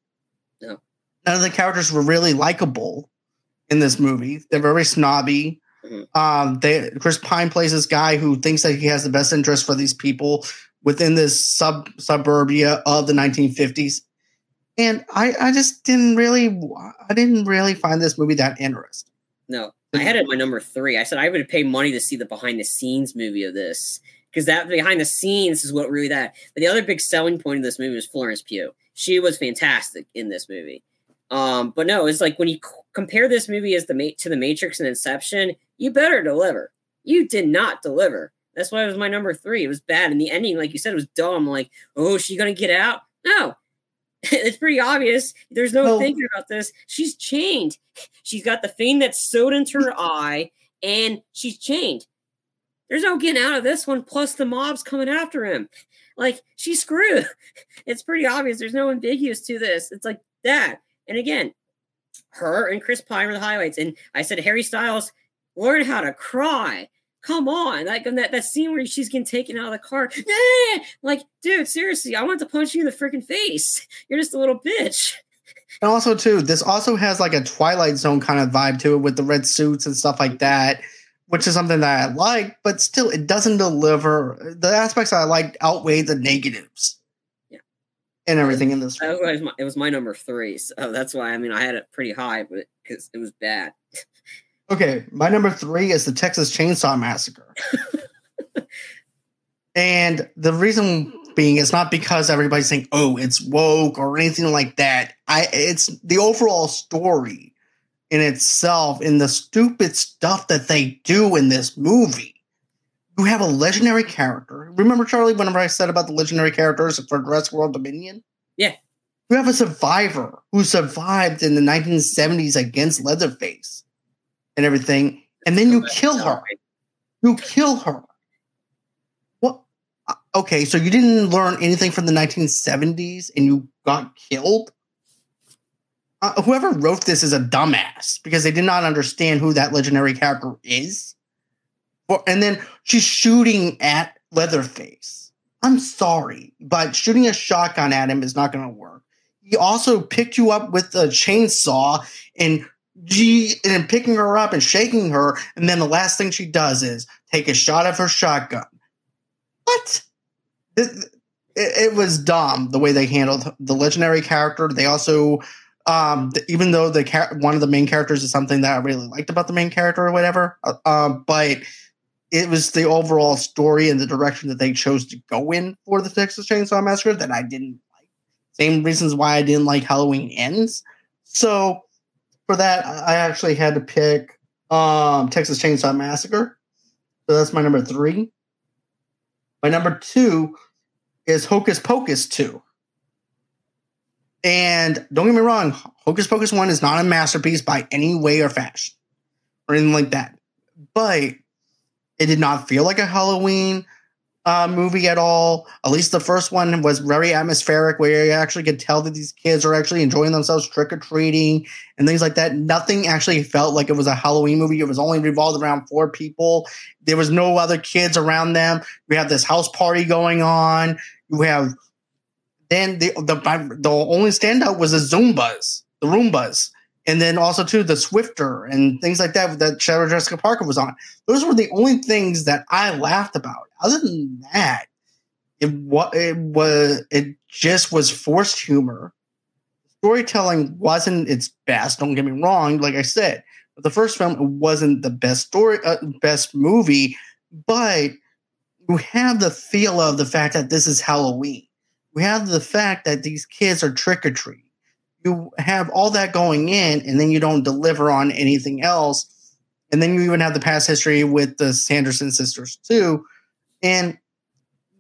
No. None of the characters were really likable in this movie. They're very snobby. Mm-hmm. Um, they Chris Pine plays this guy who thinks that he has the best interest for these people within this sub suburbia of the 1950s. And I, I just didn't really I didn't really find this movie that interesting. No. I had it my number three. I said I would pay money to see the behind the scenes movie of this because that behind the scenes is what really that. But the other big selling point of this movie was Florence Pugh. She was fantastic in this movie. Um, but no, it's like when you c- compare this movie as the mate to the Matrix and Inception, you better deliver. You did not deliver. That's why it was my number three. It was bad, and the ending, like you said, was dumb. Like, oh, is she gonna get out? No, it's pretty obvious. There's no well, thinking about this. She's chained. She's got the thing that's sewed into her eye, and she's chained. There's no getting out of this one. Plus, the mob's coming after him. Like she's screwed. It's pretty obvious. There's no ambiguous to this. It's like that. And again, her and Chris Pine were the highlights. And I said, Harry Styles, learn how to cry. Come on, like that, that scene where she's getting taken out of the car. like, dude, seriously, I want to punch you in the freaking face. You're just a little bitch. And also, too, this also has like a Twilight Zone kind of vibe to it with the red suits and stuff like that, which is something that I like, but still, it doesn't deliver. The aspects I like outweigh the negatives. Yeah. And everything in this. It was, my, it was my number three, so that's why I mean I had it pretty high, but because it was bad. Okay, my number three is the Texas Chainsaw Massacre. and the reason being it's not because everybody's saying, oh, it's woke or anything like that. I it's the overall story in itself in the stupid stuff that they do in this movie. You have a legendary character. Remember, Charlie, whenever I said about the legendary characters for Jurassic World Dominion? Yeah. You have a survivor who survived in the 1970s against Leatherface and everything, and then you kill her. You kill her. Okay, so you didn't learn anything from the 1970s, and you got killed. Uh, whoever wrote this is a dumbass because they did not understand who that legendary character is. and then she's shooting at Leatherface. I'm sorry, but shooting a shotgun at him is not going to work. He also picked you up with a chainsaw and G and picking her up and shaking her, and then the last thing she does is take a shot of her shotgun. What? It, it, was dumb the way they handled the legendary character. They also, um, even though the one of the main characters is something that I really liked about the main character or whatever, uh, um, but it was the overall story and the direction that they chose to go in for the Texas Chainsaw Massacre that I didn't like. Same reasons why I didn't like Halloween Ends. So for that, I actually had to pick um, Texas Chainsaw Massacre. So that's my number three. My number two is Hocus Pocus 2. And don't get me wrong, Hocus Pocus 1 is not a masterpiece by any way or fashion or anything like that. But it did not feel like a Halloween uh, movie at all. At least the first one was very atmospheric, where you actually could tell that these kids are actually enjoying themselves trick or treating and things like that. Nothing actually felt like it was a Halloween movie. It was only revolved around four people. There was no other kids around them. We had this house party going on. You have then the the the only standout was the Zumbas, the Roombas and then also too the Swiffer and things like that that Sarah Jessica Parker was on. Those were the only things that I laughed about. Other than that, it was it was it just was forced humor. Storytelling wasn't its best. Don't get me wrong. Like I said, the first film wasn't the best story, uh, best movie, but you have the feel of the fact that this is Halloween. We have the fact that these kids are trick or treat you have all that going in and then you don't deliver on anything else. And then you even have the past history with the sanderson sisters too. And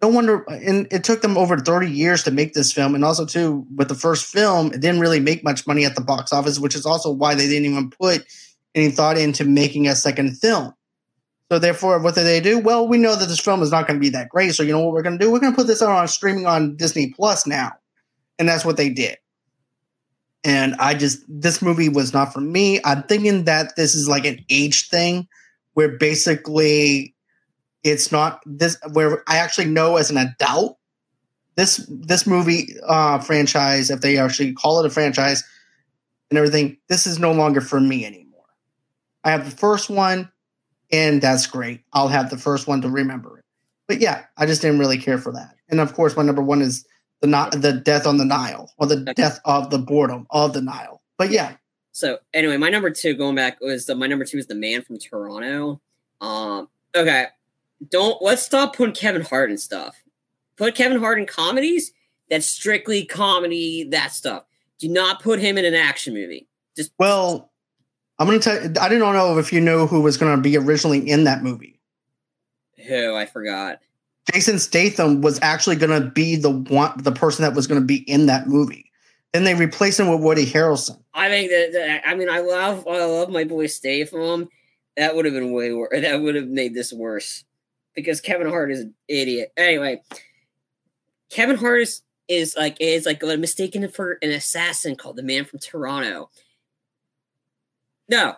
no wonder and it took them over 30 years to make this film. And also too with the first film it didn't really make much money at the box office which is also why they didn't even put any thought into making a second film so therefore what do they do well we know that this film is not going to be that great so you know what we're going to do we're going to put this out on streaming on disney plus now and that's what they did and I just this movie was not for me. I'm thinking that this is like an age thing where basically it's not this where I actually know as an adult this this movie uh franchise if they actually call it a franchise and everything this is no longer for me anymore. I have the first one and that's great. I'll have the first one to remember it. But yeah, I just didn't really care for that. And of course my number 1 is the not the death on the Nile or the death of the boredom of the Nile. But yeah. So anyway, my number two going back was the, my number two is the man from Toronto. Um. Okay. Don't let's stop putting Kevin Hart in stuff. Put Kevin Hart in comedies. That's strictly comedy. That stuff. Do not put him in an action movie. Just well, I'm gonna tell. You, I didn't know if you know who was gonna be originally in that movie. Who I forgot. Jason Statham was actually going to be the one, the person that was going to be in that movie. Then they replaced him with Woody Harrelson. I think that, that, I mean I love I love my boy Statham. That would have been way worse. That would have made this worse because Kevin Hart is an idiot. Anyway, Kevin Hart is, is like is like mistaken for an assassin called the Man from Toronto. No,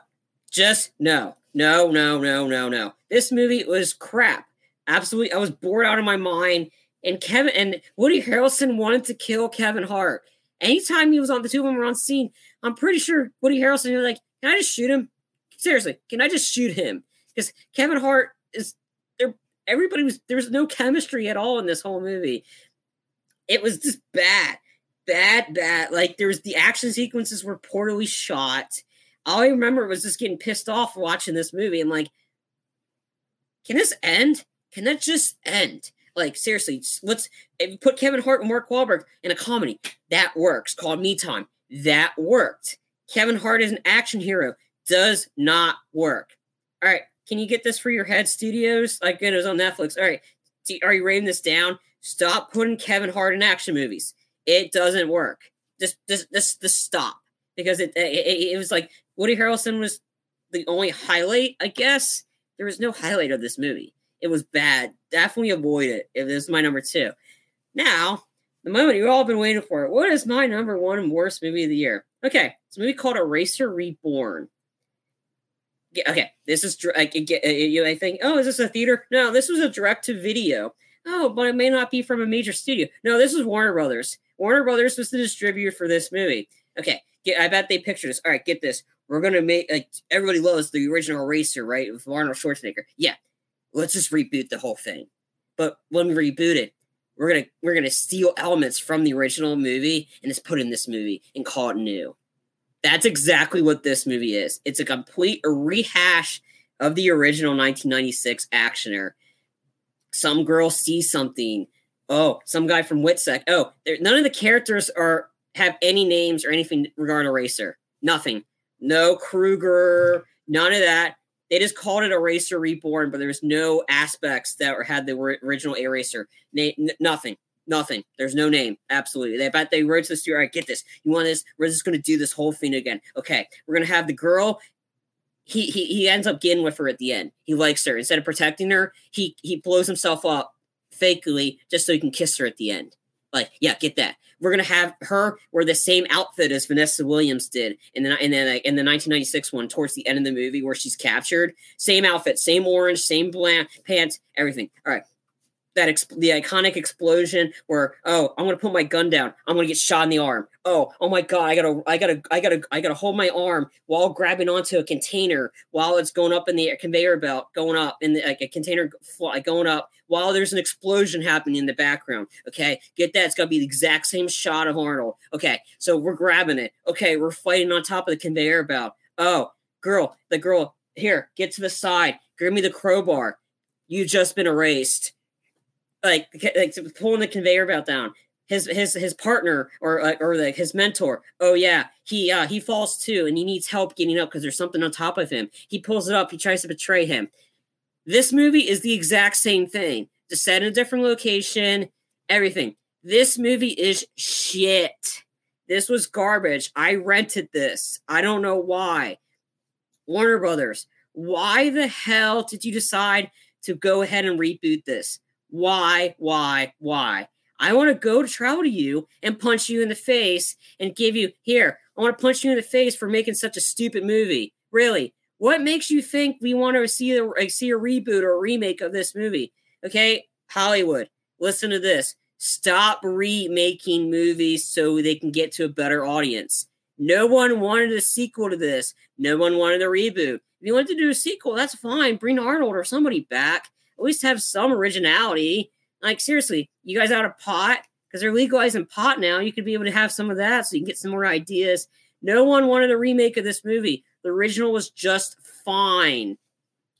just no, no, no, no, no, no. This movie was crap absolutely, I was bored out of my mind. And Kevin and Woody Harrelson wanted to kill Kevin Hart. Anytime he was on the two of them were on scene, I'm pretty sure Woody Harrelson was like, "Can I just shoot him? Seriously, can I just shoot him?" Because Kevin Hart is there. Everybody was there was no chemistry at all in this whole movie. It was just bad, bad, bad. Like there was the action sequences were poorly shot. All I remember was just getting pissed off watching this movie. I'm like, can this end? Can that just end? Like seriously, let's put Kevin Hart and Mark Wahlberg in a comedy that works. Called Me Time that worked. Kevin Hart is an action hero does not work. All right, can you get this for your head studios? Like it was on Netflix. All right, are you writing this down? Stop putting Kevin Hart in action movies. It doesn't work. Just, just, just, just stop because it, it, it was like Woody Harrelson was the only highlight. I guess there was no highlight of this movie. It was bad. Definitely avoid it if this is my number two. Now, the moment you've all been waiting for it. What is my number one worst movie of the year? Okay, it's a movie called Eraser Reborn. Okay, this is like uh, you. I think, oh, is this a theater? No, this was a direct to video. Oh, but it may not be from a major studio. No, this is Warner Brothers. Warner Brothers was the distributor for this movie. Okay, get, I bet they pictured this. All right, get this. We're gonna make like everybody loves the original Eraser, right? With Arnold Schwarzenegger. Yeah, let's just reboot the whole thing. But when we reboot it, we're gonna we're gonna steal elements from the original movie and just put in this movie and call it new. That's exactly what this movie is. It's a complete rehash of the original 1996 actioner. Some girl sees something. Oh, some guy from Witsec. Oh, none of the characters are have any names or anything regarding Eraser. Nothing. No Kruger. None of that. They just called it Eraser Reborn, but there's no aspects that had the original Eraser. N- nothing. Nothing. There's no name. Absolutely. They bet they wrote to the studio. All right, get this. You want this? We're just going to do this whole thing again. Okay, we're going to have the girl. He, he he ends up getting with her at the end. He likes her. Instead of protecting her, he he blows himself up fakely just so he can kiss her at the end. Like, yeah, get that. We're gonna have her wear the same outfit as Vanessa Williams did in the in the in the 1996 one towards the end of the movie where she's captured. Same outfit, same orange, same black pants, everything. All right, that exp- the iconic explosion where oh i'm gonna put my gun down. I'm gonna get shot in the arm. Oh oh my god i gotta i gotta i gotta i gotta hold my arm while grabbing onto a container while it's going up in the conveyor belt going up in the like a container fly, going up while there's an explosion happening in the background okay? Get that it's gonna be the exact same shot of arnold okay? So we're grabbing it okay? We're fighting on top of the conveyor belt. Oh girl the girl here get to the side. Give me the crowbar. You've just been erased like like pulling the conveyor belt down. His his his partner or or like his mentor. Oh yeah, he uh he falls too, and he needs help getting up because there's something on top of him. He pulls it up. He tries to betray him. This movie is the exact same thing. Just set in a different location. Everything. This movie is shit. This was garbage. I rented this. I don't know why. Warner Brothers, why the hell did you decide to go ahead and reboot this? Why, why, why? I want to go to travel to you and punch you in the face and give you here. I want to punch you in the face for making such a stupid movie. Really, what makes you think we want to see a uh, see a reboot or a remake of this movie? Okay, Hollywood, listen to this. Stop remaking movies so they can get to a better audience. No one wanted a sequel to this. No one wanted a reboot. If you want to do a sequel, that's fine. Bring Arnold or somebody back at least have some originality. Like seriously, you guys out of pot because they're legalizing pot now. You could be able to have some of that so you can get some more ideas. No one wanted a remake of this movie. The original was just fine.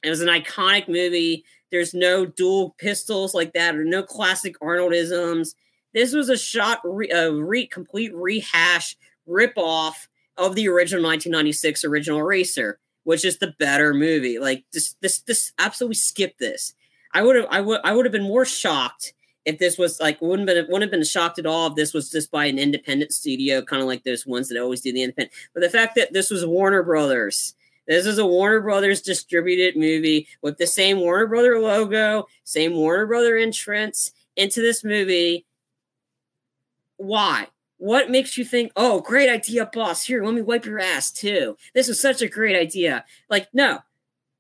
It was an iconic movie. There's no dual pistols like that or no classic Arnoldisms. This was a shot, re, a re, complete rehash, rip off of the original 1996 original Eraser, which is the better movie. Like this, this, this absolutely skip this. I would have I would I would have been more shocked if this was like wouldn't been wouldn't have been shocked at all if this was just by an independent studio, kind of like those ones that always do the independent. But the fact that this was Warner Brothers, this is a Warner Brothers distributed movie with the same Warner Brother logo, same Warner Brother entrance into this movie. Why? What makes you think, oh, great idea, boss? Here, let me wipe your ass too. This was such a great idea. Like, no,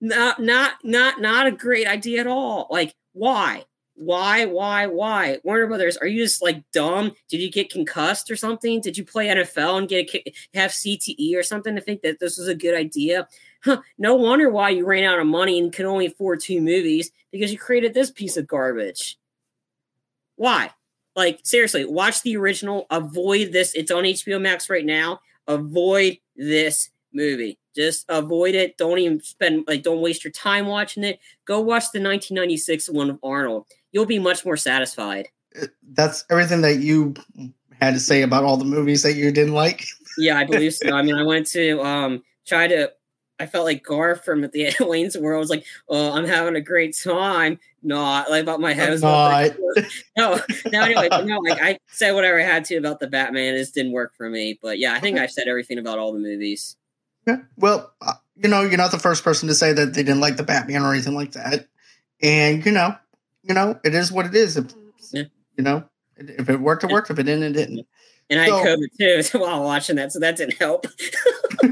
not not not not a great idea at all. Like why? Why, why, why? Warner Brothers, are you just like dumb? Did you get concussed or something? Did you play NFL and get a, have CTE or something to think that this was a good idea? Huh, no wonder why you ran out of money and could only afford two movies because you created this piece of garbage. Why? Like, seriously, watch the original. Avoid this. It's on HBO Max right now. Avoid this movie. Just avoid it. Don't even spend like don't waste your time watching it. Go watch the 1996 one of Arnold. You'll be much more satisfied. Uh, that's everything that you had to say about all the movies that you didn't like. yeah, I believe so. I mean, I went to um try to I felt like Garth from the Wayne's World I was like, "Oh, I'm having a great time." Not like about my head. Was not. no, no. Anyway, no. Like I said whatever I had to about the Batman. It just didn't work for me. But yeah, I think I've said everything about all the movies. Yeah. Well, uh, you know, you're not the first person to say that they didn't like the Batman or anything like that. And you know, you know, it is what it is. If, yeah. You know, if it worked, it worked. If it didn't, it didn't. And I so, had COVID too while watching that, so that didn't help.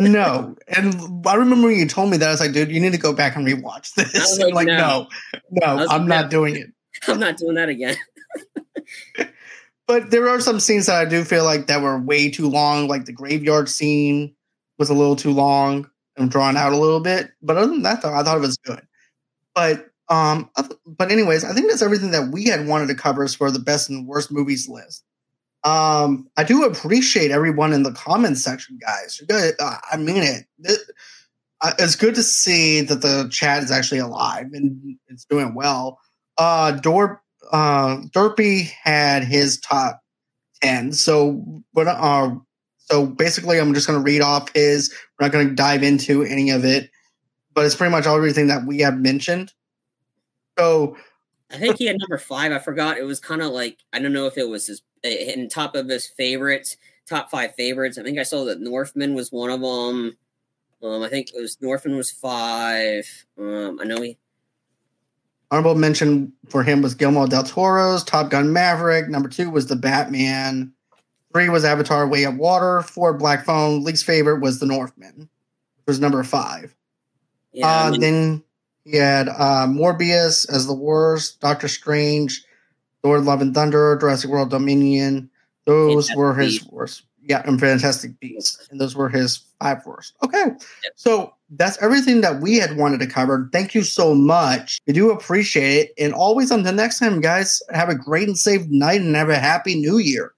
no, and I remember when you told me that I was like, "Dude, you need to go back and rewatch this." Like, I'm like, no, no, no I'm not doing it. I'm not doing that again. but there are some scenes that I do feel like that were way too long, like the graveyard scene was a little too long and drawn out a little bit. But other than that, though, I thought it was good. But um, but anyways, I think that's everything that we had wanted to cover as for the best and worst movies list. Um, I do appreciate everyone in the comments section, guys. I mean it. it's good to see that the chat is actually alive and it's doing well. Uh, Dor uh, Derpy had his top ten. So, but uh, so basically, I'm just going to read off his. We're not going to dive into any of it, but it's pretty much everything that we have mentioned. So, I think he had number five. I forgot. It was kind of like I don't know if it was his in top of his favorites, top five favorites. I think I saw that Northman was one of them. Um, I think it was Northman was five. Um, I know he. Honorable mention for him was Guillermo del Toro's Top Gun Maverick. Number two was the Batman. Three was Avatar: Way of Water. Four, Black Phone. Least favorite was the Northman, which was number five. Yeah, uh, I mean, then he had uh, Morbius as the worst. Doctor Strange, Thor: Love and Thunder, Jurassic World Dominion. Those were his worst. Yeah, and Fantastic Beasts, and those were his five worst. Okay, yep. so that's everything that we had wanted to cover. Thank you so much. We do appreciate it, and always until next time, guys. Have a great and safe night, and have a happy New Year.